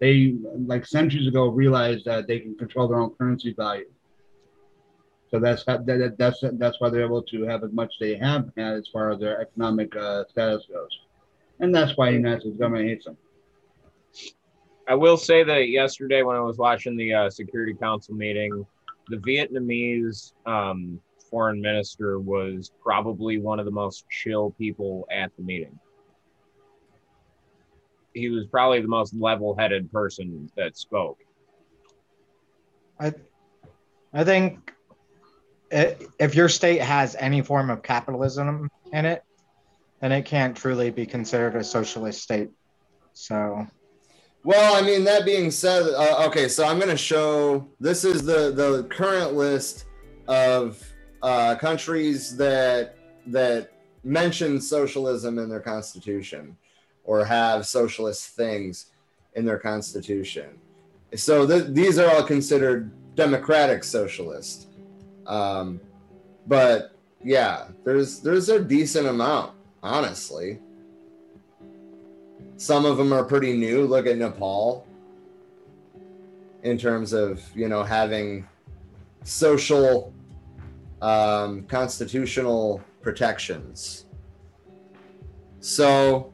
They like centuries ago realized that they can control their own currency value. So that's how, that, that- that's that's why they're able to have as much they have had as far as their economic uh, status goes, and that's why the United States government hates them. I will say that yesterday when I was watching the uh, Security Council meeting, the Vietnamese um, foreign minister was probably one of the most chill people at the meeting. He was probably the most level-headed person that spoke. I I think i if your state has any form of capitalism in it, then it can't truly be considered a socialist state. So Well, I mean, that being said, uh, okay, so I'm going to show this is the the current list of uh, countries that that mention socialism in their constitution or have socialist things in their constitution. So th- these are all considered democratic socialist. Um, but yeah, there's there's a decent amount, honestly. Some of them are pretty new. Look at Nepal in terms of, you know, having social um, constitutional protections. So,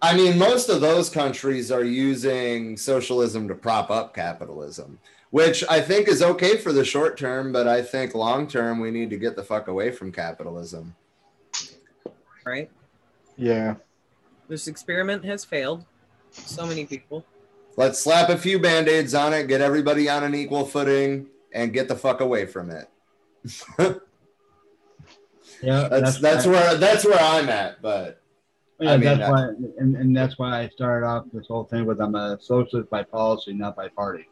I mean, most of those countries are using socialism to prop up capitalism, which I think is okay for the short term, but I think long term we need to get the fuck away from capitalism. right? yeah. This experiment has failed. So many people. Let's slap a few band aids on it, get everybody on an equal footing, and get the fuck away from it. <laughs> Yeah, That's that's why- where that's where I'm at. But Yeah, I mean, that's uh, why, and, and that's why I started off this whole thing with I'm a socialist by policy, not by party.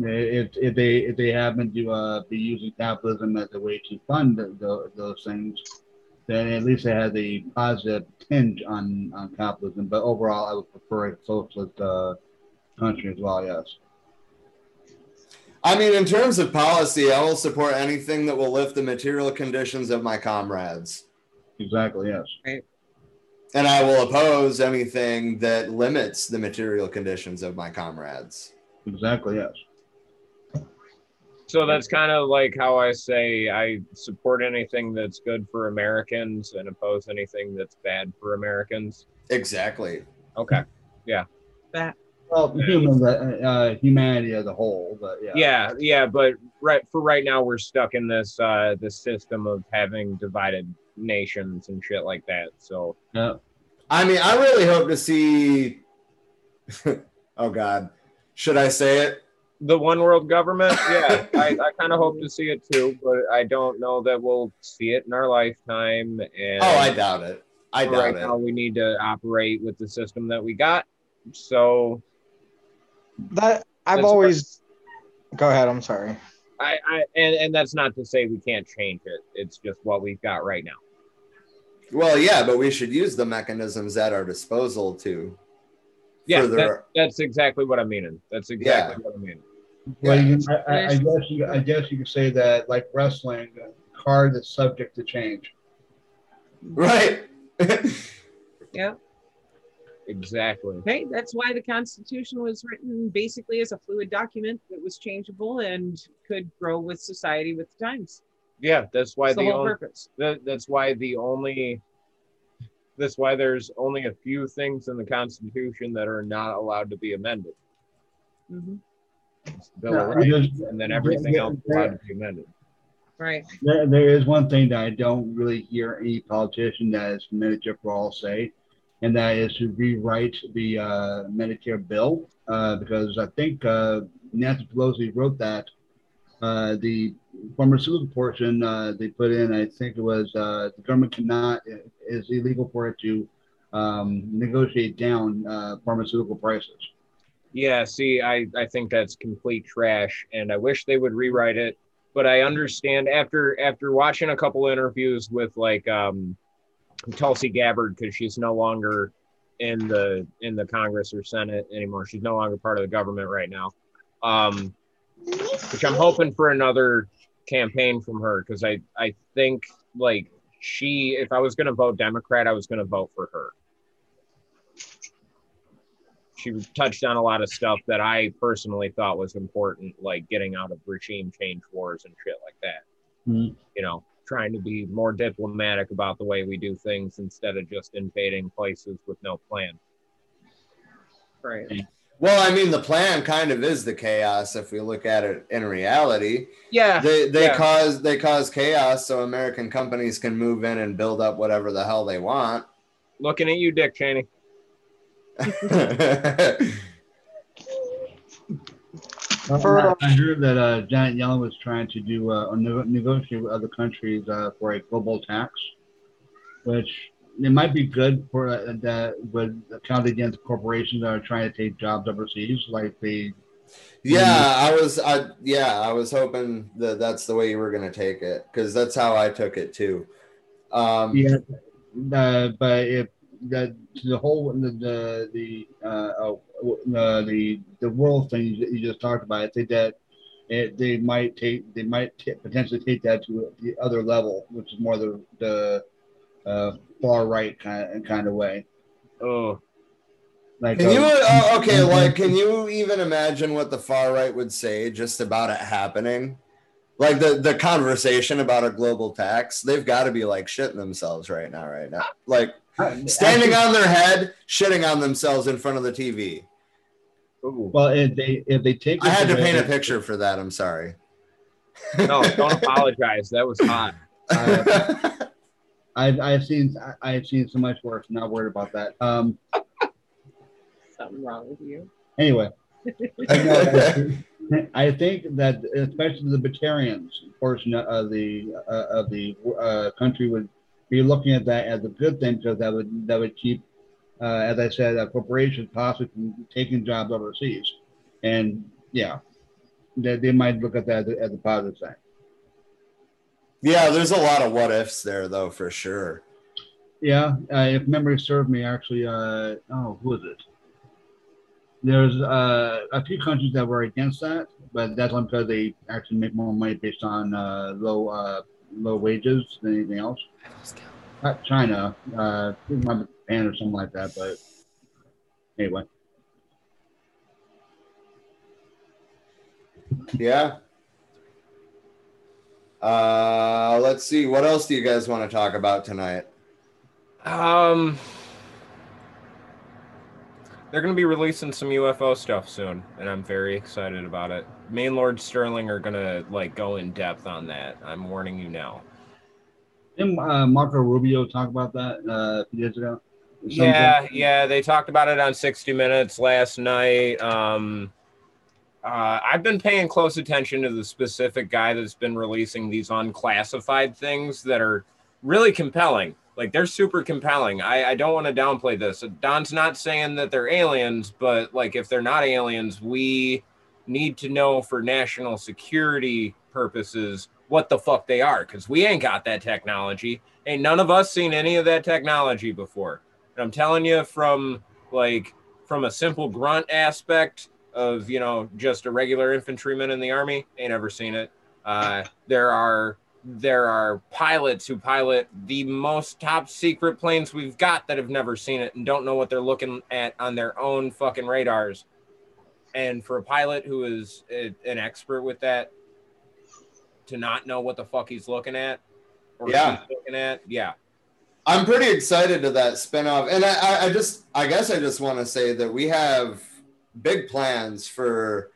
If, if they if they happen to uh, be using capitalism as a way to fund the, those things, then at least it has a positive tinge on, on capitalism. But overall, I would prefer a socialist uh, country as well. Yes. I mean, in terms of policy, I will support anything that will lift the material conditions of my comrades. Exactly. Yes. Right. And I will oppose anything that limits the material conditions of my comrades. Exactly. Yes. So that's kind of like how I say I support anything that's good for Americans and oppose anything that's bad for Americans. Exactly. Okay. Yeah. That Well, human, uh, humanity as a whole, but yeah. Yeah, yeah, but right for right now we're stuck in this uh this system of having divided nations and shit like that. So Yeah. I mean, I really hope to see. <laughs> oh God, should I say it? The one world government, <laughs> yeah, I, I kind of hope to see it too, but I don't know that we'll see it in our lifetime. And Oh, I doubt it. I for doubt right it. now we need to operate with the system that we got. So That I've That's always. Go ahead. I'm sorry. I, I and, and that's not to say we can't change it. It's just what we've got right now. Well, yeah, but we should use the mechanisms at our disposal to. Yeah, that, that's exactly what I'm meaning. That's exactly what I mean. Well, you I, I, I guess you, I guess you could say that, like wrestling, a card is subject to change. Right. <laughs> yeah. Exactly. Okay, that's why the Constitution was written basically as a fluid document that was changeable and could grow with society with the times. Yeah, that's why That's the the whole only, purpose. that, that's why the only that's why there's only a few things in the Constitution that are not allowed to be amended. Mhm. It's the Bill of Rights, because- and then everything yeah, else is yeah. allowed to be amended. Right. There, there is one thing that I don't really hear any politician that is Medicare for all say, and that is to rewrite the uh, Medicare bill uh, because I think uh, Nancy Pelosi wrote that uh, the pharmaceutical portion uh, they put in. I think it was uh, the government cannot it is illegal for it to um, negotiate down uh, pharmaceutical prices. Yeah, see, I, I think that's complete trash, and I wish they would rewrite it. But I understand after after watching a couple interviews with like um, Tulsi Gabbard because she's no longer in the in the Congress or Senate anymore. She's no longer part of the government right now. Um, which I'm hoping for another campaign from her because I I think like she if I was gonna vote Democrat I was gonna vote for her. She touched on a lot of stuff that I personally thought was important, like getting out of regime change wars and shit like that. Mhm. You know, trying to be more diplomatic about the way we do things instead of just invading places with no plan. Right. Well, I mean, the plan kind of is the chaos if we look at it in reality. Yeah. They they yeah. cause they cause chaos so American companies can move in and build up whatever the hell they want. Looking at you, Dick Cheney. For- I heard that uh, Janet Yellen was trying to do uh, negotiate with other countries uh, for a global tax, which it might be good for uh, that would count against corporations that are trying to take jobs overseas, like the yeah, I was I yeah, I was hoping that that's the way you were going to take it cuz that's how I took it too. Um yeah, uh, but if that the whole the the the uh, uh, uh, the the world thing you, you just talked about, I think that it, they might take they might t- potentially take that to the other level, which is more the the uh, far right kind of, kind of way. Oh, Like Can you uh, uh, okay, like can you even imagine what the far right would say just about it happening? Like the the conversation about a global tax, they've got to be like shitting themselves right now right now. Like standing on their head, shitting on themselves in front of the TV. Well, if they if they take I had to paint a picture for that. I'm sorry. no, don't apologize. That was hot. Uh, I've I've seen I- I've seen so much worse. Not worried about that. Um. Something wrong with you. Anyway, <laughs> I think that especially the libertarians portion of the uh, of the uh, country would be looking at that as a good thing because that would that would keep, uh, as I said, uh, corporations possibly from taking jobs overseas, and yeah, they, they might look at that as a positive side. Yeah, there's a lot of what ifs there, though, for sure. Yeah, uh, if memory served me, actually, uh, oh, who is it? There's uh, a few countries that were against that, but that's because they actually make more money based on uh, low uh, low wages than anything else. Not China, uh, Japan or something like that. But anyway, Yeah. Uh, let's see. What else do you guys want to talk about tonight? Um, they're going to be releasing some UFO stuff soon, and I'm very excited about it. And Lord Sterling are going to like go in depth on that. I'm warning you now. didn't uh, Marco Rubio talk about that uh, a few days ago? Yeah, yeah, they talked about it on 60 Minutes last night. Um, uh, I've been paying close attention to the specific guy that's been releasing these unclassified things that are really compelling. Like they're super compelling. I, I don't want to downplay this. Don's not saying that they're aliens, but like if they're not aliens, we need to know for national security purposes what the fuck they are because we ain't got that technology. Ain't none of us seen any of that technology before. And I'm telling you from like from a simple grunt aspect of you know just a regular infantryman in the army, ain't ever seen it. Uh, there are there are pilots who pilot the most top secret planes we've got that have never seen it and don't know what they're looking at on their own fucking radars. And for a pilot who is a, an expert with that, to not know what the fuck he's looking at or Yeah. looking at, yeah, I'm pretty excited to that spinoff, and I, I, I just, I guess, I just want to say that we have big plans for,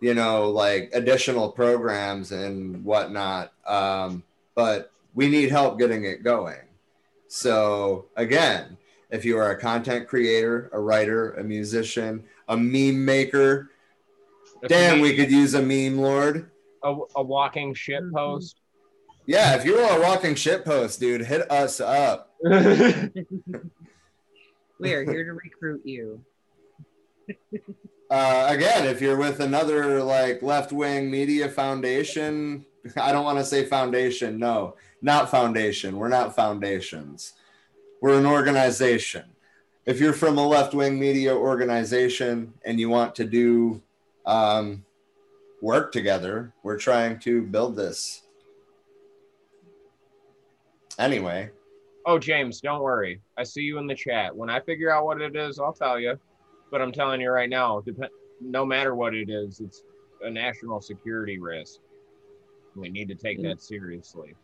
you know, like additional programs and whatnot. Um, but we need help getting it going. So again, if you are a content creator, a writer, a musician, a meme maker, If damn, we- we could use a meme lord. a, a walking shit post. Yeah, if you are a walking shit post, dude, hit us up. <laughs> We are here to recruit you. uh, again, if you're with another like left wing media foundation, <laughs> I don't want to say foundation. No, not foundation. We're not foundations. We're an organization. If you're from a left wing media organization and you want to do um, work together, we're trying to build this. Anyway, Oh, James, don't worry. I see you in the chat. When I figure out what it is, I'll tell you. But I'm telling you right now, dep- no matter what it is, it's a national security risk. We need to take that seriously.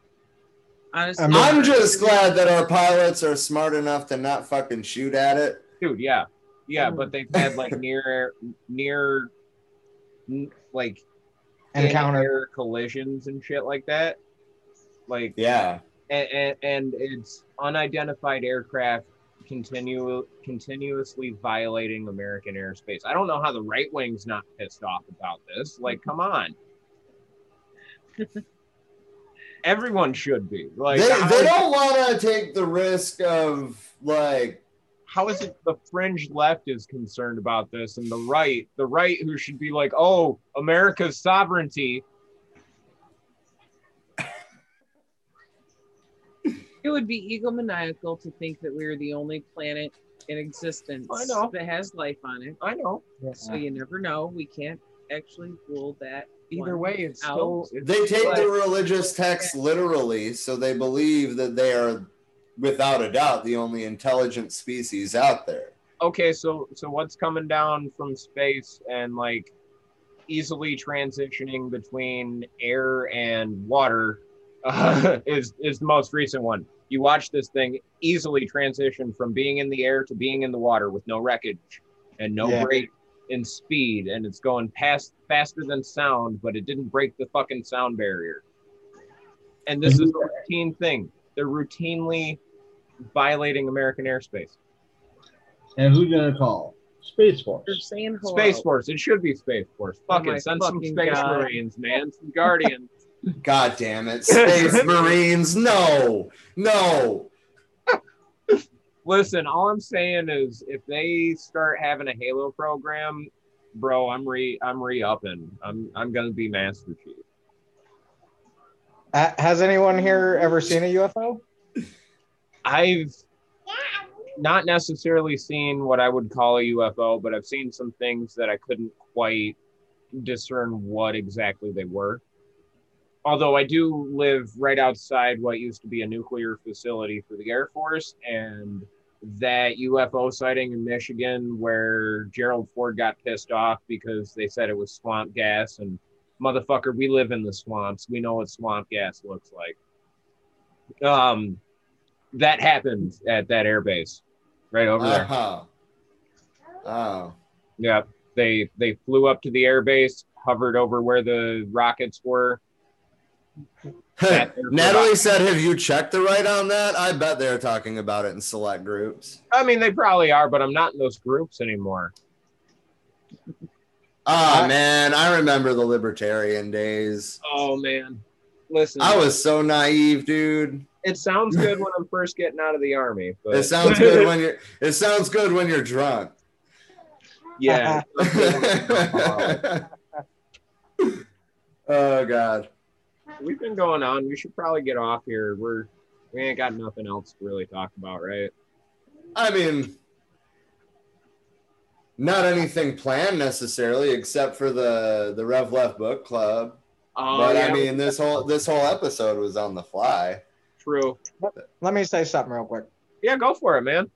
Honestly, I'm just glad that our pilots are smart enough to not fucking shoot at it. Dude, yeah. Yeah, but they've had like <laughs> near, near, like, Encounter. collisions and shit like that. Like, Yeah. and, and, and it's unidentified aircraft continue continuously violating American airspace. I don't know how the right wing's not pissed off about this. Like, come on. <laughs> Everyone should be. Like, they, they don't want to take the risk of like how is it the fringe left is concerned about this and the right, the right who should be like, oh, America's sovereignty. it would be egomaniacal to think that we're the only planet in existence I know. that has life on it. I know. So you never know. We can't actually rule that. Either one way, it's out. still it's they take But- the religious text literally, so they believe that they are, without a doubt, the only intelligent species out there. okay so so what's coming down from space and like easily transitioning between air and water uh, <laughs> is is the most recent one you watch this thing easily transition from being in the air to being in the water with no wreckage and no Yeah. break in speed and it's going past faster than sound but it didn't break the fucking sound barrier and this is a mhm. routine thing they're routinely violating american airspace And who's gonna call? Space Force. They're saying hello. Space Force. It should be Space Force. Oh Fuck my it. Send some Space God. Marines, man. Some Guardians. <laughs> God damn it, Space <laughs> Marines! No, no. Listen, all I'm saying is if they start having a Halo program, bro, I'm re I'm re upping. I'm I'm gonna be Master Chief. Uh, has anyone here ever seen a UFO? I've not necessarily seen what I would call a UFO, but I've seen some things that I couldn't quite discern what exactly they were. Although I do live right outside what used to be a nuclear facility for the Air Force, and that UFO sighting in Michigan where Gerald Ford got pissed off because they said it was swamp gas and motherfucker, we live in the swamps. We know what swamp gas looks like. Um, that happened at that airbase right over there. Uh-huh. Oh. Yeah, they they flew up to the airbase, hovered over where the rockets were. For Natalie said, "Have you checked the right on that?" I bet they're talking about it in select groups. I mean, they probably are, but I'm not in those groups anymore. Oh man, I remember the libertarian days. Oh man, listen, I was so naive, dude. It sounds good <laughs> when I'm first getting out of the army, but It sounds good when you're. It sounds good when you're drunk. <laughs> yeah. <laughs> oh god. We've been going on. We should probably get off here. We're we ain't got nothing else to really talk about, right? I mean, not anything planned necessarily, except for the the Rev Left Book Club. Oh, but yeah, I mean, this whole this whole episode was on the fly. true. Let me say something real quick. Yeah, go for it, man.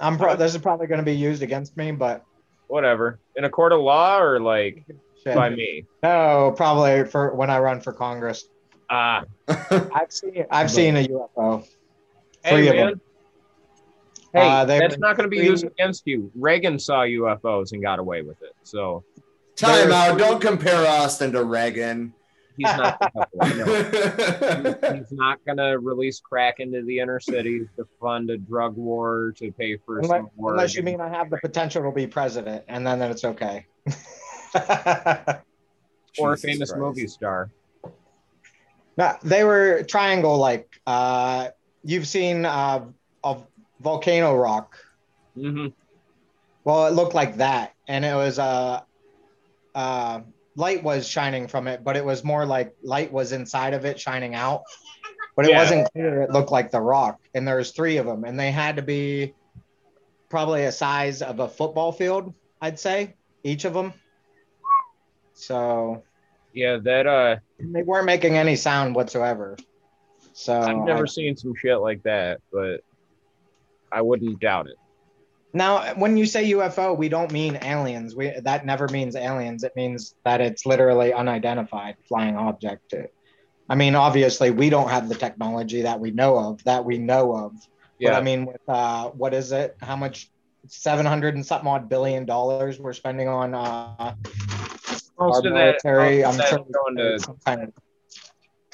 I'm pro- this is probably going to be used against me, but Whatever. In a court of law or like shit. by me. no, probably for when I run for Congress. Ah, <laughs> I've seen I've seen a UFO. hey Three of man. them. Hey, Uh, that's not going to be three- used against you. Reagan saw UFOs and got away with it, so Time out! Don't compare Austin to Reagan. he's not. <laughs> no. He's not going to release crack into the inner cities to fund a drug war to pay for Unless, some war. unless you mean I have the potential to be president, and then, then it's okay. <laughs> or a famous Christ. movie star. No, they were triangle like. Uh, you've seen uh, a volcano rock. hmm Well, it looked like that, and it was uh, uh, light was shining from it, but it was more like light was inside of it shining out. But it Yeah. wasn't clear. It looked like the rock, and there was three of them, and they had to be probably a size of a football field, I'd say, each of them. So Yeah, that uh, they weren't making any sound whatsoever. So I've never I- seen some shit like that, but I wouldn't doubt it. Now, when you say UFO, we don't mean aliens. We that never means aliens. It means that it's literally unidentified flying object. I mean, obviously, we don't have the technology that we know of. That we know of. Yeah, But I mean, with uh, what is it? How much? Seven hundred and something odd billion dollars we're spending on uh, most of that, most I'm of that's going to some kind of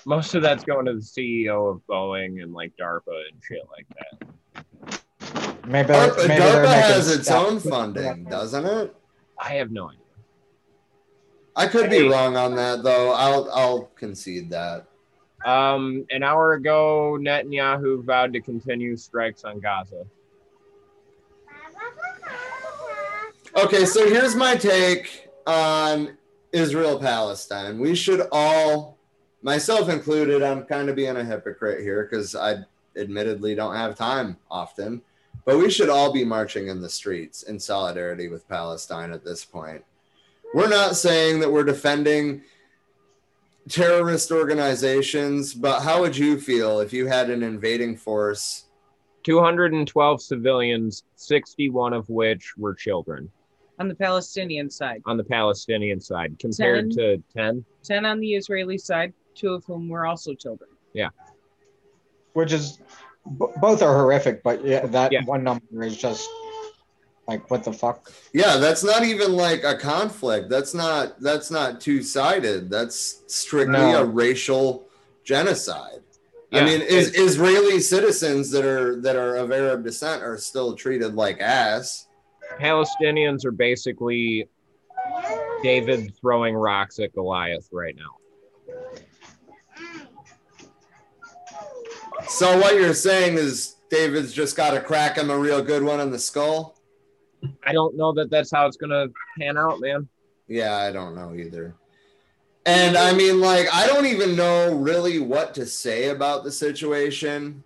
most of that's going to the CEO of Boeing and like DARPA and shit like that. maybe. DARPA, maybe DARPA has its own funding, doesn't it? I have no idea. I could Hey. be wrong on that though. I'll I'll concede that. Um, an hour ago, Netanyahu vowed to continue strikes on Gaza. Okay, so here's my take on Israel Palestine. We should all, myself included, I'm kind of being a hypocrite here because I admittedly don't have time often, but we should all be marching in the streets in solidarity with Palestine at this point. We're not saying that we're defending terrorist organizations, but how would you feel if you had an invading force 212 civilians, 61 of which were children on the Palestinian side, on the Palestinian side, compared to 10. 10 on the Israeli side, two of whom were also children. Yeah. Which is b- both are horrific, but yeah, that Yeah. one number is just like what the fuck. Yeah, that's not even like a conflict. That's not that's not two-sided. That's strictly No. a racial genocide. I mean, is Israeli citizens that are that are of Arab descent are still treated like ass. Palestinians are basically David throwing rocks at Goliath right now. So what you're saying is David's just got to crack him a real good one in the skull. I don't know that that's how it's going to pan out, man. Yeah, I don't know either. And I mean, like, I don't even know really what to say about the situation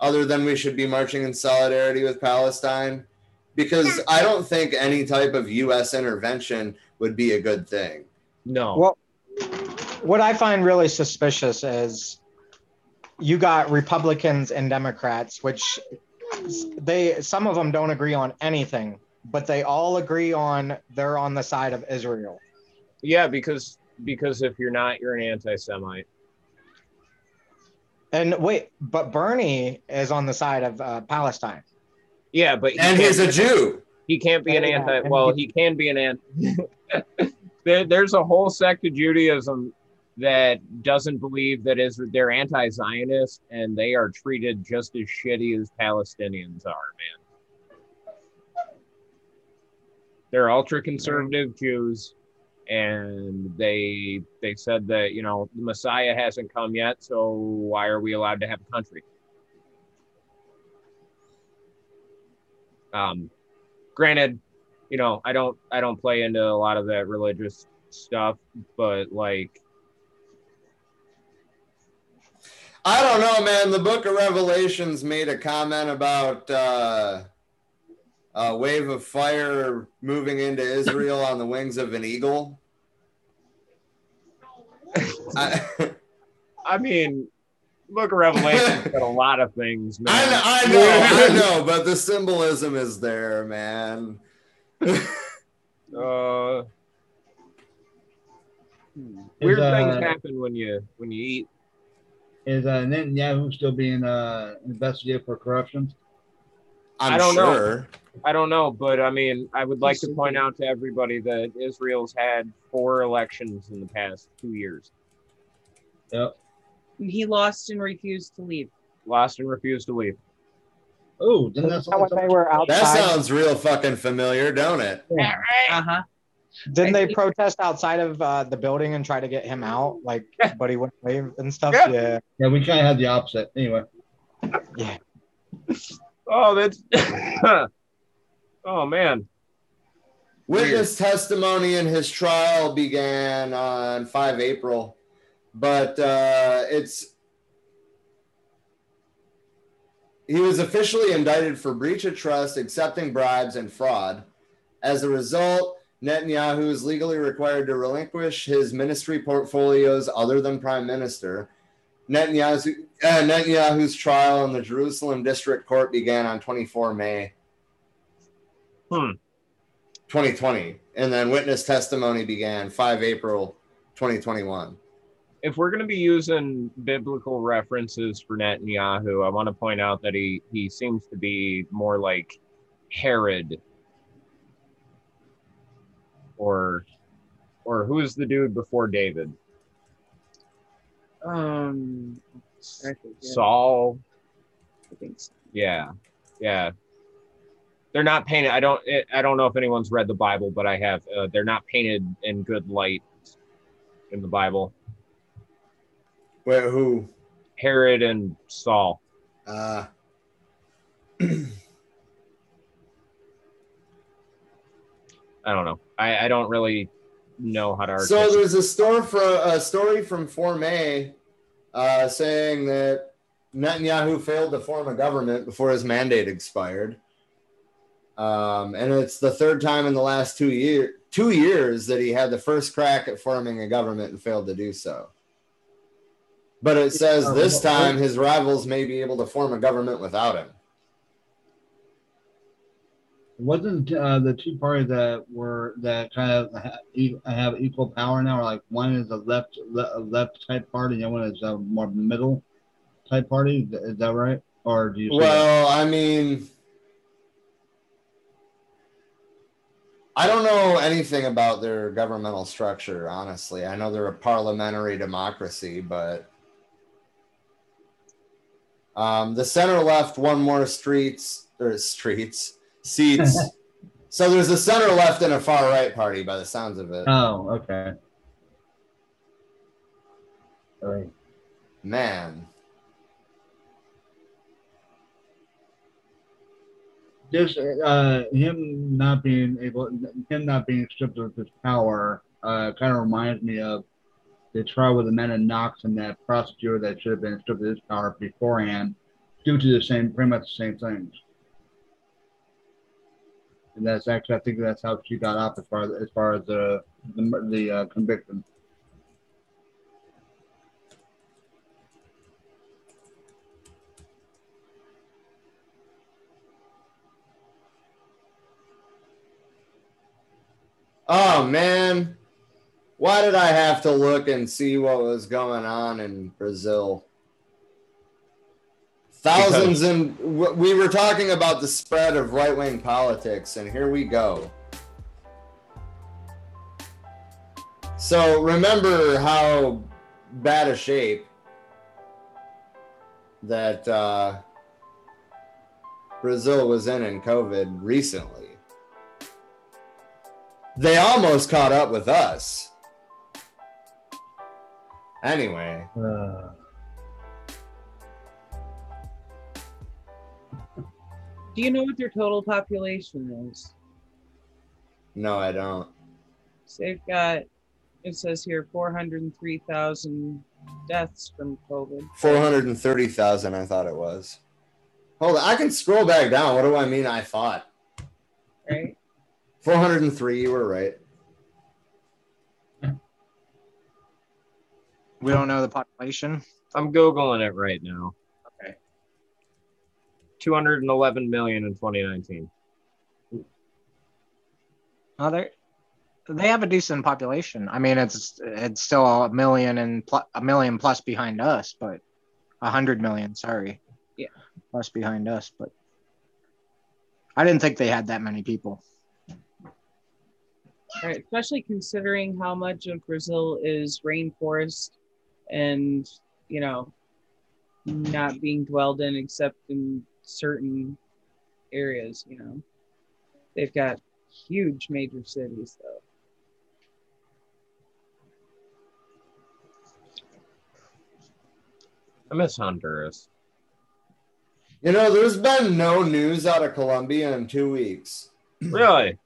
other than we should be marching in solidarity with Palestine because I don't think any type of U.S. intervention would be a good thing. No. Well, what I find really suspicious is you got Republicans and Democrats, which they some of them don't agree on anything, but they all agree on they're on the side of Israel. Yeah, because because if you're not, you're an anti-Semite. And wait, but Bernie is on the side of uh, Palestine. Yeah, but he And he's a Jew. He can't be an Yeah, anti. Well, he- he can be an anti. <laughs> there, there's a whole sect of Judaism that doesn't believe that is they're anti-Zionist and they are treated just as shitty as Palestinians are, man. They're ultra-conservative Jews, and they they said that you know the Messiah hasn't come yet, so why are we allowed to have a country? Um, granted, you know, I don't I don't play into a lot of that religious stuff, but like I don't know, man. The book of Revelations made a comment about uh, a wave of fire moving into Israel on the wings of an eagle. <laughs> I, I mean, Book of Revelation <laughs> got a lot of things, man. I know, I know, I know, but the symbolism is there, man. Uh, Is, weird things uh, happen when you when you eat. Is uh, Netanyahu still being uh, investigated for corruption? I'm I don't know. I don't know, but I mean, I would like to point out to everybody that Israel's had four elections in the past two years. Yep. He lost and refused to leave. Lost and refused to leave. Oh, then that's When they were That sounds real fucking familiar, don't it? Uh huh. didn't they protest outside of uh, the building and try to get him out? Like, but he wouldn't leave and stuff. Yeah. Yeah. Yeah, we kind of had the opposite. Anyway, Yeah. Oh, that's. <coughs> oh man. Witness testimony in his trial began on 5 April, but uh, it's he was officially indicted for breach of trust, accepting bribes, and fraud. As a result, Netanyahu is legally required to relinquish his ministry portfolios other than prime minister. Netanyahu's, uh, Netanyahu's trial in the Jerusalem District Court began on 24 May Hmm. 2020, and then witness testimony began 5 April 2021. If we're going to be using biblical references for Netanyahu, I want to point out that he he seems to be more like Herod or or who's the dude before David? Um, yeah, Saul. I think so. Yeah. Yeah. They're not painted I don't I don't know if anyone's read the Bible, but I have. Uh, they're not painted in good light in the Bible. Where who? Herod and Saul. Uh, I don't know. I, I don't really know how to so there's a story for a story from 4 May uh, saying that Netanyahu failed to form a government before his mandate expired. Um, and it's the third time in the last two year two years that he had the first crack at forming a government and failed to do so. But it says this time his rivals may be able to form a government without him. wasn't uh, the two parties that were that kind of have equal power now? Or like one is a left le- left type party, and the other one is a more middle type party. Is that right? Or do you? see that? Well, I mean, I don't know anything about their governmental structure, honestly. I know they're a parliamentary democracy, but um, the center left one more streets or streets seats. <laughs> so there's a center left and a far right party, by the sounds of it. Oh, okay. Right. Man, This uh, him not being able, him not being stripped of his power, uh, kind of reminds me of the trial with the Amanda Knox and that prosecutor that should have been stripped of his power beforehand, due to the same, pretty much the same things. And that's actually, I think that's how she got off as far as, as far as the the, the uh, conviction. Oh man, why did I have to look and see what was going on in Brazil? Thousands and we were talking about the spread of right wing politics, and here we go. So remember how bad a shape that uh, Brazil was in in COVID recently. They almost caught up with us. Anyway, Uh, Do you know what their total population is? no, I don't. So they've got, it says here, 403,000 deaths from COVID. 430,000, I thought it was. Hold on, I can scroll back down. What do I mean? I thought Right? 403, you were right. We don't know the population. I'm googling it right now. Okay. 211 million in 2019. Oh, they they have a decent population. I mean, it's it's still a million and pl- a million plus behind us, but a hundred million. Sorry. Yeah. Plus behind us, but I didn't think they had that many people. Right, especially considering how much of Brazil is rainforest and, you know, not being dwelled in except in certain areas, you know. They've got huge major cities, though. I miss Honduras. You know, there's been no news out of Colombia in two weeks. Really?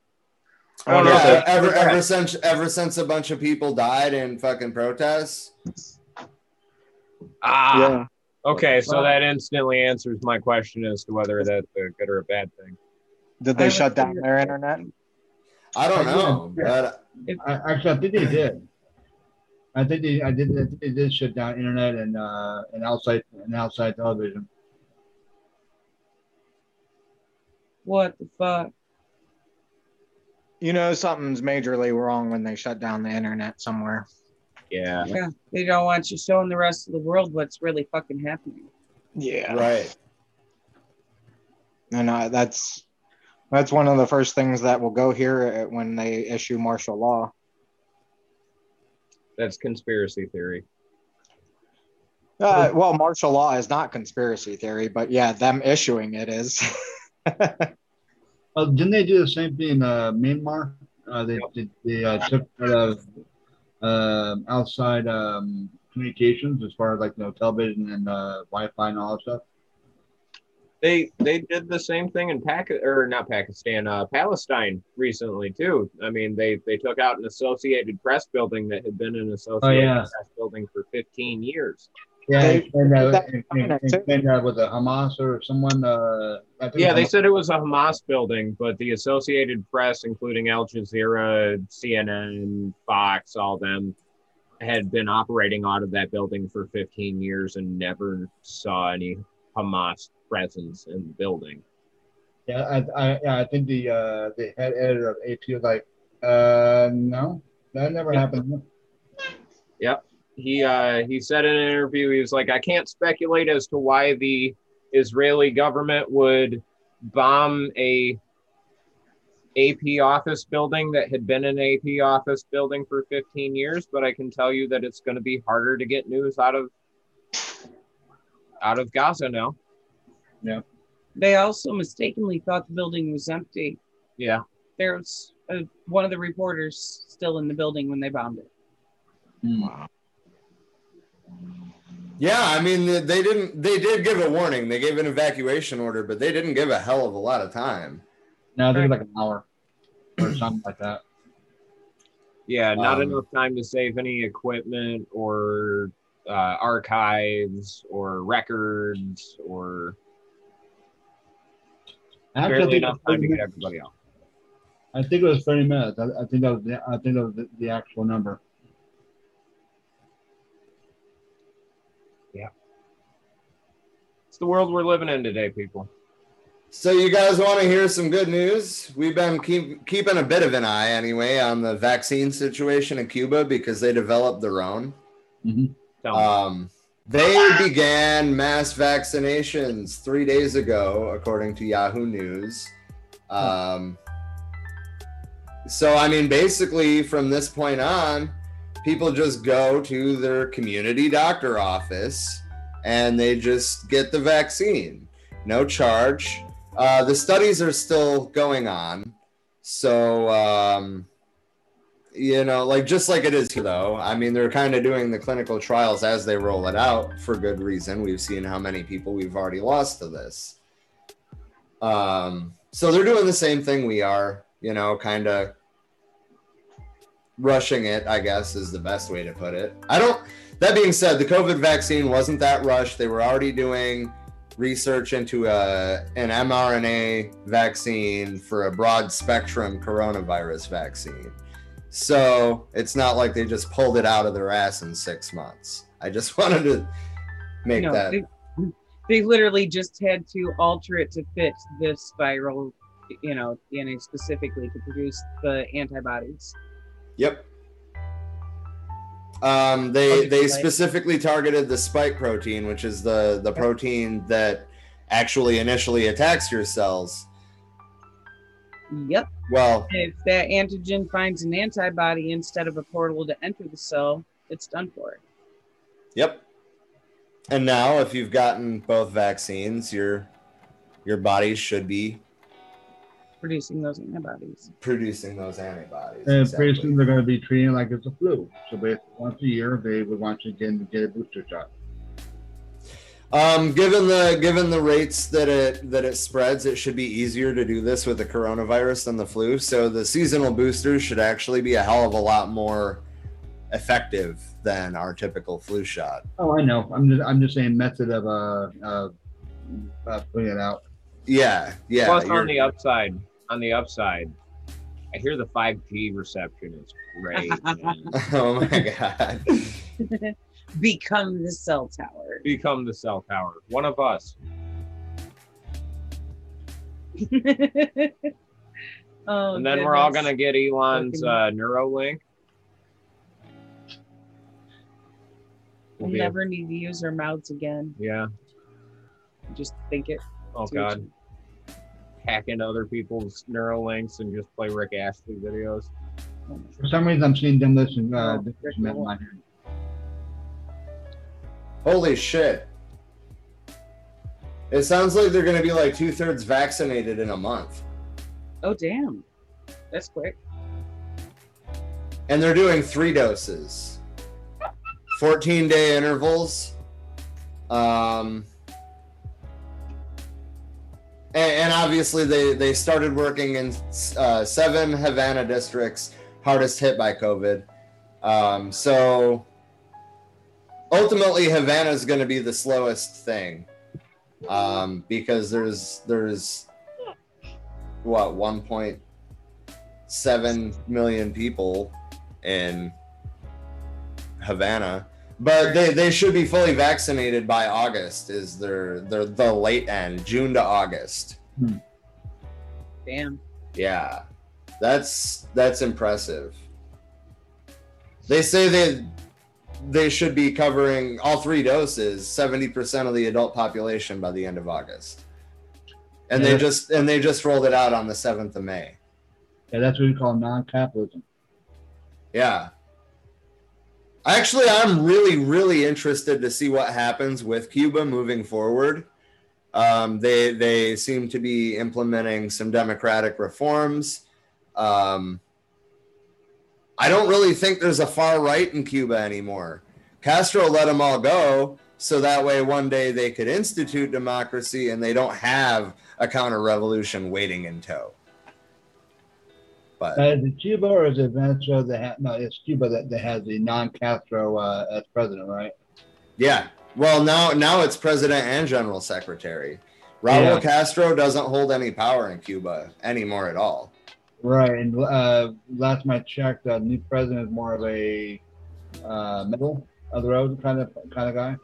Oh, I don't know if Yeah, ever ever since ever since a bunch of people died in fucking protests. Ah. Okay, so that instantly answers my question as to whether that's a good or a bad thing. Did they shut down figured- their internet? I don't know, but I, actually, I think they did. I think they, I did, I think they did shut down internet and uh, and outside and outside television. What the fuck? You know, something's majorly wrong when they shut down the internet somewhere. Yeah. Yeah, they don't want you showing the rest of the world what's really fucking happening. Yeah. right. And uh, that's that's one of the first things that will go here uh, when they issue martial law. That's conspiracy theory. Uh, well, martial law is not conspiracy theory, but yeah, them issuing it is. <laughs> Oh, didn't they do the same thing in uh, Myanmar? Uh, they they, they uh, took uh, um outside um, communications as far as like you know television and uh, Wi-Fi and all that stuff. They they did the same thing in Pac or not Pakistan, uh, Palestine recently too. I mean, they they took out an Associated Press building that had been an Associated yeah. Press building for 15 years. Yeah, They- and, uh, and, uh, with a Hamas or someone. Uh, I think Yeah, they Hamas- said it was a Hamas building, but the Associated Press, including Al Jazeera, CNN, Fox, all them, had been operating out of that building for 15 years and never saw any Hamas presence in the building. Yeah, I, I, I think the uh, the head editor of AP was like, uh, no, that never Yeah. happened. Yep. He uh, he said in an interview, he was like, I can't speculate as to why the Israeli government would bomb a AP office building that had been an AP office building for 15 years, but I can tell you that it's going to be harder to get news out of out of Gaza now. Yeah. They also mistakenly thought the building was empty. Yeah. There's uh one of the reporters still in the building when they bombed it. Wow. Yeah, I mean they they didn't. They did give a warning. They gave an evacuation order, but they didn't give a hell of a lot of time. No, I think like an hour or <clears throat> something like that. Yeah, not Um, enough time to save any equipment or uh, archives or records or Actually, I barely think, enough time to get everybody out. I think it was 30 minutes. I, I think that was the, I think that was the, the actual number. It's the world we're living in today, people. So you guys want to hear some good news? We've been keep, keeping a bit of an eye anyway on the vaccine situation in Cuba because they developed their own. Tell me. Um, they began mass vaccinations three days ago, according to Yahoo News. Um, so, I mean, basically, from this point on, people just go to their community doctor office and they just get the vaccine, no charge. Uh, the studies are still going on. So, um, you know, like just like it is though. I mean, they're kind of doing the clinical trials as they roll it out for good reason. We've seen how many people we've already lost to this. Um, so they're doing the same thing we are, you know, kind of rushing it, I guess is the best way to put it. I don't, that being said, the COVID vaccine wasn't that rushed. They were already doing research into a, an mRNA vaccine for a broad spectrum coronavirus vaccine. So it's not like they just pulled it out of their ass in six months. I just <laughs> wanted to make No, that. they, they literally just had to alter it to fit this viral, you know, DNA specifically to produce the antibodies. Yep. Um, they they specifically targeted the spike protein, which is the the protein that actually initially attacks your cells. Yep. Well, If that antigen finds an antibody instead of a portal to enter the cell, it's done for it. Yep. And now, if you've gotten both vaccines, your your body should be Producing those antibodies. producing those antibodies. And pretty soon they're going to be treating it like it's a flu. So basically, once a year, they would want you to get, get a booster shot. Um, given the given the rates that it that it spreads, it should be easier to do this with the coronavirus than the flu. So the seasonal boosters should actually be a hell of a lot more effective than our typical flu shot. Oh, I know. I'm just I'm just saying method of uh, uh, uh putting it out. Yeah, yeah. Plus, on the upside, on the upside, I hear the 5G reception is great. <laughs> <laughs> oh my god. <laughs> Become the cell tower. Become the cell tower. One of us. oh, and then we're all gonna get Elon's Fucking- uh, Neuralink. We'll We'll never need to use our mouths again. Yeah. Just think it. Oh to God. Hack into other people's neural links and just play Rick Astley videos. For some reason, I'm seeing demolition. Uh, Oh, demolition Man in my head. Holy shit. It sounds like they're gonna be like two thirds vaccinated in a month. Oh damn, that's quick. And they're doing three doses. <laughs> 14 day intervals. Um and, obviously they, they started working in uh, seven Havana districts hardest hit by COVID. Um, so ultimately Havana is going to be the slowest thing um, because there's there's what 1.7 million people in Havana, but they, they should be fully vaccinated by August. Is their their the late end June to August? Hmm. Damn. Yeah, that's that's impressive. They say they they should be covering all three doses, seventy percent of the adult population by the end of August, and Yeah, they just and they just rolled it out on the seventh of May. Yeah, that's what we call non-capitalism. Yeah. Actually, I'm really, really interested to see what happens with Cuba moving forward. Um, they they seem to be implementing some democratic reforms. Um, I don't really think there's a far right in Cuba anymore. Castro let them all go, so that way one day they could institute democracy and they don't have a counter revolution waiting in tow. But Uh, is it Cuba or is it Venezuela that ha- no, it's Cuba that, that has the non-Castro uh, as president, right? yeah, well now now it's president and general secretary. Raul Yeah. Castro doesn't hold any power in Cuba anymore at all. Right, and uh, last time I checked, the new president is more of a uh, middle of the road kind of kind of guy.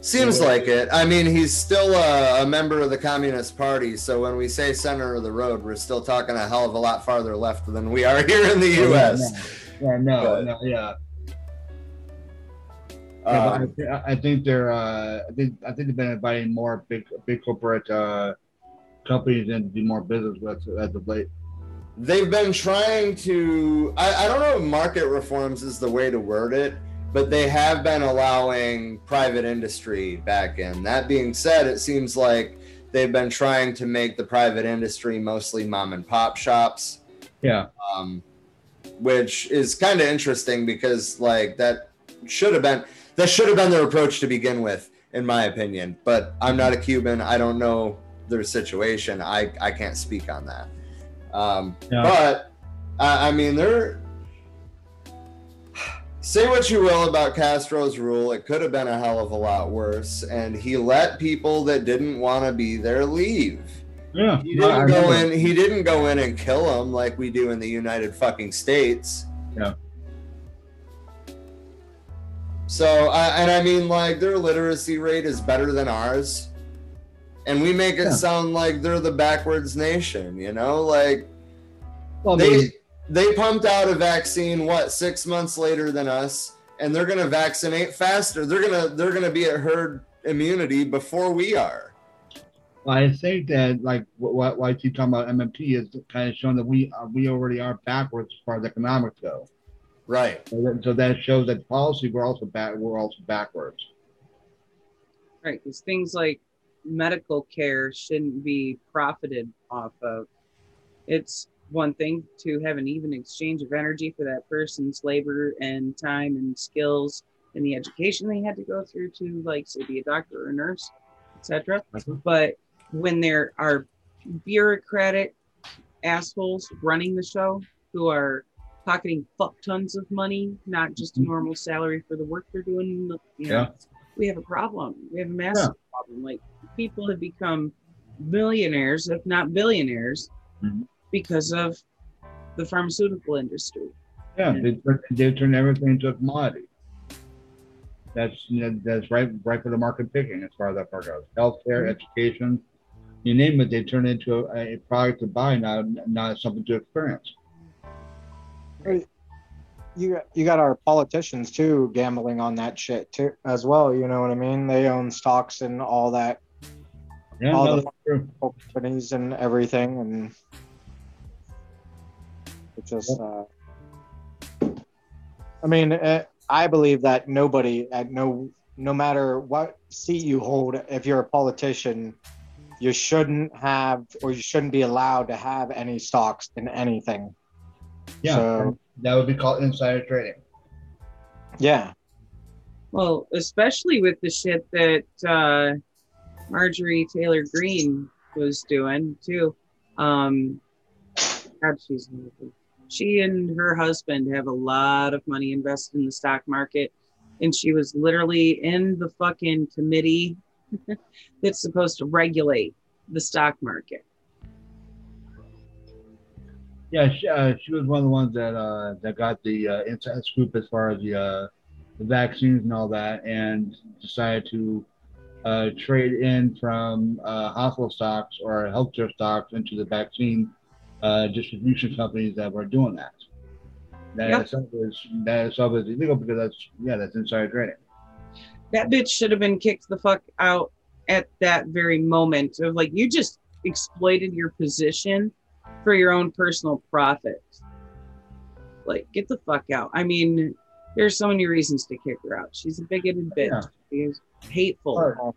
Seems Yeah. like it. I mean, he's still a, a member of the Communist Party. So when we say center of the road, we're still talking a hell of a lot farther left than we are <laughs> here in the U.S. Yeah, no, But- no, yeah. Yeah, but I, Um, I think they're. Uh, I think I think they've been inviting more big big corporate uh, companies in to do more business with as of late. they've been trying to. I, I don't know if market reforms is the way to word it, but they have been allowing private industry back in. That being said, it seems like they've been trying to make the private industry mostly mom and pop shops. Yeah. um, which is kind of interesting because like that should have been that should have been their approach to begin with, in my opinion. But I'm not a Cuban. I don't know their situation. I I can't speak on that. Um, Yeah. But I, I mean, they're say what you will about Castro's rule. It could have been a hell of a lot worse, and he let people that didn't want to be there leave. Yeah. He I didn't go remember. in. He didn't go in and kill them like we do in the United fucking States. Yeah. So, I, and I mean, like their literacy rate is better than ours, and we make it Yeah. sound like they're the backwards nation. You know, like Well, I they mean, they pumped out a vaccine what six months later than us, and they're gonna vaccinate faster. They're gonna they're gonna be at herd immunity before we are. I think that like what what why I keep talking about MMT is kind of showing that we uh, we already are backwards as far as economics go. Right. So that, so that shows that policy we're also back we're also backwards. Right, because things like medical care shouldn't be profited off of. It's one thing to have an even exchange of energy for that person's labor and time and skills and the education they had to go through to, like, say, be a doctor or a nurse, etc. But when there are bureaucratic assholes running the show who are pocketing fuck tons of money, not just a normal salary for the work they're doing, you know, Yeah. we have a problem. We have a massive problem. Like people have become millionaires, if not billionaires, Mhm. Because of the pharmaceutical industry. Yeah, they, they turn everything into a commodity. That's you know, that's right right for the market picking as far as that part goes. Healthcare, mm-hmm. education, you name it, they turn into a, a product to buy, not not something to experience. you you got our politicians too gambling on that shit too as well. You know what I mean? They own stocks and all that, Yeah, all no, the true. companies and everything, and it just. Uh, I mean, uh, I believe that nobody at no no matter what seat you hold, if you're a politician, you shouldn't have or you shouldn't be allowed to have any stocks in anything. Yeah, So- that would be called insider trading. Yeah. Well, especially with the shit that uh, Marjorie Taylor Greene was doing too. Um, God, she's amazing. She and her husband have a lot of money invested in the stock market, and she was literally in the fucking committee <laughs> that's supposed to regulate the stock market. Yeah, she, uh, she was one of the ones that uh, that got the uh, inside scoop as far as the, uh, the vaccines and all that, and decided to uh, trade in from uh, hospital stocks or healthcare stocks into the vaccine uh, distribution companies that were doing that. That Yep. itself is that itself is illegal because that's yeah that's insider trading. that bitch should have been kicked the fuck out at that very moment of like you just exploited your position for your own personal profit like get the fuck out i mean there's so many reasons to kick her out she's a bigoted bitch Yeah. she's hateful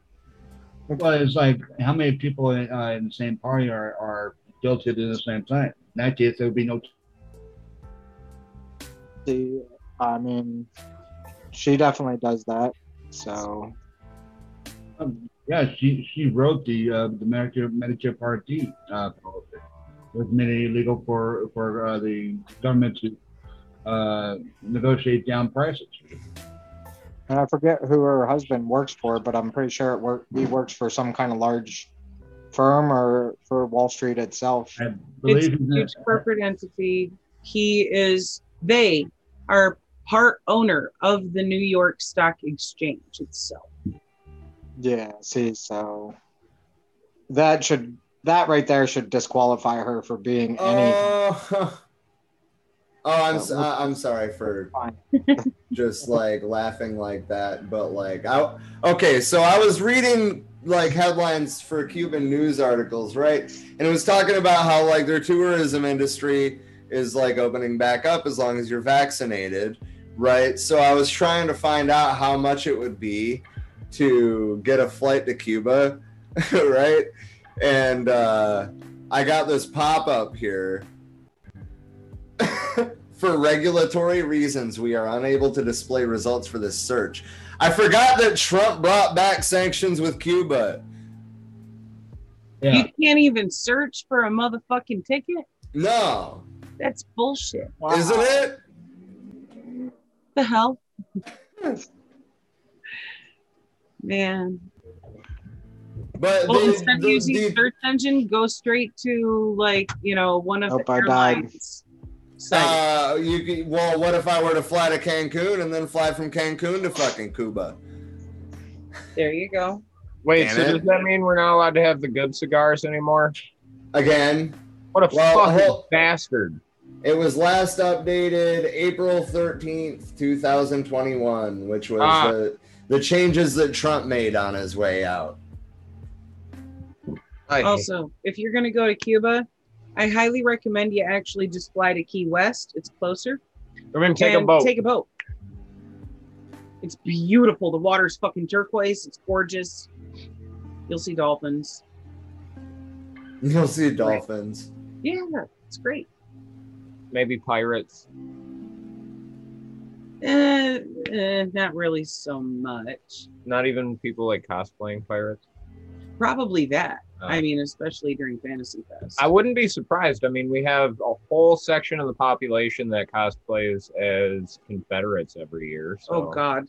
Well, it's like how many people in, uh, in the same party are, are guilty of in the same time. In that case, there would be no The, I mean, she definitely does that. So, Um, yeah, she she wrote the uh, the Medicare Medicare Part D uh, policy. It was made illegal for for uh, the government to uh, negotiate down prices. And I forget who her husband works for, but I'm pretty sure it work, he works for some kind of large firm or for Wall Street itself. I It's a he's huge corporate entity. He is, they are part owner of the New York Stock Exchange itself. Yeah, see, so that should that right there should disqualify her for being oh, any. Oh, <laughs> oh, I'm s- I- I'm sorry for <laughs> just like laughing like that, but like I okay, so I was reading like headlines for Cuban news articles, right? And it was talking about how like their tourism industry is like opening back up as long as you're vaccinated, right? So I was trying to find out how much it would be to get a flight to Cuba, <laughs> right? And uh I got this pop up here for regulatory reasons, we are unable to display results for this search. I forgot that Trump brought back sanctions with Cuba. You can't even search for a motherfucking ticket? No, That's bullshit. isn't it? The hell? Man. But Well, they- instead of using the- search engine, go straight to like, you know, one of Nope, the I died. airlines. Sites. Uh, you could, well, what if I were to fly to Cancun and then fly from Cancun to fucking Cuba? there you go. Wait, Damn so it. does that mean we're not allowed to have the good cigars anymore? Again, What a Well, fucking hold- bastard! it was last updated April 13th, 2021, which was Ah. the, the changes that Trump made on his way out. I Also, if you're gonna go to Cuba, I highly recommend you actually just fly to Key West. It's closer. We're gonna take a boat. Take a boat. It's beautiful. The water's fucking turquoise. It's gorgeous. You'll see dolphins. <laughs> You'll see dolphins. Yeah, it's great. Maybe pirates. Eh, eh, not really so much. Not even people like cosplaying pirates. Probably that. Oh. I mean, especially during Fantasy Fest. I wouldn't be surprised. I mean, we have a whole section of the population that cosplays as Confederates every year. So. Oh God.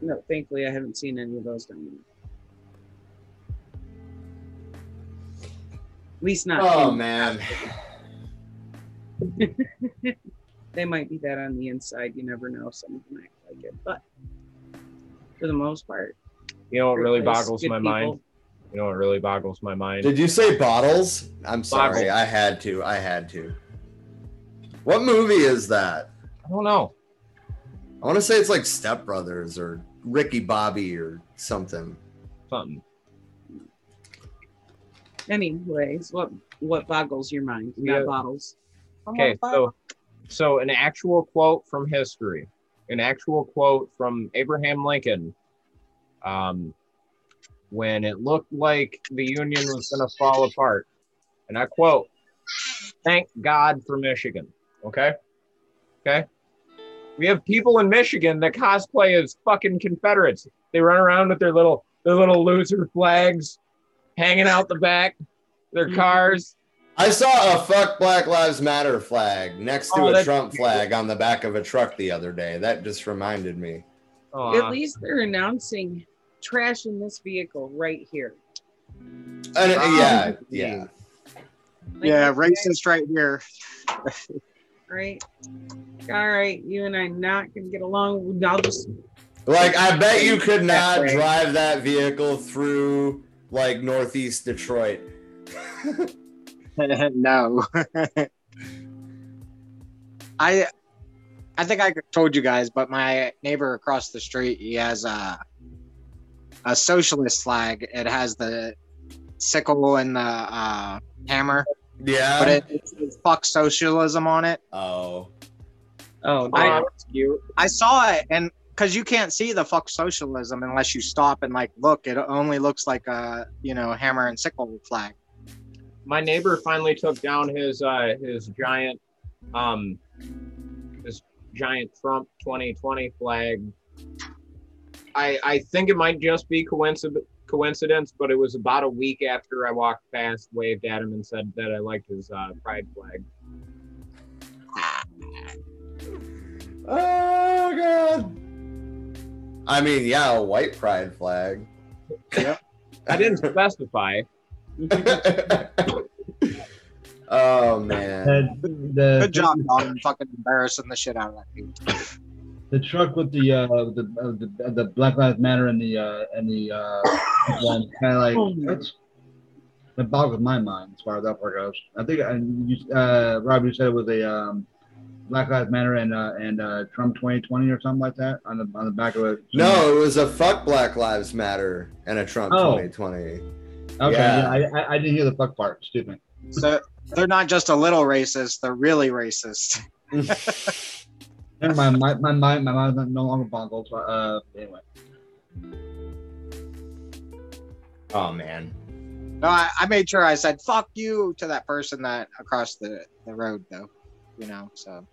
No, thankfully I haven't seen any of those down there. At least not. Oh in- man. <laughs> they might be that on the inside. You never know. Some of them act like it, but for the most part, You know what really boggles my people. mind? You know what really boggles my mind? Did you say bottles? I'm sorry. Boggles. I had to. I had to. What movie is that? I don't know. I want to say it's like Step Brothers or Ricky Bobby or something. Something. anyways, what what boggles your mind? Yeah. Not bottles. Okay, so so an actual quote from history, an actual quote from Abraham Lincoln, um, when it looked like the Union was going to fall apart, and I quote, "Thank God for Michigan." Okay, okay. We have people in Michigan that cosplay as fucking Confederates. They run around with their little their little loser flags, hanging out the back, their mm-hmm. cars. I saw a "Fuck Black Lives Matter" flag next to Oh, a Trump flag on the back of a truck the other day. That just reminded me. Aw. At least they're announcing trash in this vehicle right here. And, yeah, um, yeah. Like, Yeah, okay, racist right here. <laughs> Right. All right, you and I not gonna get along. I'll just Like I bet you could not way. drive that vehicle through like northeast Detroit. <laughs> no. <laughs> I I think I told you guys, but my neighbor across the street, he has a a socialist flag. It has the sickle and the uh, hammer, Yeah. but it, it says "fuck socialism" on it. oh. oh I- cute. I saw it, and because you can't see the "fuck socialism" unless you stop and like look, it only looks like a you know hammer and sickle flag. my neighbor finally took down his uh his giant um his giant Trump 2020 flag. I I think it might just be coincidence coincidence, but it was about a week after I walked past, waved at him, and said that I liked his uh, pride flag. Oh god. I mean, yeah, a white pride flag. Yep. I didn't <laughs> specify. <laughs> oh man. The, the, Good job, <laughs> Don. Fucking embarrassing the shit out of that dude. The truck with the uh the uh, the, the Black Lives Matter and the uh and the uh one kind of like what's the boggles my mind as far as that part goes. I think uh, you, uh Rob, you said it was a um Black Lives Matter and uh and uh Trump 2020 or something like that on the on the back of it. No, it was a fuck Black Lives Matter and a Trump Oh. 2020. Okay, Yeah. yeah, I, I I didn't hear the fuck part. Stupid. So they're not just a little racist; they're really racist. <laughs> <laughs> Never mind. My my mind my mind's not- no longer boggled. but, Uh, anyway. Oh man. No, I, I made sure I said "fuck you" to that person that across the, the road, though. You know, so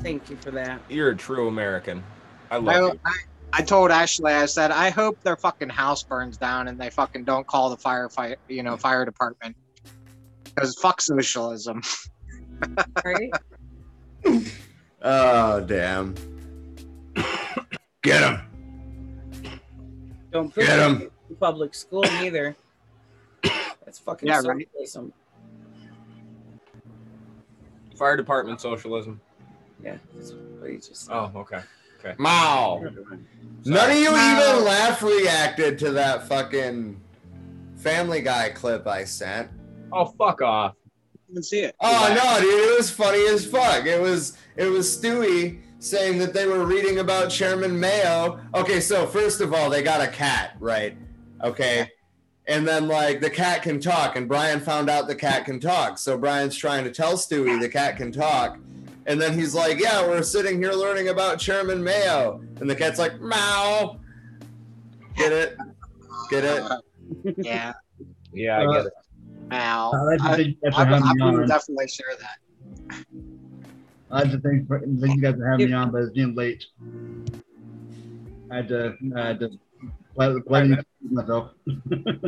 Thank you for that. You're a true American. I I, love you. I, I told Ashley, I said, I hope their fucking house burns down and they fucking don't call the firefight, you know, fire department. Because fuck socialism. <laughs> Right? <laughs> Oh damn. Get him. Don't put Get them 'em. in public school either. That's fucking Yeah, right. socialism. Fire department socialism. Yeah, that's what you just Oh, okay. Okay. Mao. None of you even laugh reacted to that fucking Family Guy clip I sent. Oh, fuck off. You see it. Oh no, dude, it was funny as fuck. It was it was Stewie saying that they were reading about Chairman Mayo. Okay, so first of all, they got a cat, right? Okay. And then like the cat can talk, and Brian found out the cat can talk. So Brian's trying to tell Stewie the cat can talk. And then he's like, Yeah, we're sitting here learning about Chairman Mayo. And the cat's like, Meow. Get it? Get it? <laughs> Yeah. Yeah, I get it. Now, I like to I, you guys I, having I me would on. definitely share that. I like to thank, for, thank you guys for having me on, but it's getting late. I had to, I had to play, play myself.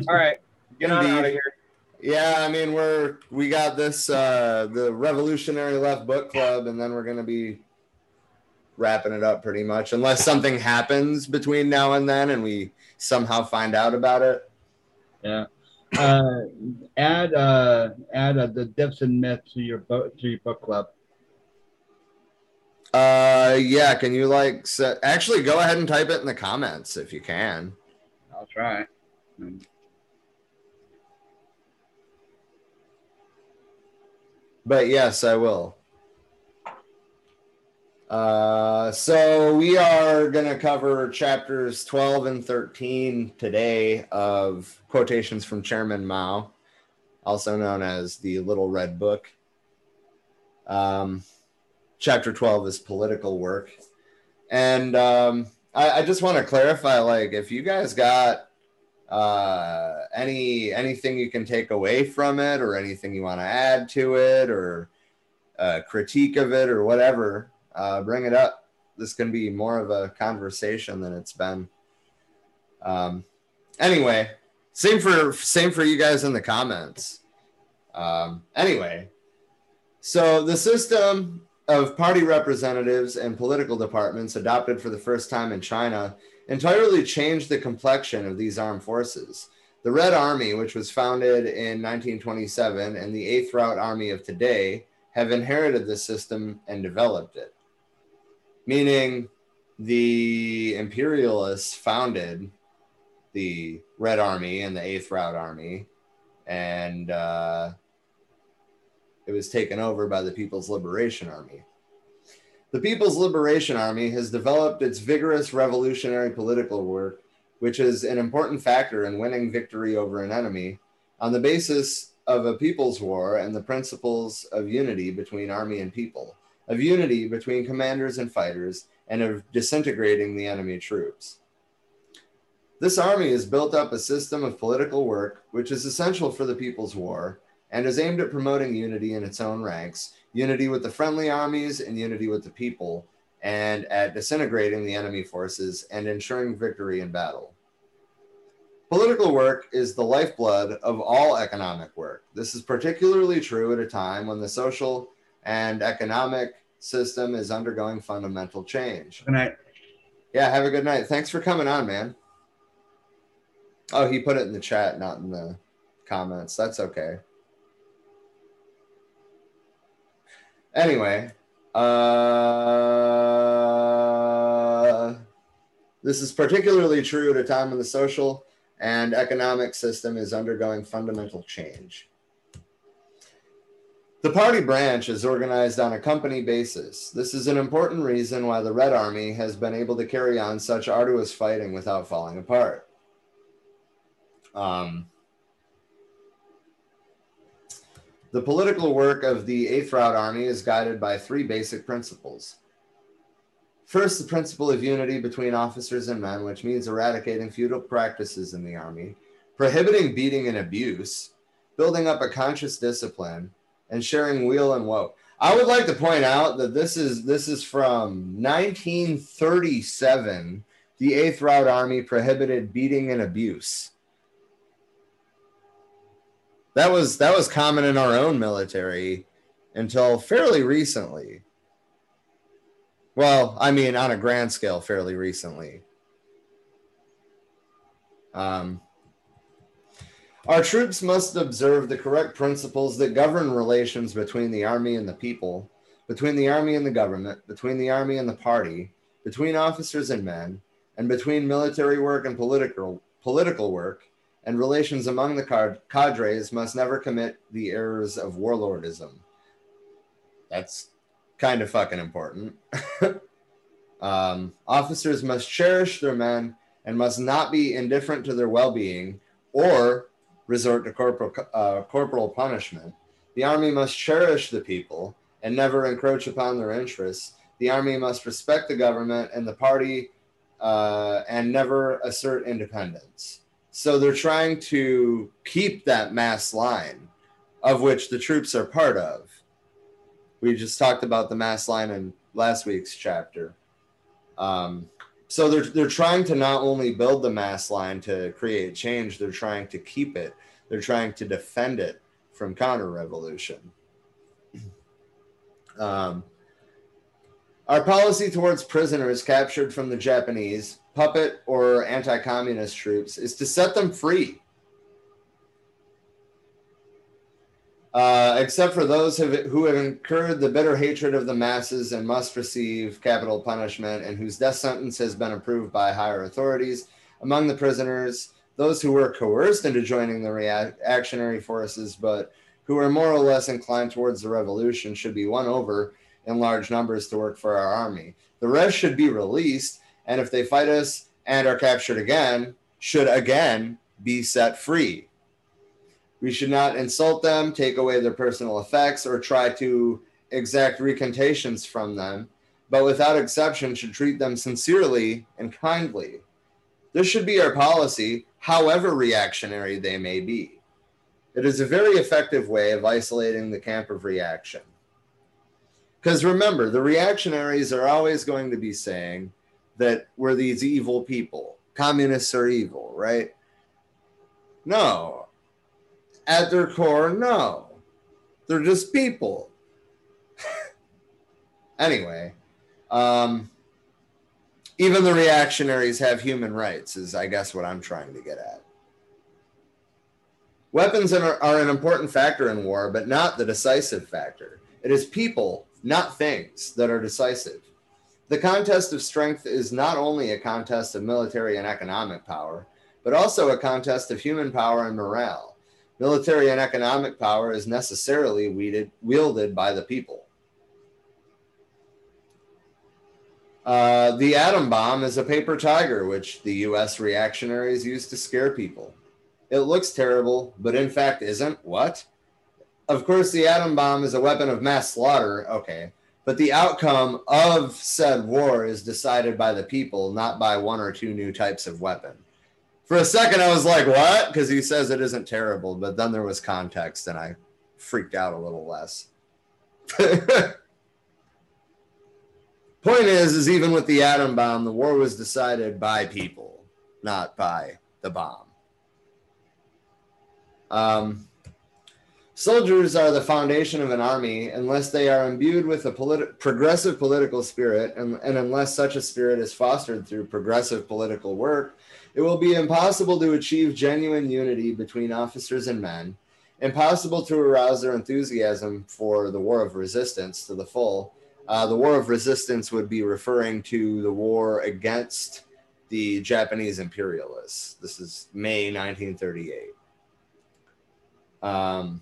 All right. Get on Indeed. out of here. Yeah, I mean we're we got this uh the Revolutionary Left Book Club, and then we're gonna be wrapping it up pretty much, unless something happens between now and then, and we somehow find out about it. Yeah. Uh, add uh, add uh, the Dips and myths to your book to your book club. Uh, yeah, can you like set, actually go ahead and type it in the comments if you can? I'll try. But yes, I will. Uh, so we are going to cover chapters 12 and 13 today of quotations from Chairman Mao, also known as the Little Red Book. Um, chapter 12 is political work. And um, I, I just want to clarify like, if you guys got uh any anything you can take away from it or anything you want to add to it or uh, critique of it or whatever uh bring it up this can be more of a conversation than it's been um anyway same for same for you guys in the comments um anyway so the system of party representatives and political departments adopted for the first time in china entirely changed the complexion of these armed forces. The Red Army, which was founded in 1927, and the Eighth Route Army of today have inherited this system and developed it. Meaning, the imperialists founded the Red Army and the Eighth Route Army, and uh, it was taken over by the People's Liberation Army. The People's Liberation Army has developed its vigorous revolutionary political work, which is an important factor in winning victory over an enemy, on the basis of a people's war and the principles of unity between army and people, of unity between commanders and fighters, and of disintegrating the enemy troops. This army has built up a system of political work which is essential for the people's war and is aimed at promoting unity in its own ranks, unity with the friendly armies and unity with the people, and at disintegrating the enemy forces and ensuring victory in battle. Political work is the lifeblood of all economic work. This is particularly true at a time when the social and economic system is undergoing fundamental change. Good night. Yeah, have a good night. Thanks for coming on, man. Oh, he put it in the chat, not in the comments. That's okay. Anyway, uh, this is particularly true at a time when the social and economic system is undergoing fundamental change. The party branch is organized on a company basis. This is an important reason why the Red Army has been able to carry on such arduous fighting without falling apart. Um, the political work of the Eighth Route Army is guided by three basic principles. First, the principle of unity between officers and men, which means eradicating feudal practices in the army, prohibiting beating and abuse, building up a conscious discipline, and sharing weal and woe. I would like to point out that this is this is from 1937. The Eighth Route Army prohibited beating and abuse. That was that was common in our own military until fairly recently. Well, I mean, on a grand scale, fairly recently. Um, our troops must observe the correct principles that govern relations between the army and the people, between the army and the government, between the army and the party, between officers and men, and between military work and political political work, and relations among the cadres must never commit the errors of warlordism. That's kind of fucking important. <laughs> um, officers must cherish their men and must not be indifferent to their well being or resort to corporal, uh, corporal punishment. The army must cherish the people and never encroach upon their interests. The army must respect the government and the party uh, and never assert independence. So they're trying to keep that mass line of which the troops are part of. We just talked about the mass line in last week's chapter. Um, so they're they're trying to not only build the mass line to create change, they're trying to keep it. They're trying to defend it from counter revolution. Um, our policy towards prisoners captured from the Japanese, puppet or anti communist troops is to set them free Uh, except for those who have incurred the bitter hatred of the masses and must receive capital punishment and whose death sentence has been approved by higher authorities. Among the prisoners, those who were coerced into joining the reactionary forces, but who are more or less inclined towards the revolution, should be won over in large numbers to work for our army. The rest should be released, and if they fight us and are captured again, should again be set free. We should not insult them, take away their personal effects, or try to exact recantations from them, but without exception should treat them sincerely and kindly. This should be our policy, however reactionary they may be. It is a very effective way of isolating the camp of reaction. Because remember, the reactionaries are always going to be saying that we're these evil people. Communists are evil, right? No, at their core, no. They're just people. <laughs> anyway, um, even the reactionaries have human rights, is I guess what I'm trying to get at. Weapons are, are an important factor in war, but not the decisive factor. It is people, not things, that are decisive. The contest of strength is not only a contest of military and economic power, but also a contest of human power and morale. Military and economic power is necessarily weeded, wielded by the people. Uh, the atom bomb is a paper tiger, which the US reactionaries use to scare people. It looks terrible, but in fact isn't. What? Of course, the atom bomb is a weapon of mass slaughter. Okay. But the outcome of said war is decided by the people, not by one or two new types of weapon for a second I was like, what? Because he says it isn't terrible, but then there was context and I freaked out a little less. <laughs> Point is, is even with the atom bomb, the war was decided by people, not by the bomb. Um, soldiers are the foundation of an army unless they are imbued with a politi- progressive political spirit, and, and unless such a spirit is fostered through progressive political work, it will be impossible to achieve genuine unity between officers and men, impossible to arouse their enthusiasm for the war of resistance to the full. Uh, the war of resistance would be referring to the war against the Japanese imperialists. This is May 1938. Um,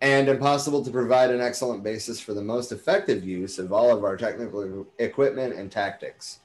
and impossible to provide an excellent basis for the most effective use of all of our technical equipment and tactics.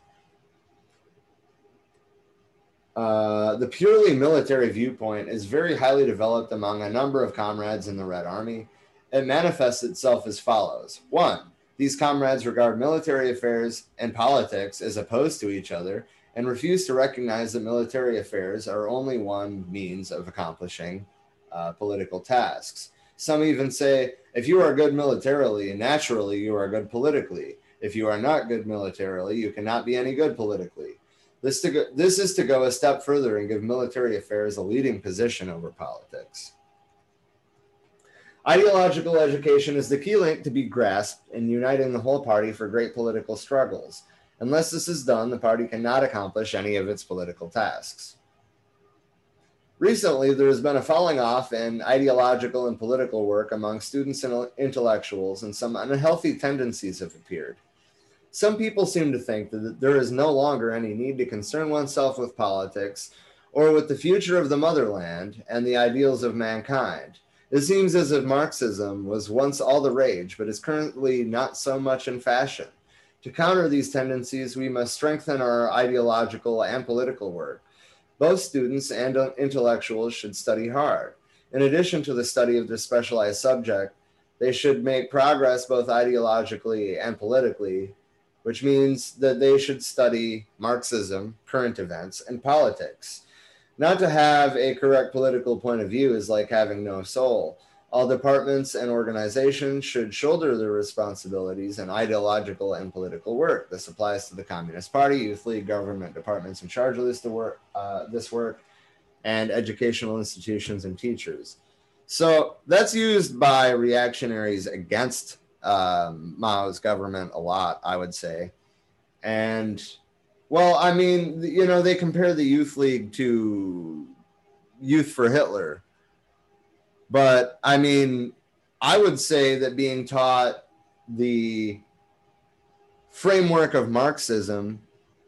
Uh, the purely military viewpoint is very highly developed among a number of comrades in the Red Army. It manifests itself as follows one, these comrades regard military affairs and politics as opposed to each other and refuse to recognize that military affairs are only one means of accomplishing uh, political tasks. Some even say if you are good militarily, naturally you are good politically. If you are not good militarily, you cannot be any good politically. This, to go, this is to go a step further and give military affairs a leading position over politics. Ideological education is the key link to be grasped in uniting the whole party for great political struggles. Unless this is done, the party cannot accomplish any of its political tasks. Recently, there has been a falling off in ideological and political work among students and intellectuals, and some unhealthy tendencies have appeared. Some people seem to think that there is no longer any need to concern oneself with politics or with the future of the motherland and the ideals of mankind. It seems as if Marxism was once all the rage, but is currently not so much in fashion. To counter these tendencies, we must strengthen our ideological and political work. Both students and intellectuals should study hard. In addition to the study of their specialized subject, they should make progress both ideologically and politically which means that they should study Marxism, current events, and politics. Not to have a correct political point of view is like having no soul. All departments and organizations should shoulder their responsibilities in ideological and political work. This applies to the Communist Party, Youth League, government departments in charge of this work, uh, this work, and educational institutions and teachers. So that's used by reactionaries against um, Mao's government a lot, I would say. And well, I mean, you know, they compare the Youth League to Youth for Hitler. But I mean, I would say that being taught the framework of Marxism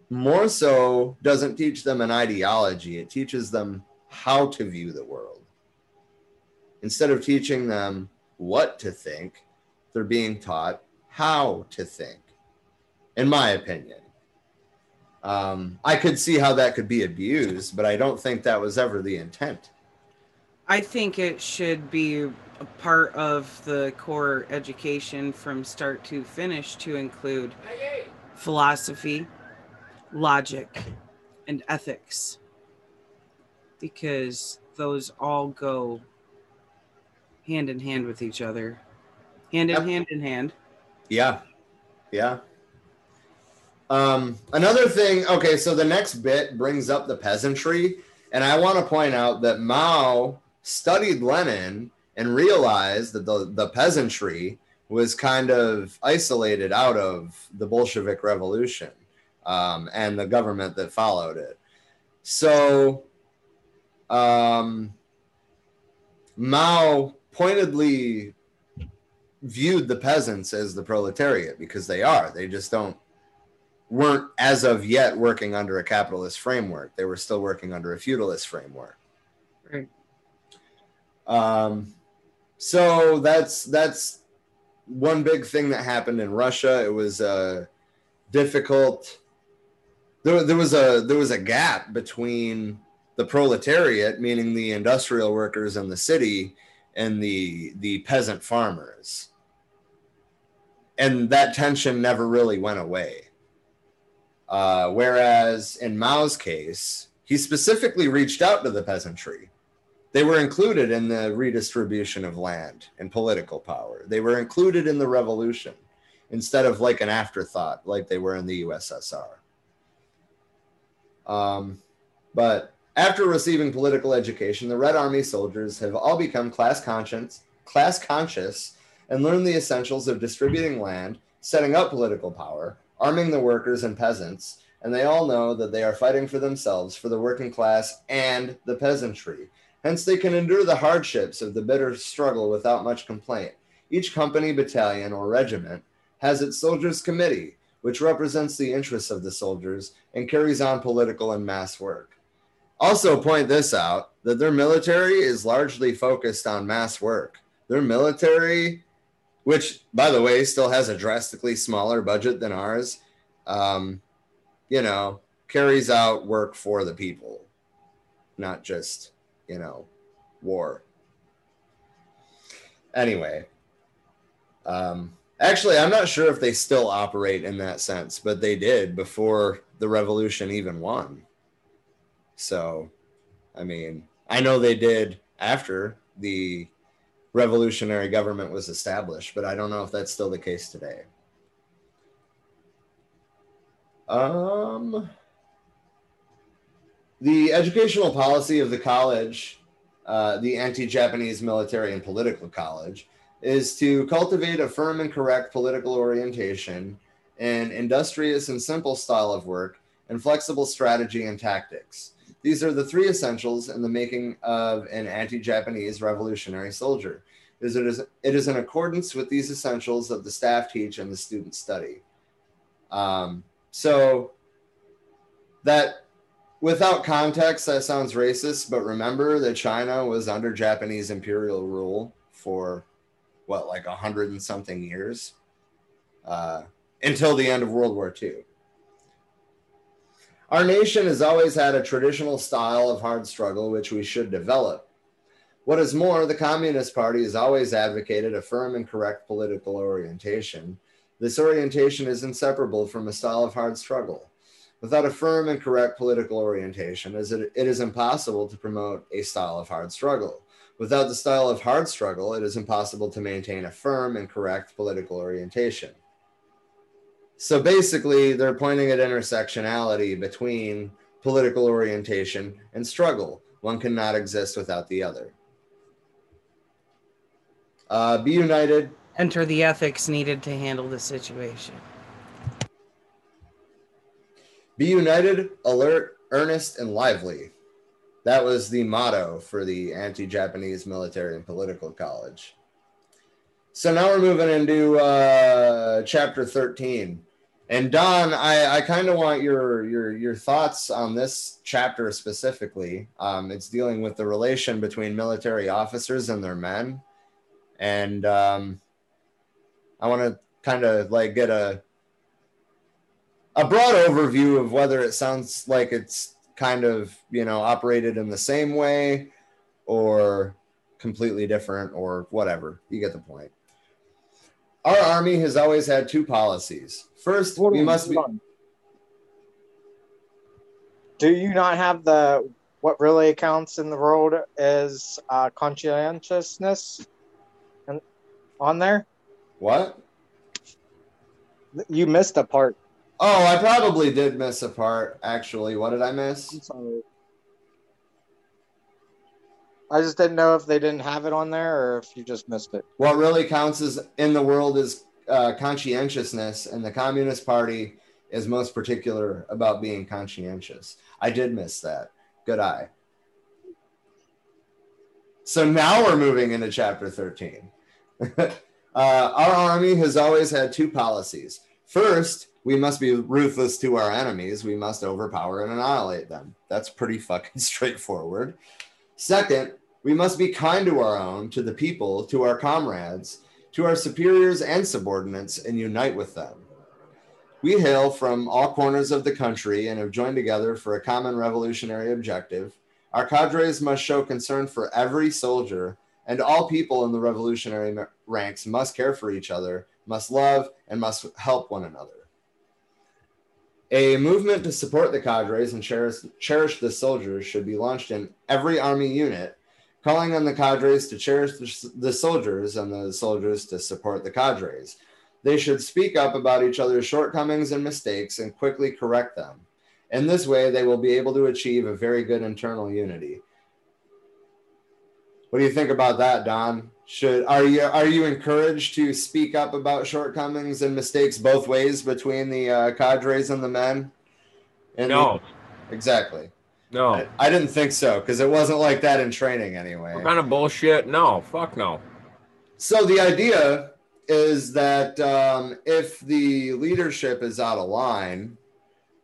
more so doesn't teach them an ideology, it teaches them how to view the world. Instead of teaching them what to think, they're being taught how to think, in my opinion. Um, I could see how that could be abused, but I don't think that was ever the intent. I think it should be a part of the core education from start to finish to include philosophy, logic, and ethics because those all go hand in hand with each other hand in yep. hand in hand. Yeah, yeah. Um, another thing. Okay, so the next bit brings up the peasantry, and I want to point out that Mao studied Lenin and realized that the the peasantry was kind of isolated out of the Bolshevik Revolution um, and the government that followed it. So, um, Mao pointedly viewed the peasants as the proletariat because they are. They just don't weren't as of yet working under a capitalist framework. They were still working under a feudalist framework. Right. Um, so that's that's one big thing that happened in Russia. It was a difficult. There, there was a there was a gap between the proletariat, meaning the industrial workers in the city, and the the peasant farmers and that tension never really went away. Uh, whereas in Mao's case, he specifically reached out to the peasantry they were included in the redistribution of land and political power. They were included in the revolution instead of like an afterthought, like they were in the USSR. Um, but after receiving political education, the Red Army soldiers have all become class conscious, class conscious, and learn the essentials of distributing land, setting up political power, arming the workers and peasants, and they all know that they are fighting for themselves, for the working class and the peasantry. Hence, they can endure the hardships of the bitter struggle without much complaint. Each company, battalion, or regiment has its soldiers' committee, which represents the interests of the soldiers and carries on political and mass work. Also, point this out that their military is largely focused on mass work. Their military, which, by the way, still has a drastically smaller budget than ours, um, you know, carries out work for the people, not just, you know, war. Anyway, um, actually, I'm not sure if they still operate in that sense, but they did before the revolution even won. So, I mean, I know they did after the revolutionary government was established, but I don't know if that's still the case today. Um, the educational policy of the college, uh, the anti Japanese military and political college, is to cultivate a firm and correct political orientation, an industrious and simple style of work, and flexible strategy and tactics. These are the three essentials in the making of an anti Japanese revolutionary soldier. Is it is, it is in accordance with these essentials that the staff teach and the students study. Um, so that without context, that sounds racist, but remember that China was under Japanese imperial rule for what, like a hundred and something years uh, until the end of World War II. Our nation has always had a traditional style of hard struggle, which we should develop. What is more, the Communist Party has always advocated a firm and correct political orientation this orientation is inseparable from a style of hard struggle. Without a firm and correct political orientation, it is impossible to promote a style of hard struggle. Without the style of hard struggle, it is impossible to maintain a firm and correct political orientation. So basically, they're pointing at intersectionality between political orientation and struggle. One cannot exist without the other. Uh, be united, enter the ethics needed to handle the situation. Be united, alert, earnest, and lively. That was the motto for the anti Japanese military and political college. So now we're moving into uh, chapter 13. And Don, I, I kind of want your, your your thoughts on this chapter specifically. Um, it's dealing with the relation between military officers and their men, and um, I want to kind of like get a a broad overview of whether it sounds like it's kind of you know operated in the same way or completely different or whatever. You get the point. Our army has always had two policies. First, we must be. Do you not have the what really counts in the world is uh, conscientiousness and on there? What? You missed a part. Oh, I probably did miss a part. Actually, what did I miss? I'm sorry. I just didn't know if they didn't have it on there or if you just missed it. What really counts is in the world is uh, conscientiousness, and the Communist Party is most particular about being conscientious. I did miss that. Good eye. So now we're moving into chapter 13. <laughs> Uh, our army has always had two policies. First, we must be ruthless to our enemies. We must overpower and annihilate them. That's pretty fucking <laughs> straightforward. Second, we must be kind to our own, to the people, to our comrades, to our superiors and subordinates, and unite with them. We hail from all corners of the country and have joined together for a common revolutionary objective. Our cadres must show concern for every soldier and all people in the revolutionary ranks must care for each other, must love, and must help one another. A movement to support the cadres and cherish, cherish the soldiers should be launched in every army unit calling on the cadres to cherish the, the soldiers and the soldiers to support the cadres. They should speak up about each other's shortcomings and mistakes and quickly correct them. In this way, they will be able to achieve a very good internal unity. What do you think about that, Don? Should are you are you encouraged to speak up about shortcomings and mistakes both ways between the uh, cadres and the men? And No. the- exactly. No. I, I didn't think so because it wasn't like that in training anyway. What kind of bullshit? No. Fuck no. So the idea is that um, if the leadership is out of line,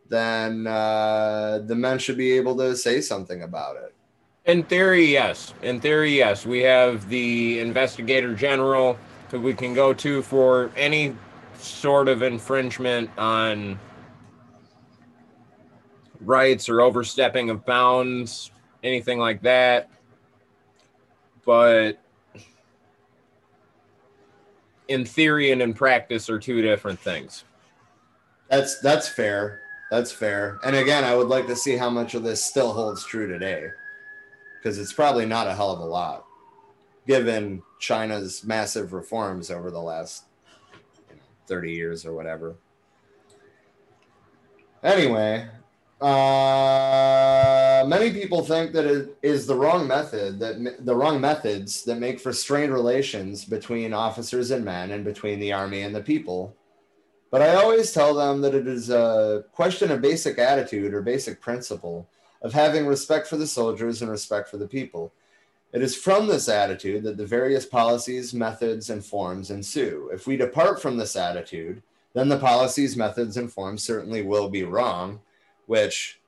then uh, the men should be able to say something about it. In theory, yes. In theory, yes. We have the investigator general who we can go to for any sort of infringement on rights or overstepping of bounds, anything like that. But in theory and in practice are two different things. That's that's fair. That's fair. And again, I would like to see how much of this still holds true today, because it's probably not a hell of a lot, given China's massive reforms over the last you know, thirty years or whatever. Anyway, uh, many people think that it is the wrong method that the wrong methods that make for strained relations between officers and men and between the army and the people. But I always tell them that it is a question of basic attitude or basic principle of having respect for the soldiers and respect for the people. It is from this attitude that the various policies, methods, and forms ensue. If we depart from this attitude, then the policies, methods, and forms certainly will be wrong, which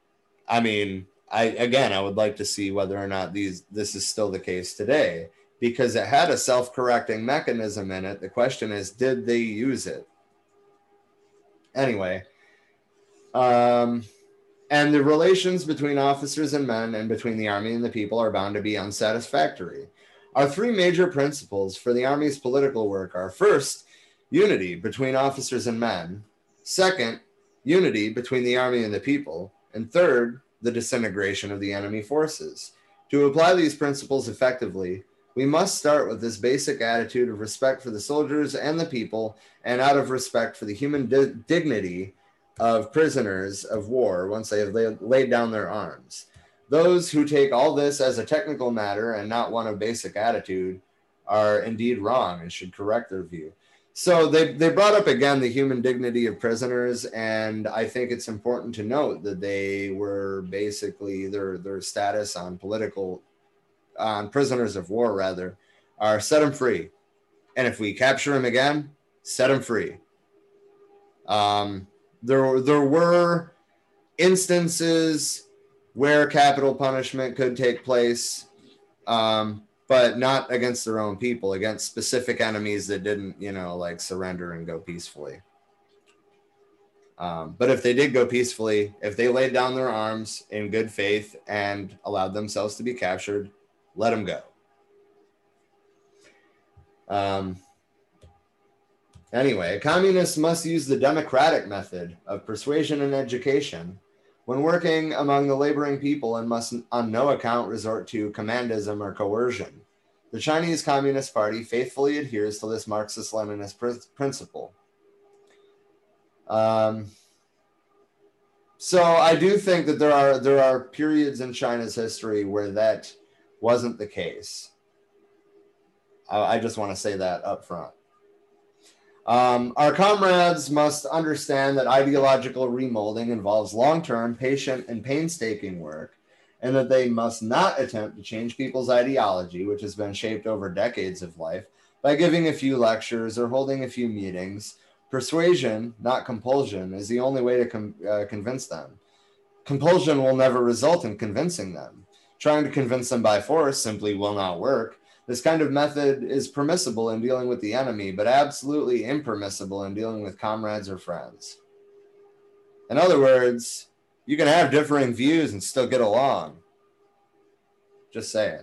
I mean, I again I would like to see whether or not these this is still the case today because it had a self-correcting mechanism in it. The question is, did they use it? Anyway, um, and the relations between officers and men and between the army and the people are bound to be unsatisfactory. Our three major principles for the army's political work are first, unity between officers and men, second, unity between the army and the people, and third, the disintegration of the enemy forces. To apply these principles effectively, we must start with this basic attitude of respect for the soldiers and the people, and out of respect for the human di- dignity of prisoners of war once they have laid, laid down their arms. Those who take all this as a technical matter and not one of basic attitude are indeed wrong and should correct their view. So they, they brought up again the human dignity of prisoners, and I think it's important to note that they were basically their their status on political on prisoners of war rather are set them free, and if we capture them again, set them free. Um, there there were instances where capital punishment could take place. Um, but not against their own people, against specific enemies that didn't, you know, like surrender and go peacefully. Um, but if they did go peacefully, if they laid down their arms in good faith and allowed themselves to be captured, let them go. Um, anyway, communists must use the democratic method of persuasion and education when working among the laboring people and must on no account resort to commandism or coercion. The Chinese Communist Party faithfully adheres to this Marxist Leninist pr- principle. Um, so I do think that there are there are periods in China's history where that wasn't the case. I, I just want to say that up front. Um, our comrades must understand that ideological remolding involves long term, patient, and painstaking work, and that they must not attempt to change people's ideology, which has been shaped over decades of life, by giving a few lectures or holding a few meetings. Persuasion, not compulsion, is the only way to com- uh, convince them. Compulsion will never result in convincing them. Trying to convince them by force simply will not work. This kind of method is permissible in dealing with the enemy, but absolutely impermissible in dealing with comrades or friends. In other words, you can have differing views and still get along. Just saying.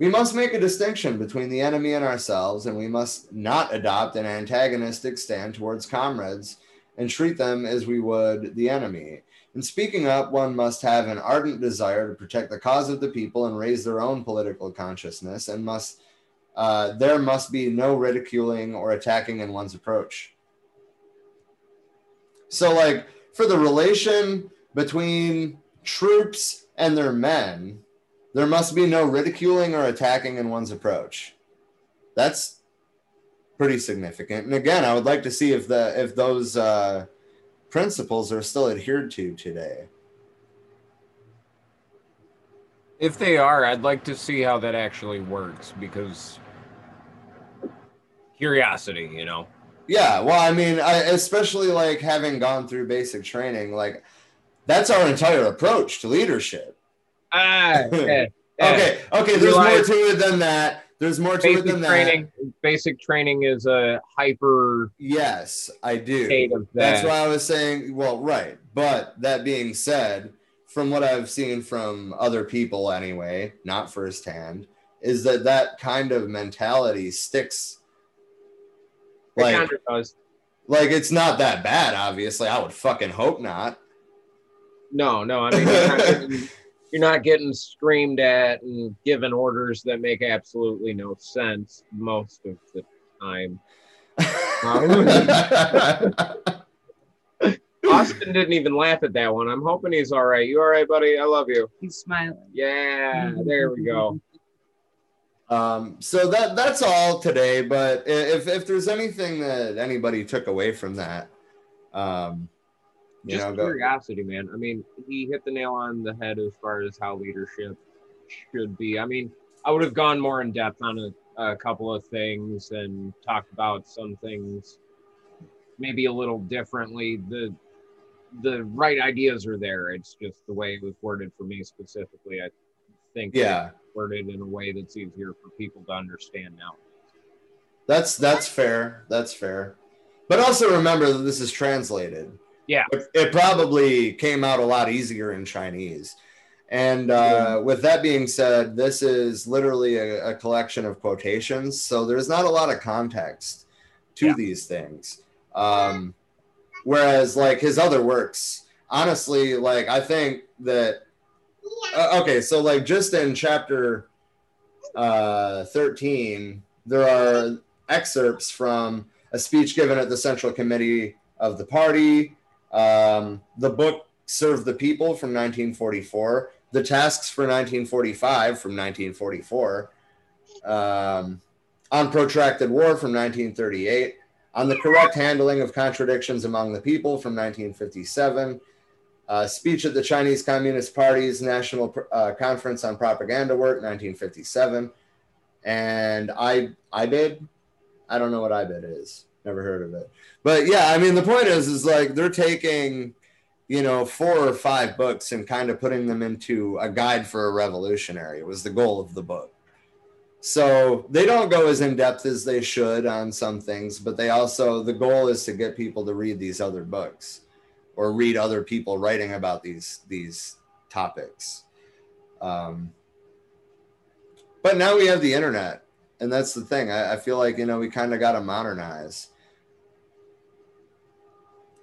We must make a distinction between the enemy and ourselves, and we must not adopt an antagonistic stand towards comrades and treat them as we would the enemy. In speaking up, one must have an ardent desire to protect the cause of the people and raise their own political consciousness, and must uh, there must be no ridiculing or attacking in one's approach. So, like for the relation between troops and their men, there must be no ridiculing or attacking in one's approach. That's pretty significant. And again, I would like to see if the if those uh, principles are still adhered to today. If they are, I'd like to see how that actually works because curiosity, you know. Yeah, well, I mean, I, especially like having gone through basic training, like that's our entire approach to leadership. Ah, <laughs> yeah, yeah. Okay, okay. There's more to it than that. There's more to basic it than training. that. Basic training is a hyper. Yes, I do. Of That's why I was saying. Well, right. But that being said, from what I've seen from other people, anyway, not firsthand, is that that kind of mentality sticks. Like, does. like it's not that bad. Obviously, I would fucking hope not. No, no. I mean, you're not, getting, <laughs> you're not getting screamed at and given orders that make absolutely no sense most of the time. <laughs> Austin didn't even laugh at that one. I'm hoping he's all right. You all right, buddy? I love you. He's smiling. Yeah, there we go. Um, so that that's all today. But if if there's anything that anybody took away from that, um, you Just know, curiosity, man. I mean, he hit the nail on the head as far as how leadership should be. I mean, I would have gone more in depth on a, a couple of things and talked about some things maybe a little differently. The the right ideas are there. It's just the way it was worded for me specifically. I think Yeah. worded in a way that's easier for people to understand now. that's that's fair. That's fair. But also remember that this is translated. Yeah. It, it probably came out a lot easier in Chinese. And uh, with that being said, this is literally a, a collection of quotations. So there's not a lot of context to Yeah. these things. Um, whereas, like his other works, honestly, like I think that, uh, okay, so like just in chapter uh, 13, there are excerpts from a speech given at the Central Committee of the party, um, the book Serve the People from 1944, the tasks for 1945 from 1944, um, on protracted war from 1938, on the correct handling of contradictions among the people from 1957, uh, speech at the Chinese Communist Party's National uh, Conference on Propaganda Work 1957, and I IBID. I don't know what IBID is. Never heard of it. But yeah, I mean the point is is like they're taking you know four or five books and kind of putting them into a guide for a revolutionary It was the goal of the book. So they don't go as in depth as they should on some things, but they also the goal is to get people to read these other books or read other people writing about these these topics. Um, but now we have the internet, and that's the thing. I, I feel like you know we kind of got to modernize.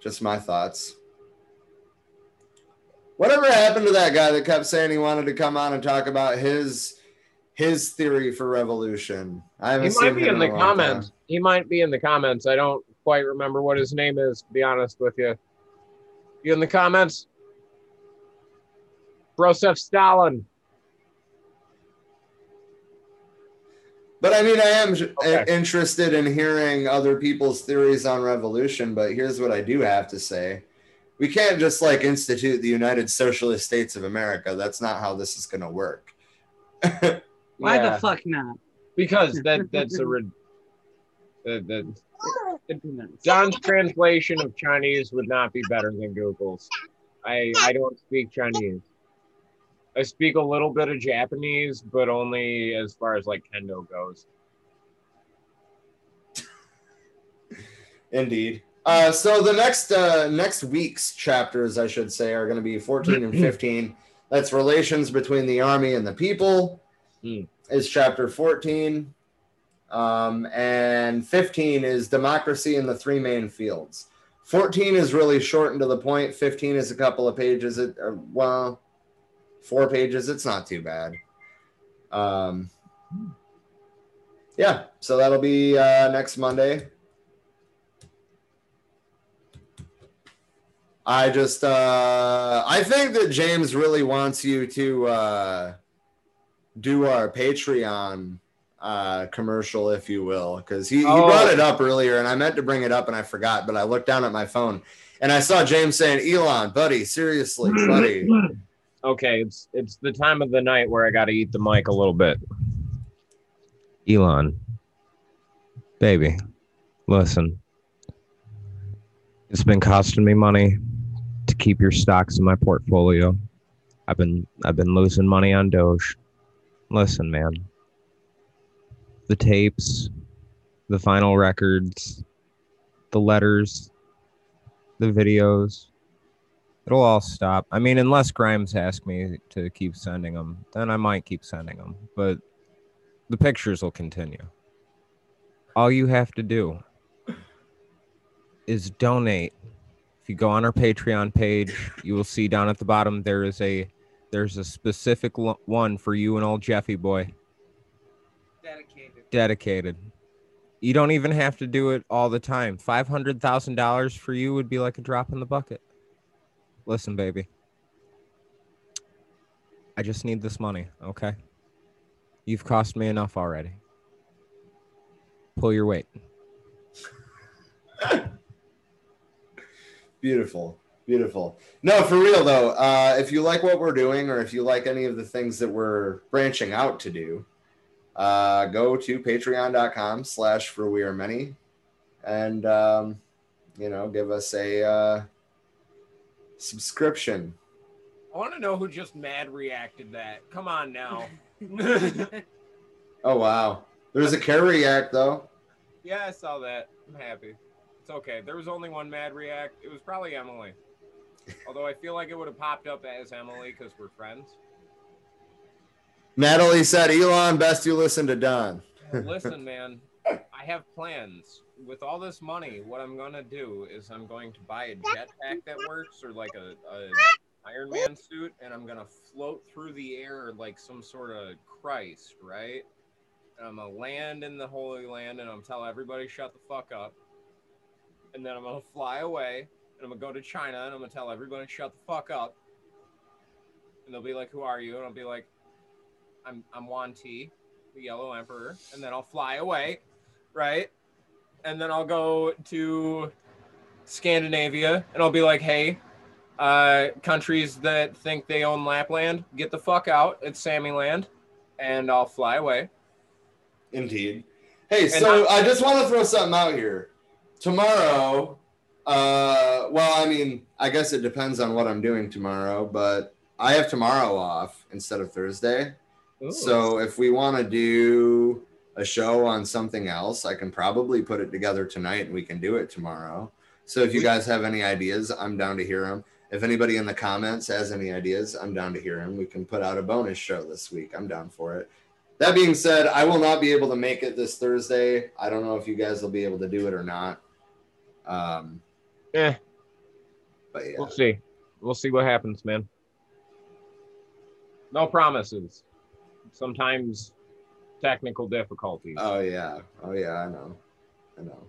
Just my thoughts. Whatever happened to that guy that kept saying he wanted to come on and talk about his his theory for revolution? I haven't He might be him in the long time. comments. He might be in the comments. I don't quite remember what his name is, to be honest with you. You in the comments? Broseph Stalin. But I mean, I am Okay. interested in hearing other people's theories on revolution. But here's what I do have to say: we can't just like institute the United Socialist States of America. That's not how this is going to work. <laughs> Why Yeah, the fuck not? Because that that's a <laughs> rid- that, that John's translation of Chinese would not be better than Google's. I I don't speak Chinese. I speak a little bit of Japanese, but only as far as like kendo goes. Indeed. Uh, so the next uh, next week's chapters, I should say, are going to be 14 and <clears throat> 15. That's relations between the army and the people. Hmm. Is chapter 14, um, and 15 is democracy in the three main fields. 14 is really short and to the point. 15 is a couple of pages. It uh, well, four pages. It's not too bad. Um, yeah, so that'll be uh, next Monday. I just uh I think that James really wants you to uh do our Patreon uh commercial, if you will, because he, he Oh. brought it up earlier and I meant to bring it up and I forgot, but I looked down at my phone and I saw James saying, Elon, buddy, seriously, buddy. <clears throat> Okay, it's it's the time of the night where I got to eat the mic a little bit. Elon, baby, listen. It's been costing me money to keep your stocks in my portfolio. I've been I've been losing money on Doge. Listen, man. The tapes, the final records, the letters, the videos, It'll all stop. I mean, unless Grimes asks me to keep sending them, then I might keep sending them. But the pictures will continue. All you have to do is donate. If you go on our Patreon page, you will see down at the bottom there is a there's a specific one for you and old Jeffy boy Dedicated. dedicated. You don't even have to do it all the time. Five hundred thousand dollars for you would be like a drop in the bucket. Listen, baby. I just need this money, okay? You've cost me enough already. Pull your weight. <laughs> Beautiful. Beautiful. No, for real though. Uh, if you like what we're doing, or if you like any of the things that we're branching out to do, uh, go to patreon.com slash for we are many and um, you know, give us a uh, subscription. I want to know who just mad reacted that. Come on now. <laughs> Oh wow. There's a care react though. yeah, I saw that. I'm happy. It's okay. There was only one mad react. It was probably Emily. Although I feel like it would have popped up as Emily because we're friends. Natalie said, Elon, best you listen to Don. Listen, man, I have plans. With all this money, what I'm gonna do is I'm going to buy a jetpack that works, or like a, a Iron Man suit, and I'm gonna float through the air like some sort of Christ, right? And I'm gonna land in the Holy Land, and I'm tell everybody shut the fuck up. And then I'm gonna fly away, and I'm gonna go to China, and I'm gonna tell everybody shut the fuck up. And they'll be like, "Who are you?" And I'll be like, "I'm I'm Huang Ti." the Yellow Emperor, and then I'll fly away, right? And then I'll go to Scandinavia, and I'll be like, "Hey, uh, countries that think they own Lapland, get the fuck out! It's Sammy Land," and I'll fly away. Indeed. Hey, And so I just want to throw something out here. Tomorrow, uh, well, I mean, I guess it depends on what I'm doing tomorrow, but I have tomorrow off instead of Thursday. Ooh. So if we want to do a show on something else, I can probably put it together tonight and we can do it tomorrow. So if you guys have any ideas, I'm down to hear them. If anybody in the comments has any ideas, I'm down to hear them. We can put out a bonus show this week. I'm down for it. That being said, I will not be able to make it this Thursday. I don't know if you guys will be able to do it or not. Um, Eh, but yeah. we'll see. We'll see what happens, man. No promises. Sometimes technical difficulties. Oh yeah. Oh yeah, I know. I know.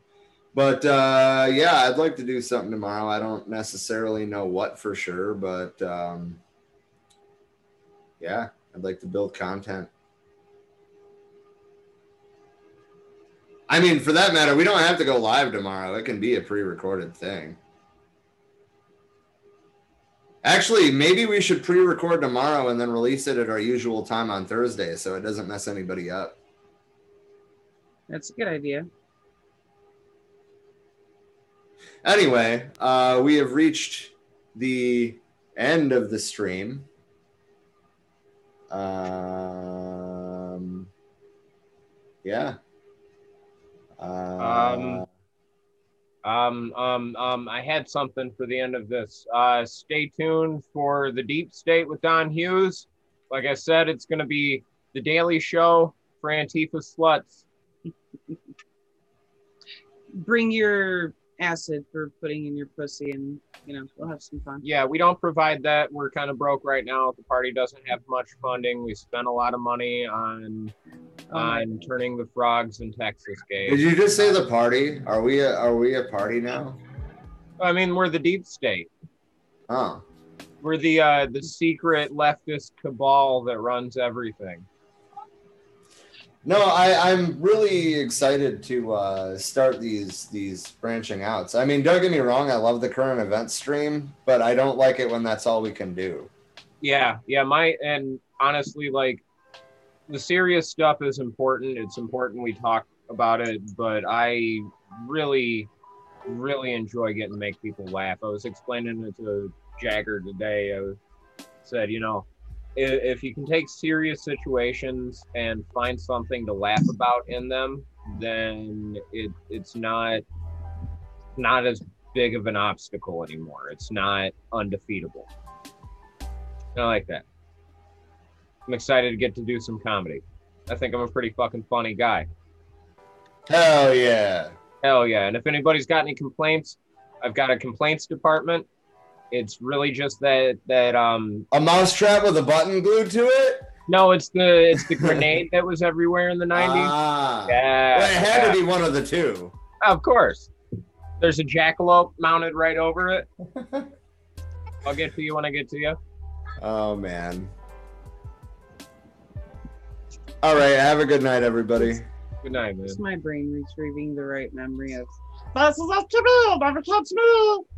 But uh yeah, I'd like to do something tomorrow. I don't necessarily know what for sure, but um yeah, I'd like to build content. I mean, for that matter, we don't have to go live tomorrow. It can be a pre-recorded thing. Actually, maybe we should pre-record tomorrow and then release it at our usual time on Thursday so it doesn't mess anybody up. That's a good idea. Anyway, uh, we have reached the end of the stream. Um, yeah. Uh, Um, um, um, um, I had something for the end of this. Uh, stay tuned for the Deep State with Don Hughes. Like I said, it's going to be the Daily Show for Antifa sluts. Bring your acid for putting in your pussy, and you know we'll have some fun. Yeah, we don't provide that. We're kind of broke right now. The party doesn't have much funding. We spent a lot of money on Oh my on turning the frogs in Texas gay. Did you just say the party? Are we a, are we a party now? I mean, we're the deep state. Oh, We're the uh, the secret leftist cabal that runs everything. No, I I'm really excited to uh, start these these branching outs. I mean, don't get me wrong. I love the current event stream, but I don't like it when that's all we can do. Yeah, yeah. My and honestly, like the serious stuff is important. It's important we talk about it, but I really, really enjoy getting to make people laugh. I was explaining it to Jagger today. I said, you know, if, you can take serious situations and find something to laugh about in them, then it it's not not as big of an obstacle anymore. It's not undefeatable. I like that. I'm excited to get to do some comedy. I think I'm a pretty fucking funny guy. Hell yeah! Hell yeah. And if anybody's got any complaints, I've got a complaints department. It's really just that that um A mousetrap with a button glued to it. no, it's the it's the grenade that was everywhere in the 90s. Ah, yeah. well, it had yeah. to be one of the two. Of course. There's a jackalope mounted right over it. <laughs> I'll get to you when I get to you. Oh man. All right. Have a good night, everybody. Good night, man. It's my brain retrieving the right memory of. This is up to me. Never touch me.